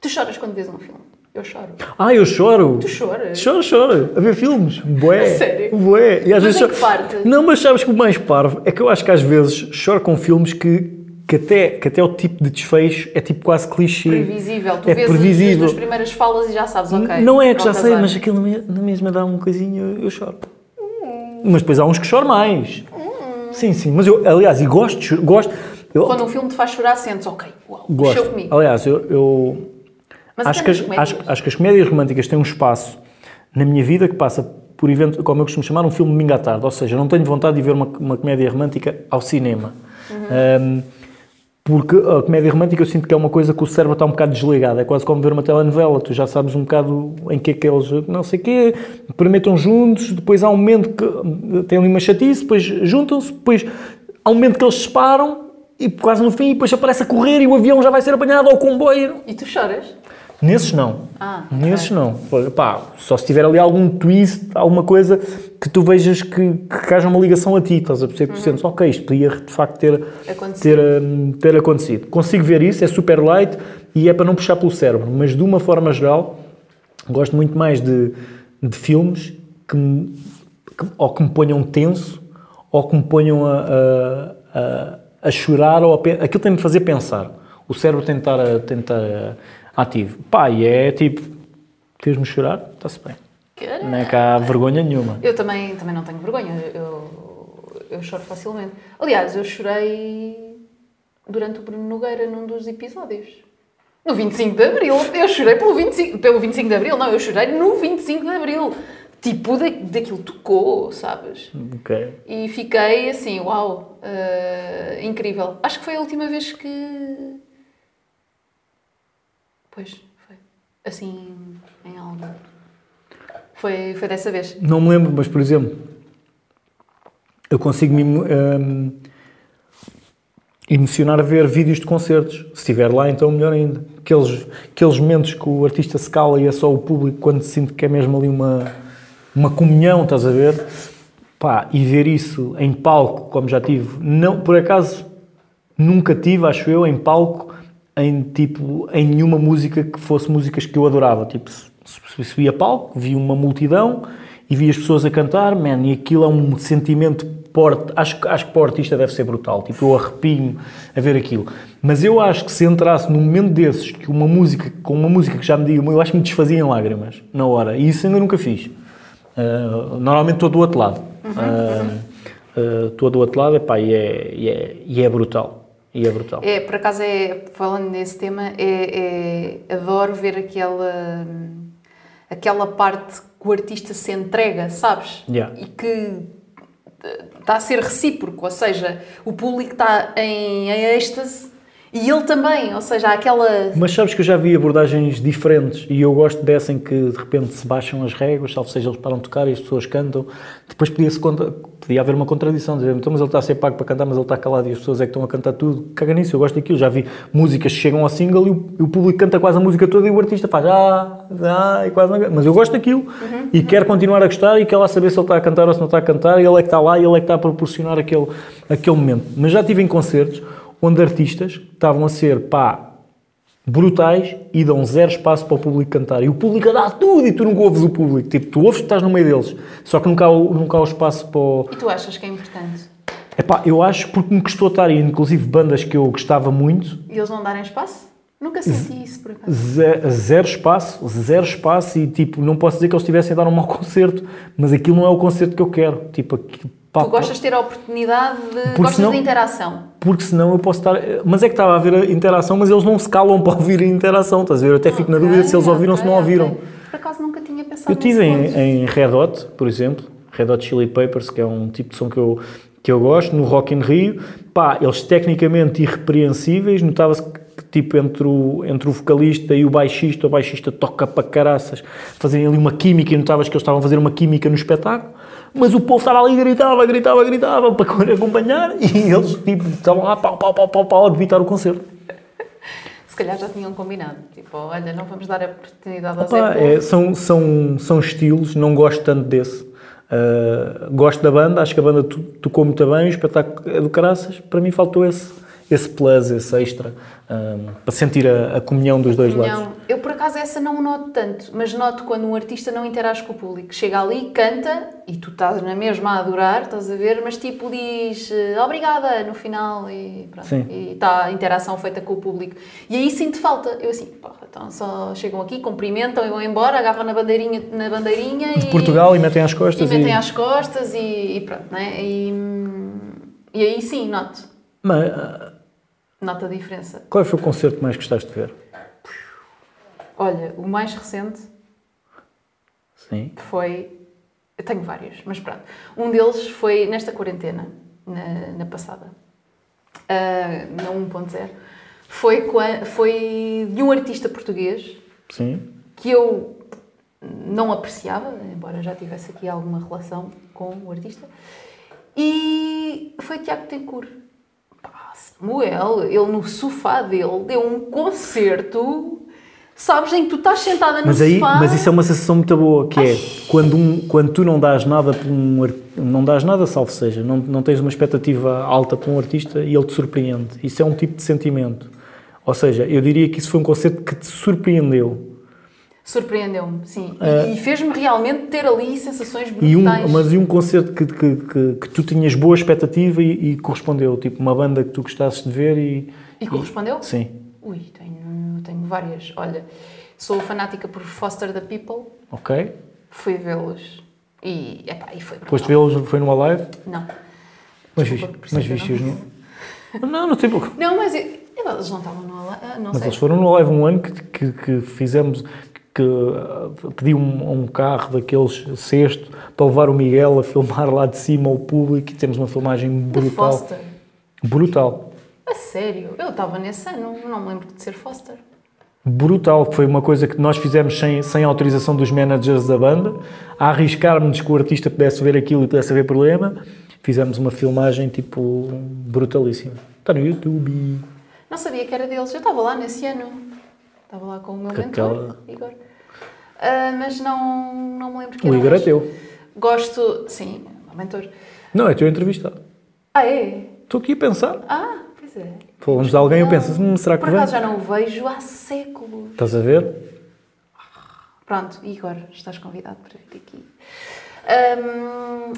Tu choras quando vês um filme. Eu choro. Ah, eu choro! Tu choras? Choro, choro. A ver filmes. Bué. Sério? Bué. E às Mas vezes choro- parte? Não, mas sabes que o mais parvo é que eu acho que às vezes choro com filmes que, que, até, que até o tipo de desfecho é tipo quase clichê. Previsível. Tu É vês previsível. as primeiras falas e já sabes, ok. Não é que já sei, mas aquilo na me- na mesma dá uma coisinha, eu choro. Mas depois há uns que choram mais. Sim, sim. Mas eu, aliás, e gosto, gosto. Eu Quando um filme te faz chorar, sentes, ok, uau, gosto. comigo. Aliás, eu, eu Mas acho, que as, acho, acho que as comédias românticas têm um espaço na minha vida que passa por evento, como eu costumo chamar, um filme domingo à tarde. Ou seja, não tenho vontade de ver uma, uma comédia romântica ao cinema. Um, porque a comédia romântica eu sinto que é uma coisa que o cérebro está um bocado desligado. É quase como ver uma telenovela. Tu já sabes um bocado em que é que eles, não sei o quê, permitam juntos, depois há um momento que tem ali uma chatice, depois juntam-se, depois há um momento que eles se separam e quase no fim, depois aparece a correr e o avião já vai ser apanhado ao comboio. E tu choras? Nesses não. Ah, Nesses ok. não. Pá, só se tiver ali algum twist, alguma coisa que tu vejas que, que haja uma ligação a ti, estás a perceber que tu sentes, ok, isto podia de facto ter, Uhum. Acontecido. ter, hum, ter acontecido. Consigo ver isso, é super light e é para não puxar pelo cérebro, mas de uma forma geral, gosto muito mais de, de filmes que, me- que- ou que me ponham tenso ou que me ponham a, a, a, a chorar ou a, aquilo tem de fazer pensar. O cérebro tem de ativo. Pá, e é tipo, queres-me chorar? Está-se bem. Caramba. Não é que há vergonha nenhuma. Eu também, também não tenho vergonha. Eu, eu choro facilmente. Aliás, eu chorei durante o Bruno Nogueira num dos episódios. No 25 de Abril. Eu chorei pelo 25, pelo 25 de Abril. Não, eu chorei no 25 de Abril. Tipo, da, daquilo tocou, sabes? Ok. E fiquei assim, uau, uh, incrível. Acho que foi a última vez que. Pois, foi. Assim, em algo. Foi, foi dessa vez. Não me lembro, mas por exemplo, eu consigo me um, emocionar a ver vídeos de concertos. Se estiver lá, então melhor ainda. Aqueles, aqueles momentos que o artista se cala e é só o público quando se sente que é mesmo ali uma, uma comunhão, estás a ver? Pá, e ver isso em palco, como já tive, não, por acaso nunca tive, acho eu, em palco, em tipo, em nenhuma música que fosse músicas que eu adorava. Tipo, subi a palco, vi uma multidão e vi as pessoas a cantar, man, e aquilo é um sentimento forte. Acho, acho que para o artista deve ser brutal. Tipo, eu arrepio-me a ver aquilo. Mas eu acho que se entrasse num momento desses, que uma música, com uma música que já me diga, eu acho que me desfazia em lágrimas na hora. E isso ainda nunca fiz. Uh, normalmente estou do outro lado. Uhum. Uh, estou do outro lado epá, e, é, e, é, e é brutal. E é brutal. É, por acaso, é, falando nesse tema, é, é adoro ver aquela aquela parte que o artista se entrega, sabes? Yeah. E que está a ser recíproco, ou seja, o público está em, em êxtase e ele também, ou seja, há aquela. Mas sabes que eu já vi abordagens diferentes e eu gosto dessa em que de repente se baixam as réguas, salvo seja, eles param de tocar e as pessoas cantam. Depois podia, contra... podia haver uma contradição, dizer, então, mas ele está a ser pago para cantar, mas ele está calado e as pessoas é que estão a cantar tudo. Caga nisso, eu gosto daquilo. Já vi músicas que chegam ao single e o, e o público canta quase a música toda e o artista faz ah, ah, e quase não... Mas eu gosto daquilo uhum, e uhum. quero continuar a gostar e quer lá saber se ele está a cantar ou se não está a cantar e ele é que está lá e ele é que está a proporcionar aquele, aquele momento. Mas já estive em concertos onde artistas estavam a ser, pá, brutais e dão zero espaço para o público cantar. E o público dá tudo e tu nunca ouves o público. Tipo, tu ouves que estás no meio deles, só que nunca há, nunca há o espaço para o... E tu achas que é importante? Epá, eu acho porque me custou estar, inclusive bandas que eu gostava muito... E eles não darem espaço? Nunca senti isso, por acaso. Zero, zero, espaço, zero espaço e, tipo, não posso dizer que eles estivessem a dar um mau concerto, mas aquilo não é o concerto que eu quero. Tipo, Pá, tu gostas de ter a oportunidade de. Gostas senão, de interação. Porque senão eu posso estar. Mas é que estava a haver a interação, mas eles não se calam para ouvir a interação, estás a ver? Eu até fico okay, na dúvida se eles ouviram ou okay, se não ouviram. Okay. Por acaso nunca tinha pensado Eu tive em, em, Red Hot, por exemplo, Red Hot Chili Peppers, que é um tipo de som que eu, que eu gosto, no Rock in Rio. Pá, eles tecnicamente irrepreensíveis, notava-se que tipo entre o, entre o vocalista e o baixista, o baixista toca para caraças, fazerem ali uma química e notavas que eles estavam a fazer uma química no espetáculo mas o povo estava ali e gritava, gritava, gritava para acompanhar e eles tipo, estavam lá pau, pau, pau, pau, pau, a debitar o concerto. Se calhar já tinham combinado, tipo, olha, não vamos dar a oportunidade ao Opa, Zé é, são, são, são estilos, não gosto tanto desse. Uh, gosto da banda, acho que a banda tocou muito bem, o espetáculo é do caraças, para mim faltou esse, esse plus, esse extra um, para sentir a, a, comunhão dos dois comunhão. lados. Eu, por acaso, essa não noto tanto, mas noto quando um artista não interage com o público. Chega ali, canta e tu estás na mesma a adorar, estás a ver, mas tipo diz eh, obrigada no final e pronto. Sim. E está a interação feita com o público. E aí sinto falta. Eu assim, porra, então só chegam aqui, cumprimentam e vão embora, agarram na bandeirinha, na bandeirinha de e, Portugal e metem às costas. E metem e... às costas e, e pronto, né? E, e aí sim, noto. Mas Nota a diferença. Qual foi o concerto que mais gostaste de ver? Olha, o mais recente Sim. foi. Eu tenho vários, mas pronto. Um deles foi nesta quarentena, na, na passada, uh, na 1.0. Foi, foi de um artista português Sim. que eu não apreciava, embora já tivesse aqui alguma relação com o artista, e foi Tiago Tencourt. Samuel, ele no sofá dele deu um concerto, sabes, em que tu estás sentada no mas aí, sofá. Mas isso é uma sensação muito boa, que é Ai. é quando, um, quando tu não dás nada por um não dás nada, salvo seja, não, não tens uma expectativa alta para um artista e ele te surpreende. Isso é um tipo de sentimento. Ou seja, eu diria que isso foi um concerto que te surpreendeu. Surpreendeu-me, sim. Uh, e fez-me realmente ter ali sensações brutais. E um, mas e um concerto que, que, que, que tu tinhas boa expectativa e, e, correspondeu? Tipo, uma banda que tu gostasses de ver e... E correspondeu? E, sim. Ui, tenho, tenho várias. Olha, sou fanática por Foster the People. Ok. Fui vê-los e, epá, e foi Depois de vê-los foi numa live? Não. Mas, Desculpa, mas vícios não. Não, não tem pouco. Não, mas eu- eles não estavam no Ala- ah, não Mas sei. eles foram no Live um ano que, que, que fizemos, que uh, pedi um, um carro daqueles cesto para levar o Miguel a filmar lá de cima ao público e temos uma filmagem brutal. Foster. Brutal. A sério? Eu estava nesse ano, não me lembro de ser Foster. Brutal, foi uma coisa que nós fizemos sem, sem autorização dos managers da banda, a arriscarmos que o artista pudesse ver aquilo e pudesse haver problema, fizemos uma filmagem tipo brutalíssima. Está no YouTube. Não sabia que era deles. Eu estava lá nesse ano. Estava lá com o meu mentor, aquela- Igor. Ah, mas não, não me lembro que O Igor é teu. Gosto... Sim, o mentor. Não, é teu entrevistado. Ah, é? Estou aqui a pensar. Ah, pois é. Falamos de alguém, eu Não, penso, hum, será que Por acaso já não o vejo há séculos. Estás a ver? Pronto, Igor, estás convidado para vir aqui. Ahm,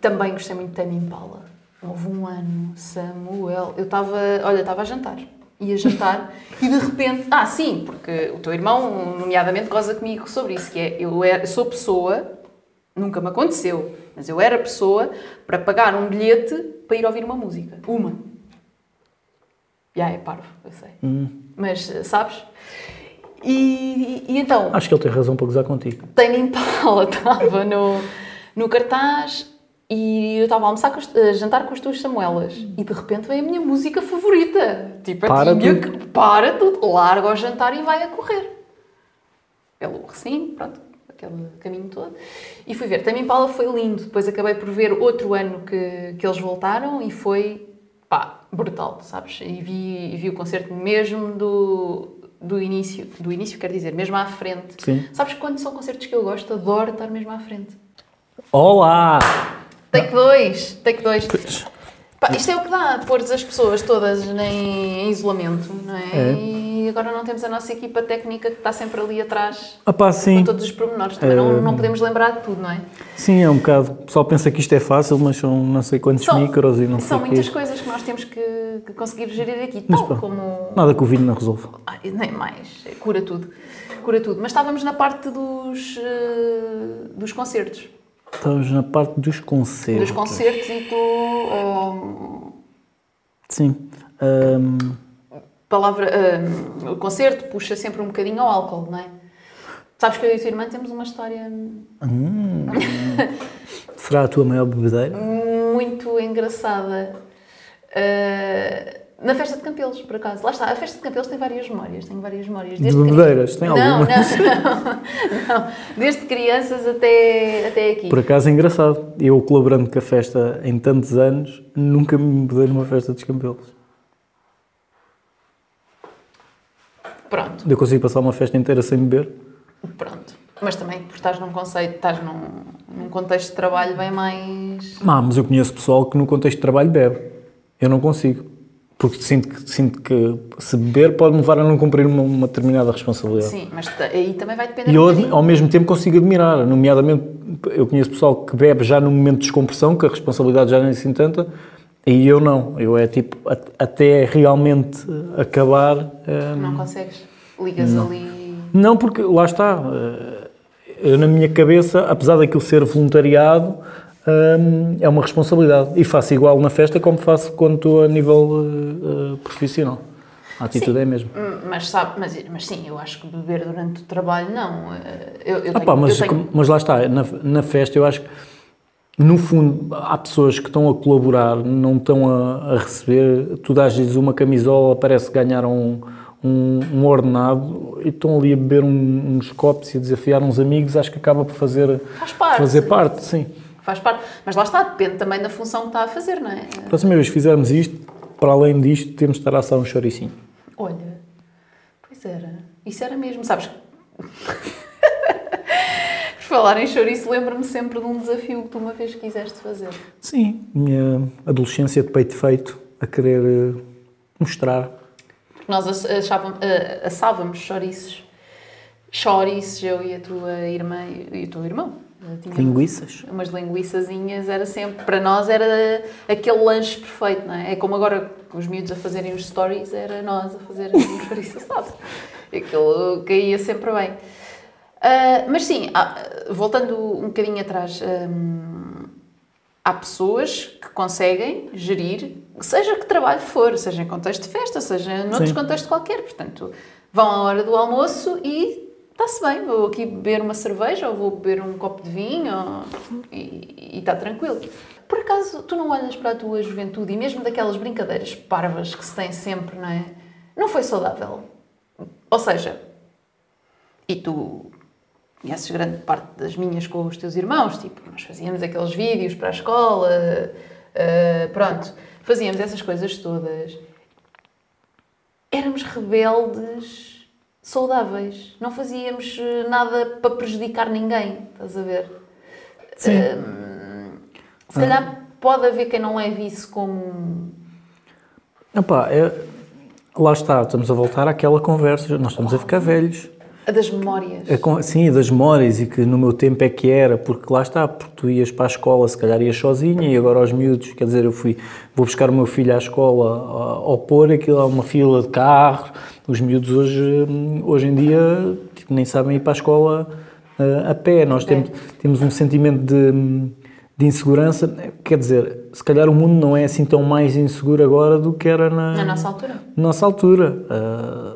também gostei muito de Tame Impala. Houve um ano, Samuel. Eu estava, olha, estava a jantar. Ia jantar e de repente. Ah, sim, porque o teu irmão, nomeadamente, goza comigo sobre isso, que é eu era, sou pessoa, nunca me aconteceu, mas eu era pessoa para pagar um bilhete para ir ouvir uma música. Uma. Já é parvo, eu sei. Mas sabes? E, e então, Acho que ele tem razão para gozar contigo. Tame Impala estava no, no cartaz e eu estava a almoçar a jantar com as tuas Samuelas e de repente veio a minha música favorita. Tipo, Para a tinha tudo. que para tudo, larga ao jantar e vai a correr. Pelo recinto, pronto, aquele caminho todo. E fui ver. Tame Impala foi lindo. Depois acabei por ver outro ano que, que eles voltaram e foi, pá, brutal, sabes? E vi, e vi o concerto mesmo do, do início. Do início, quer dizer, mesmo à frente. Sim. Sabes quando são concertos que eu gosto, adoro estar mesmo à frente. Olá! Take 2, take 2. Isto é o que dá, pôr as pessoas todas em, isolamento, não é? É. E agora não temos a nossa equipa técnica que está sempre ali atrás Ah pá, sim. com todos os pormenores. Também não, Eh, não podemos lembrar de tudo, não é? Sim, é um bocado. O pessoal pensa que isto é fácil, mas são não sei quantos São- micros e não sei São o quê. muitas coisas que nós temos que, que conseguir gerir aqui, Mas pá, como... Nada que o vinho não resolva. Nem mais, cura tudo. Cura tudo. Mas estávamos na parte dos, eh, dos concertos. Estamos na parte dos concertos. Dos concertos e tu... hum, Sim. Ahm, palavra, hum, o concerto puxa sempre um bocadinho ao álcool, não é? Sabes que eu e a tua irmã temos uma história será a tua maior bebedeira? muito engraçada. Uh, na festa de Campelos, por acaso. Lá está, a festa de Campelos tem várias memórias. Tenho várias memórias. De Desde cri- bebedeiras? Tem algumas? Não, não, não. Desde crianças até, até aqui. Por acaso é engraçado. Eu colaborando com a festa em tantos anos, nunca me bebedei numa festa dos campelos. Pronto, Eu consigo passar uma festa inteira sem beber. pronto. Mas também, por estás num conceito, estás num, num contexto de trabalho bem mais... Ah, mas eu conheço pessoal que no contexto de trabalho bebe. Eu não consigo. Porque sinto que, sinto que se beber pode me levar a não cumprir uma, uma determinada responsabilidade. Sim, mas aí também vai depender E eu, ao mesmo tempo, consigo admirar. Nomeadamente, eu conheço pessoal que bebe já no momento de descompressão, que a responsabilidade já nem é assim tanta, e eu não. Eu é tipo, até realmente acabar. eh, Não consegues. Ligas ali... Não, porque lá está. eh, Eu, na minha cabeça, apesar daquilo ser voluntariado, hum, é uma responsabilidade. E faço igual na festa como faço quando estou a nível eh, profissional. A atitude Sim. é a mesma. Hum, Mas, sabe, mas, mas sim, eu acho que beber durante o trabalho, não. Eh, Eu, eu Ah tenho, pá, mas, eu tenho- mas lá está, na, na festa eu acho que no fundo há pessoas que estão a colaborar, não estão a, a receber, tu dás lhes uma camisola, parece que ganharam um, um, um ordenado e estão ali a beber um- uns copos e a desafiar uns amigos, acho que acaba por fazer, Faz parte. fazer parte, sim. Faz parte. Mas lá está, depende também da função que está a fazer, não é? Próxima vez que fizermos isto, para além disto, temos de estar a assar um choricinho. Olha, pois era. Isso era mesmo, sabes? Por falar em chouriço, lembro-me sempre de um desafio que tu uma vez quiseste fazer. Sim, minha adolescência de peito feito, a querer eh, mostrar. Nós achávamos, eh, assávamos chouriços. Chouriços, eu e a tua irmã e o teu irmão. Linguiças. Umas linguiçazinhas, era sempre, para nós era aquele lanche perfeito, não é? É como agora os miúdos a fazerem os stories, era nós a fazer um chouriço assado. Aquilo caía sempre bem. Ah, mas sim, ah, voltando um bocadinho atrás, hum, há pessoas que conseguem gerir, seja que trabalho for, seja em contexto de festa, seja noutro Sim. contexto qualquer. Portanto, vão à hora do almoço e está-se bem, vou aqui beber uma cerveja ou vou beber um copo de vinho ou- e está tranquilo. Por acaso, tu não olhas para a tua juventude e mesmo daquelas brincadeiras parvas que se tem sempre, não é? Não foi saudável. Ou seja, e tu conheces grande parte das minhas com os teus irmãos, tipo, nós fazíamos aqueles vídeos para a escola, eh, pronto, fazíamos essas coisas todas. Éramos rebeldes saudáveis, não fazíamos eh, nada para prejudicar ninguém, estás a ver? Sim. Hum, se calhar pode haver quem não leve isso como. Epá, é- lá está, estamos a voltar àquela conversa, nós estamos a ficar velhos. A das memórias. Com- sim, das memórias e que no meu tempo é que era, porque lá está, porque tu ias para a escola, se calhar ias sozinha e agora aos miúdos, quer dizer, eu fui, vou buscar o meu filho à escola ao, pôr, aquilo é uma fila de carros, os miúdos hoje, hum, hoje em dia tipo, nem sabem ir para a escola ah, a pé, nós temos, temos um sentimento de, de insegurança, quer dizer, se calhar o mundo não é assim tão mais inseguro agora do que era na, Na nossa altura. nossa altura. Se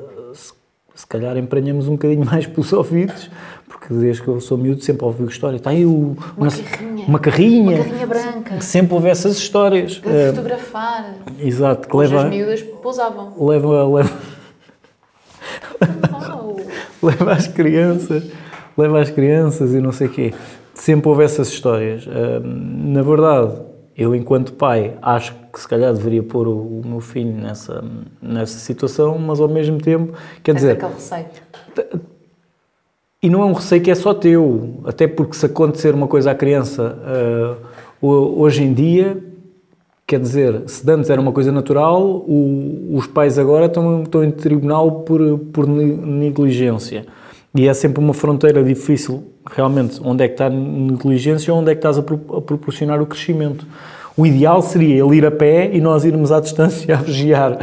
calhar emprenhamos um bocadinho mais pelos ouvidos, porque desde que eu sou miúdo sempre ouvi história. Está aí o, Uma não- carrinha. uma carrinha. Uma carrinha branca. Que sempre houve essas histórias. De Ah, fotografar. exato, que Hoje leva, as miúdas pousavam. leva, leva, leva às crianças, leva às crianças e não sei o quê. Sempre houve essas histórias. Ah, na verdade, eu enquanto pai acho que se calhar deveria pôr o, o meu filho nessa, nessa situação, mas ao mesmo tempo, quer Tens dizer, aquele receio. E não é um receio que é só teu, até porque se acontecer uma coisa à criança ho- hoje em dia, quer dizer, se antes era uma coisa natural, o- os pais agora estão, estão em tribunal por, por ne- negligência. E é sempre uma fronteira difícil, realmente, onde é que está a negligência ou onde é que estás a, pro- a proporcionar o crescimento. O ideal seria ele ir a pé e nós irmos à distância a vigiar.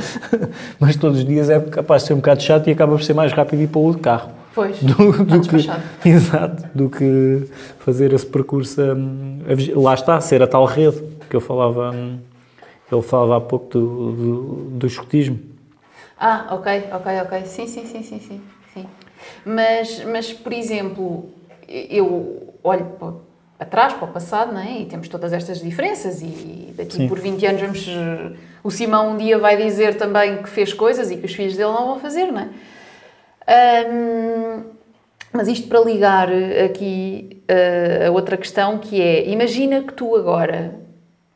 Mas todos os dias é capaz de ser um bocado chato e acaba por ser mais rápido ir para o carro Pois, do, está do que, exato, do que fazer esse percurso. hum, a vigi- lá está, ser a tal rede que eu falava, hum, ele falava há pouco do, do, do escotismo. Ah, ok, ok, ok. Sim, sim, sim, sim, sim. Mas, mas, por exemplo, eu olho para, para trás, para o passado, não é? E temos todas estas diferenças e daqui Sim. por 20 anos vamos... O Simão um dia vai dizer também que fez coisas e que os filhos dele não vão fazer, não é? Mas isto para ligar aqui eh, a outra questão que é, imagina que tu agora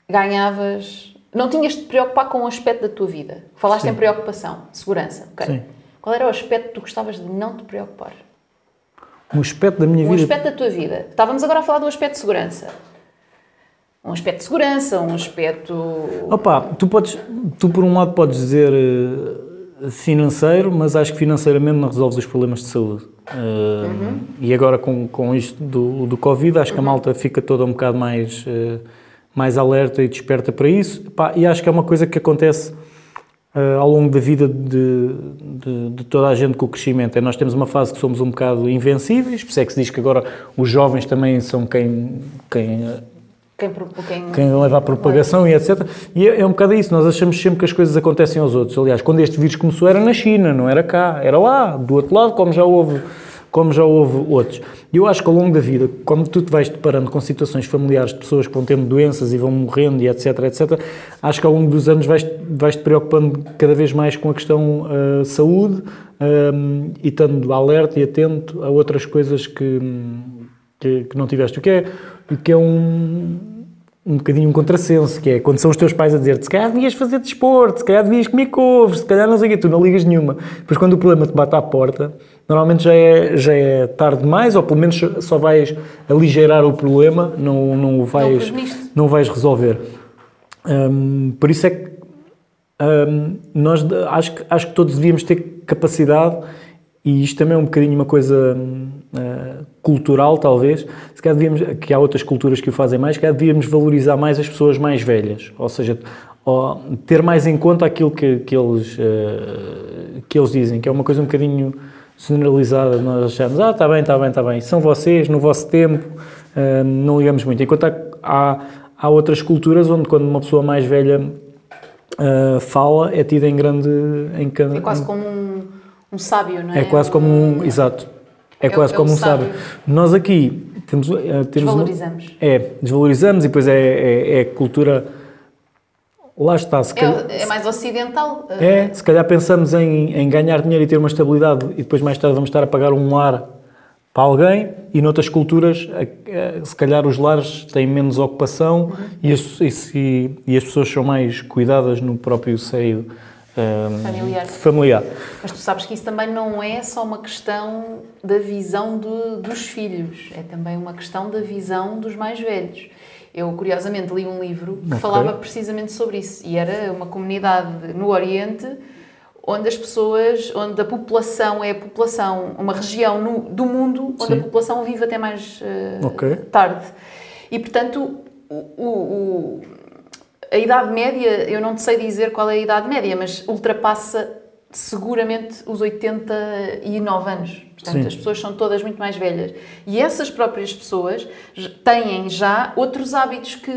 ganhavas, não tinhas de te preocupar com o aspecto da tua vida. Falaste Sim. em preocupação, segurança, ok? Sim. Qual era o aspecto que tu gostavas de não te preocupar? Um aspecto da minha Um vida. aspecto da tua vida. Estávamos agora a falar do aspecto de segurança. Um aspecto de segurança, um aspecto... Opa, tu podes, tu por um lado podes dizer eh, financeiro, mas acho que financeiramente não resolves os problemas de saúde. Eh, E agora com, com isto do, do Covid, acho que a malta fica toda um bocado mais, eh, mais alerta e desperta para isso. Pá, e acho que é uma coisa que acontece eh, ao longo da vida de, de, de toda a gente com o crescimento. É, nós temos uma fase que somos um bocado invencíveis, por isso é que se diz que agora os jovens também são quem, quem eh, Quem, quem, quem leva a propagação e etc. E é, é um bocado isso, nós achamos sempre que as coisas acontecem aos outros. Aliás, quando este vírus começou era na China, não era cá, era lá, do outro lado, como já houve, como já houve outros. E eu acho que ao longo da vida, quando tu te vais deparando com situações familiares de pessoas que vão tendo doenças e vão morrendo e etc, etc, acho que ao longo dos anos vais, vais te preocupando cada vez mais com a questão ah, saúde ah, e estando alerta e atento a outras coisas que, que, que não tiveste. O que é, o que é um, um bocadinho um contrassenso, que é quando são os teus pais a dizer-te se calhar devias fazer desporto, se calhar devias comer couves, se calhar não sei o quê, tu não ligas nenhuma. Depois quando o problema te bate à porta, normalmente já é, já é tarde demais, ou pelo menos só vais aligeirar o problema, não, não o vais, não vais resolver. Hum, por isso é que hum, nós acho, que- acho que todos devíamos ter capacidade, e isto também é um bocadinho uma coisa ah, cultural, talvez, se calhar devíamos, que há outras culturas que o fazem mais, que calhar devíamos valorizar mais as pessoas mais velhas, ou seja, ter mais em conta aquilo que, que, eles, ah, que eles dizem, que é uma coisa um bocadinho generalizada, nós achamos, ah, está bem, está bem, está bem, são vocês, no vosso tempo, ah, não ligamos muito. Enquanto há, há, há outras culturas onde quando uma pessoa mais velha uh, fala é tida em grande... Em, é quase como um, um sábio, não é? É quase como um... Exato. É, é quase é como um sábio. sábio. Nós aqui temos... Uh, temos desvalorizamos. Uma, é, desvalorizamos e depois é, é, é cultura... Lá está. Se é, calhar, é, mais ocidental. É, se calhar pensamos em, em ganhar dinheiro e ter uma estabilidade e depois mais tarde vamos estar a pagar um lar para alguém e noutras culturas, se calhar os lares têm menos ocupação uhum. e, as, e, e, as pessoas são mais cuidadas no próprio seio um, familiar. familiar. Mas tu sabes que isso também não é só uma questão da visão do, dos filhos, é também uma questão da visão dos mais velhos. Eu, curiosamente, li um livro que okay. falava precisamente sobre isso e era uma comunidade no Oriente onde as pessoas, onde a população é a população, uma região no, do mundo onde Sim. a população vive até mais uh, okay. tarde. E, portanto, o, o, o, a idade média, eu não sei dizer qual é a idade média, mas ultrapassa seguramente os 89 anos. Portanto, Sim. as pessoas são todas muito mais velhas. E essas próprias pessoas têm já outros hábitos que,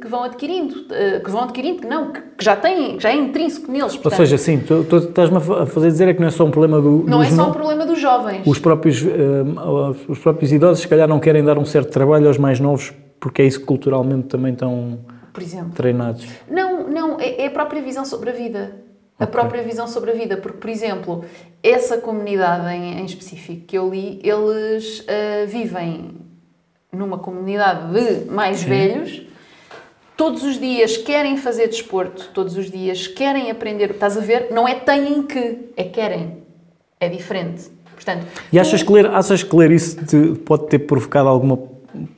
que vão adquirindo, eh, que vão adquirindo, que não, que já têm, que já é intrínseco neles. Portanto, Ou seja, sim, tu, tu estás-me a fazer dizer é que não é só um problema do... Não é só um problema dos jovens. Os próprios, uh, os próprios idosos, se calhar, não querem dar um certo trabalho aos mais novos, porque é isso que culturalmente também estão Por exemplo. treinados. Não, não, é, é a própria visão sobre a vida a própria visão sobre a vida. Porque, por exemplo, essa comunidade em, em específico que eu li, eles uh, vivem numa comunidade de mais Sim. velhos, todos os dias querem fazer desporto, todos os dias querem aprender. Estás a ver? Não é têm que, é querem. É diferente. Portanto, e achas, tu... que ler, achas que ler isso te, pode ter provocado alguma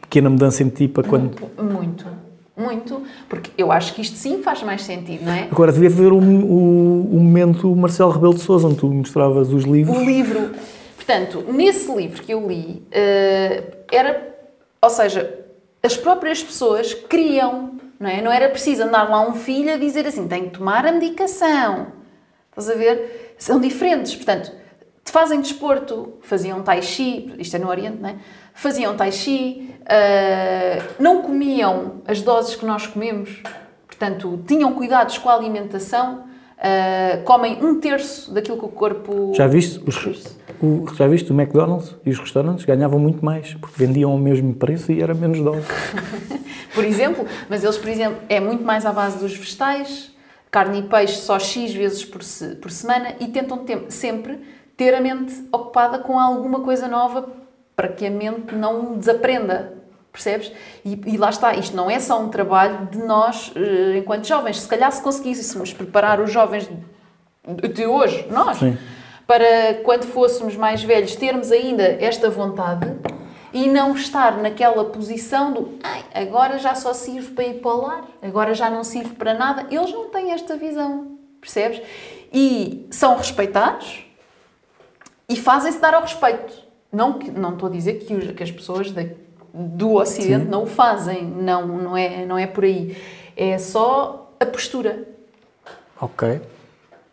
pequena mudança em ti para quando. Muito. muito muito, porque eu acho que isto sim faz mais sentido, não é? Agora devia haver o, o, o momento Marcelo Rebelo de Sousa, onde tu mostravas os livros. O livro. Portanto, nesse livro que eu li, uh, era, ou seja, as próprias pessoas queriam, não é? Não era preciso andar lá um filho a dizer assim, tem que tomar a medicação. Estás a ver? São diferentes, portanto, fazem desporto, faziam tai chi, isto é no Oriente, não é? Faziam tai chi, uh, não comiam as doses que nós comemos, portanto, tinham cuidados com a alimentação, uh, comem um terço daquilo que o corpo. Já viste? Os, o, já viste o McDonald's e os restaurantes ganhavam muito mais, porque vendiam ao mesmo preço e era menos dose. por exemplo, mas eles, por exemplo, é muito mais à base dos vegetais, carne e peixe só X vezes por, se, por semana e tentam sempre ter a mente ocupada com alguma coisa nova para que a mente não desaprenda, percebes? E, e, lá está, isto não é só um trabalho de nós, eh, enquanto jovens. Se calhar se conseguíssemos preparar os jovens de hoje, nós, Sim. para quando fôssemos mais velhos termos ainda esta vontade e não estar naquela posição do agora já só sirve para ir para o lar, agora já não serve para nada. Eles não têm esta visão, percebes? E são respeitados e fazem-se dar ao respeito. Não, não estou a dizer que, os, que as pessoas do Ocidente Sim. não o fazem, não, não, é, não é por aí. É só a postura. Ok.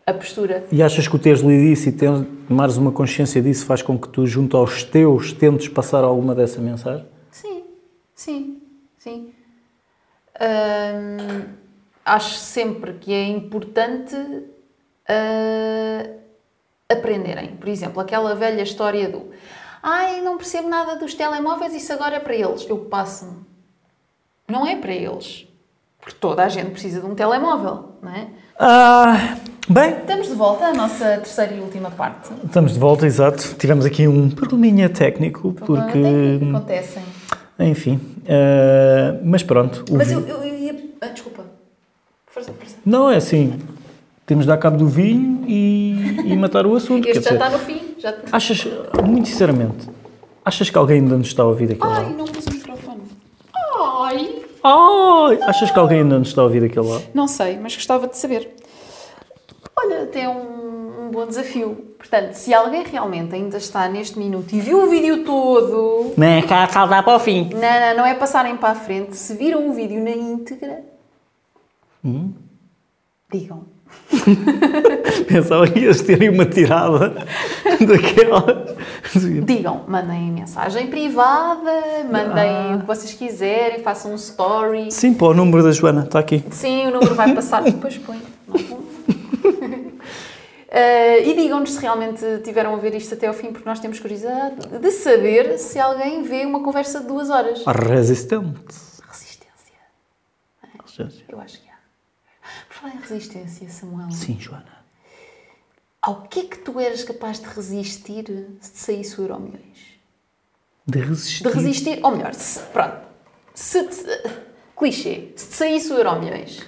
A postura. E achas que o teres lido isso e tomares uma consciência disso faz com que tu, junto aos teus, tentes passar alguma dessa mensagem? Sim, sim, sim. Hum, acho sempre que é importante uh, aprenderem. Por exemplo, aquela velha história do Ai, não percebo nada dos telemóveis, isso agora é para eles. Eu passo-me. Não é para eles. Porque toda a gente precisa de um telemóvel, não é? Ah, bem. Estamos de volta à nossa terceira e última parte. Estamos de volta, exato. Tivemos aqui um probleminha técnico, Problema porque. Técnico, acontecem. Enfim. Uh, mas pronto. Mas eu, eu ia. Ah, desculpa. Força, força. Não, é assim. Temos de dar cabo do vinho e, e matar o assunto. Este já dizer, está no fim. Já... Achas, muito sinceramente, achas que alguém ainda nos está a ouvir lado? Ai, não pus o microfone. Ai! Ai! Achas que alguém ainda nos está a ouvir aquele lado? Não sei, mas gostava de saber. Olha, até um, um bom desafio. Portanto, se alguém realmente ainda está neste minuto e viu o vídeo todo. Não é cá saltar para o fim. Não, não, não é passarem para a frente. Se viram o vídeo na íntegra. Hum? Digam. Pensava que ias ter uma tirada daquela. Digam, mandem mensagem privada, mandem Ah. o que vocês quiserem, façam um story. Sim, para o número da Joana, está aqui. Sim, o número vai passar, depois põe. Eh, e digam-nos se realmente tiveram a ver isto até ao fim, porque nós temos curiosidade de saber se alguém vê uma conversa de duas horas. Resistente. Resistência. Eu acho que há. Falar em resistência, Samuel, Sim, Joana. ao que é que tu eras capaz de resistir se te saísse o Euro Milhões? De resistir. De resistir, ou melhor, se, pronto, se te, clichê, se te saísse o Euro Milhões,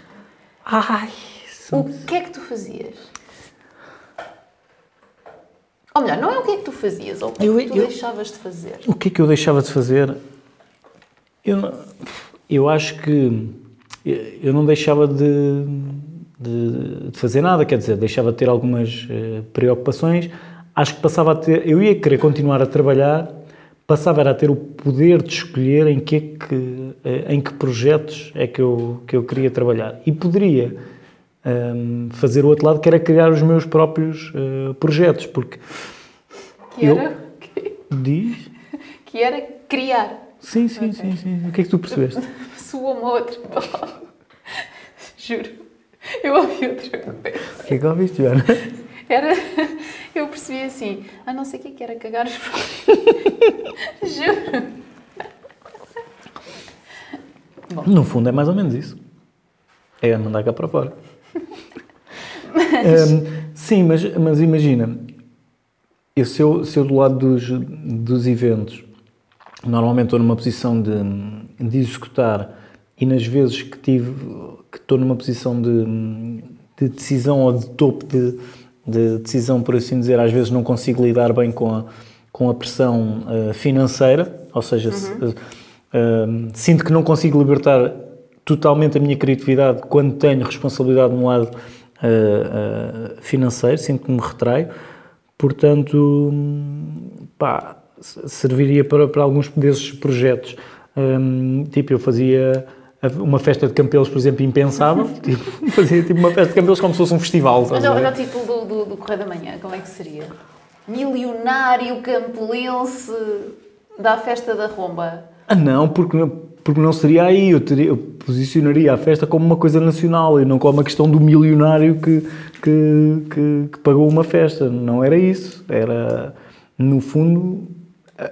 Ai, o que é que tu fazias? Ou melhor, não é o que é que tu fazias, ou o que é Eu- que tu eu- deixavas de fazer. O que é que eu deixava de fazer? Eu, não- eu acho que eu não deixava de, de, de fazer nada, quer dizer, deixava de ter algumas eh, preocupações. Acho que passava a ter, eu ia querer continuar a trabalhar, passava a ter o poder de escolher em que, é que, eh, em que projetos é que eu, que eu queria trabalhar. E poderia ehm, fazer o outro lado, que era criar os meus próprios eh, projetos, porque Que eu- era, diz. que era criar. Sim, sim, sim, sim. O que é que tu percebeste? Soou uma outra palavra. Juro. Eu ouvi outra coisa. O que é que ouviste, Joana? Era. Eu percebi assim. Ah, não sei o que é que era cagar os Juro. No fundo é mais ou menos isso. É mandar cá para fora. Hum, sim, mas, mas imagina, eu, se, eu, se eu do lado dos, dos eventos, normalmente estou numa posição de, de executar e nas vezes que tive, que estou numa posição de, de decisão ou de topo de, de decisão, por assim dizer, às vezes não consigo lidar bem com a, com a pressão eh, financeira, ou seja, se- eh, sinto que não consigo libertar totalmente a minha criatividade quando tenho responsabilidade no lado eh, financeiro, sinto que me retraio, portanto, pá, serviria para, para alguns desses projetos. Hum, tipo, eu fazia uma festa de campelos, por exemplo, impensável, tipo, fazia tipo uma festa de campelos como se fosse um festival. estás Olha, a o título do, do, do Correio da Manhã, como é que seria? Milionário campelense da festa da Romba. Ah, não, porque, não- porque não seria aí. Eu, teria, eu posicionaria a festa como uma coisa nacional e não como uma questão do milionário que, que, que, que pagou uma festa. Não era isso. Era, no fundo, a-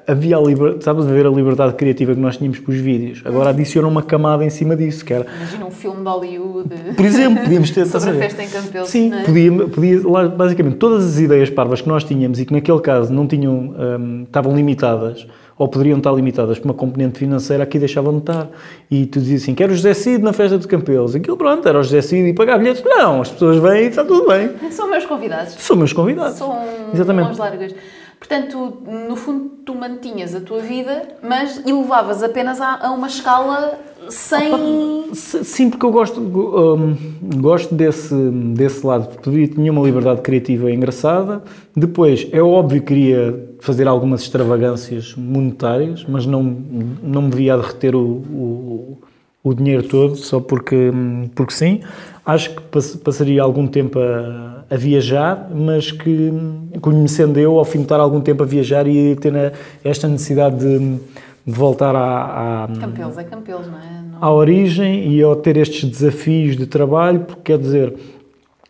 havia a liberdade, sabes, ver a liberdade criativa que nós tínhamos para os vídeos. Agora adiciona uma camada em cima disso, que era, Imagina um filme de Hollywood por exemplo, podíamos ter... sobre a festa em Campelos. Sim, é? podia, podia lá, basicamente todas as ideias parvas que nós tínhamos e que naquele caso não tinham, hum, estavam limitadas ou poderiam estar limitadas por uma componente financeira, aqui deixavam de estar. E tu dizias assim, quero o José Cid na festa de Campelos. Aquilo pronto, era o José Cid e pagar bilhetes. Não, as pessoas vêm e está tudo bem. São meus convidados. São meus convidados. São Exatamente. mãos largas. Portanto, no fundo, tu mantinhas a tua vida, mas elevavas apenas a, a uma escala sem. Sim, porque eu gosto, hum, gosto desse, desse lado. Tinha uma liberdade criativa engraçada. Depois, é óbvio que queria fazer algumas extravagâncias monetárias, mas não, não me via a derreter o, o, o dinheiro todo só porque, hum, porque sim. Acho que pass- passaria algum tempo a, a viajar, mas que, conhecendo eu, ao fim de estar algum tempo a viajar, ia ter esta necessidade de, de voltar à, à, Campelos é Campelos, não é? Não- à origem e ao ter estes desafios de trabalho, porque quer dizer,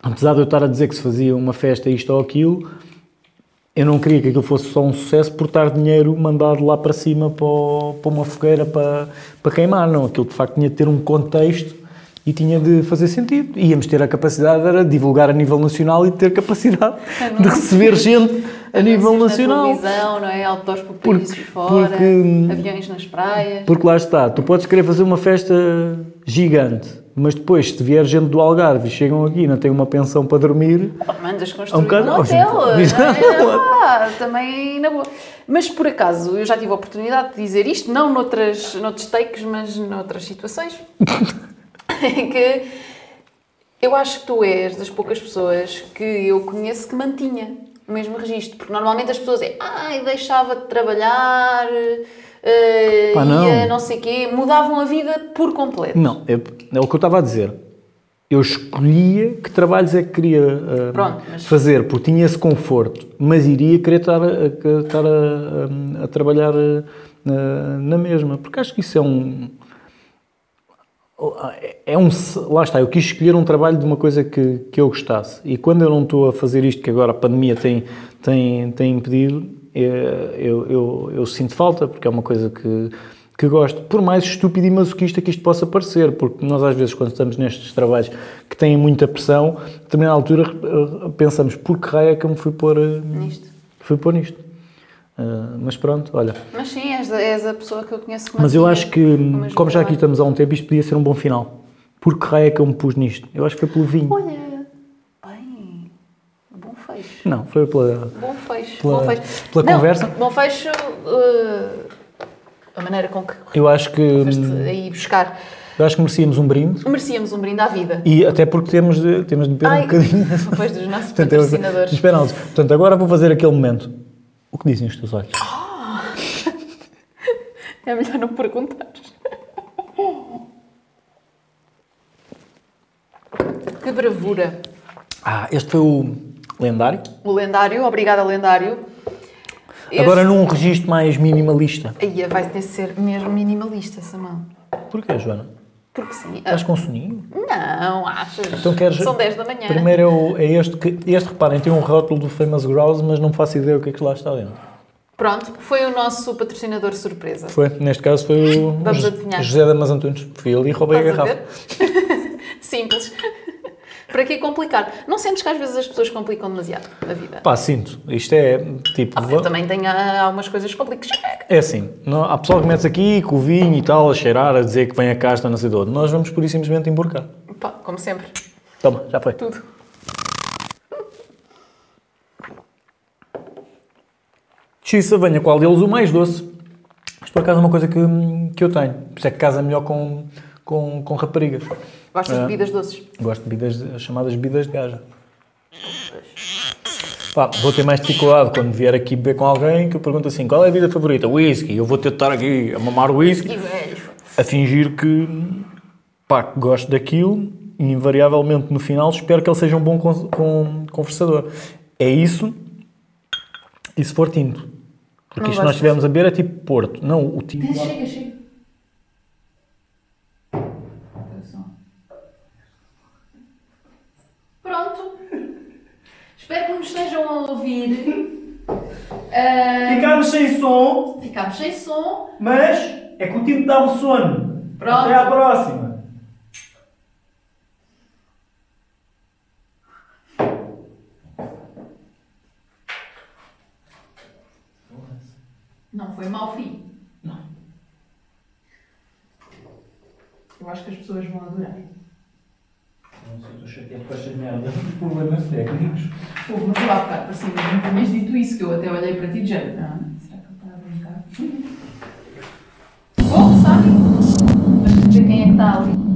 apesar de eu estar a dizer que se fazia uma festa isto ou aquilo, eu não queria que aquilo fosse só um sucesso por estar dinheiro mandado lá para cima para, para uma fogueira para, para queimar, não. Aquilo de facto tinha de ter um contexto e tinha de fazer sentido. Íamos ter a capacidade era de divulgar a nível nacional e ter capacidade de receber gente a nível nacional. Na televisão, não é? Outdoors por países fora, porque- aviões nas praias. Porque lá está, tu podes querer fazer uma festa gigante, mas depois, se vier gente do Algarve e chegam aqui e não têm uma pensão para dormir, Oh, mandas construir um bocado- um oh, hotel. não é? Ah, também na boa. Mas por acaso, eu já tive a oportunidade de dizer isto, não noutras, noutros takes, mas noutras situações, em que eu acho que tu és das poucas pessoas que eu conheço que mantinha o mesmo registro. Porque normalmente as pessoas é, ai, deixava de trabalhar, eh, Pá, não. ia não sei quê, mudavam a vida por completo. não, é, é o que eu estava a dizer. eu escolhia que trabalhos é que queria uh, Pronto, mas- fazer, porque tinha esse conforto, mas iria querer estar a, a- estar a, a- a trabalhar uh, na, na mesma, porque acho que isso é um. É um. Lá está, eu quis escolher um trabalho de uma coisa que, que eu gostasse. E quando eu não estou a fazer isto, que agora a pandemia tem, tem, tem impedido, eh, eu, eu, eu sinto falta, porque é uma coisa que, que gosto. Por mais estúpido e masoquista que isto possa parecer, porque nós às vezes, quando estamos nestes trabalhos que têm muita pressão, a determinada altura eh, pensamos, por que raio é que eu me fui pôr, eh, Nisto. fui pôr nisto? Eh, mas pronto, olha. Mas sim, és, és a pessoa que eu conheço Mas eu acho que, como já aqui estamos há um tempo, isto podia ser um bom final. Por que raio é que eu me pus nisto? Eu acho que foi pelo vinho. Olha, bem, bom fecho. Não, foi pela. Bom fecho. Pela- bom fecho. pela Não, conversa? Bom fecho, uh, a maneira com que Eu acho que. aí buscar. Eu acho que merecíamos um brinde. Merecíamos um brinde à vida. E até porque temos de, temos de beber um Ai, bocadinho. depois dos nossos Portanto, eu- patrocinadores. Portanto, agora vou fazer aquele momento. O que dizem os teus olhos? É melhor não perguntares. Que bravura. Ah, este foi o lendário. O lendário, obrigada, lendário. Este... Agora num registro mais minimalista. Aí vai ter de ser mesmo minimalista, Samão. Porquê, Joana? Porque sim. Estás com soninho? Não, achas? Então queres. São 10 da manhã. Primeiro é, o- é este que. Este, reparem, tem um rótulo do Famous Grouse, mas não faço ideia o que é que lá está dentro. Pronto, foi o nosso patrocinador surpresa. Foi, neste caso foi o Vamos adivinhar. José Damas Antunes. Fui ali e roubei a Estás a garrafa. Simples. Para que complicar? Não sentes que às vezes as pessoas complicam demasiado a vida? Pá, sinto. Isto é tipo. Ah, eu também tenho ah, algumas coisas complicadas. É assim, não, há pessoal que mete aqui com o vinho e tal, a cheirar, a dizer que vem a casta, não sei de onde. Nós vamos por isso simplesmente emborcar. Pá, como sempre, Toma, já foi. tudo. Xiça, venha qual deles o mais doce. Isto por acaso é uma coisa que, que eu tenho. Por isso é que casa melhor com, com, com raparigas. Gostas de Ah. bebidas doces? Gosto de bebidas, as chamadas bebidas de gaja. Pá, vou ter mais dificuldade quando vier aqui beber com alguém que eu pergunto assim, qual é a bebida favorita? Whisky. Eu vou ter de estar aqui a mamar whisky. A fingir que, pá, que gosto daquilo e invariavelmente no final espero que ele seja um bom con- com- conversador. É isso e se for tinto. Porque Não isto nós estivemos a beber é tipo Porto. Não, o tinto... Chega, chega. Pronto. Espero que nos estejam a ouvir. Ah, Ficámos sem som, ficámos sem som. mas é que o dá-me sono. Pronto. Até à próxima. Não foi mau fim. Não. Eu acho que as pessoas vão adorar não sei, estou chateado com esta merda de problemas técnicos. Houve, mas lá está, bocado para cima, não tinhas dito isso, que eu até olhei para ti de jeito. Ah, será que ele está a brincar? Oh, sabe? Vamos ver quem é que está ali.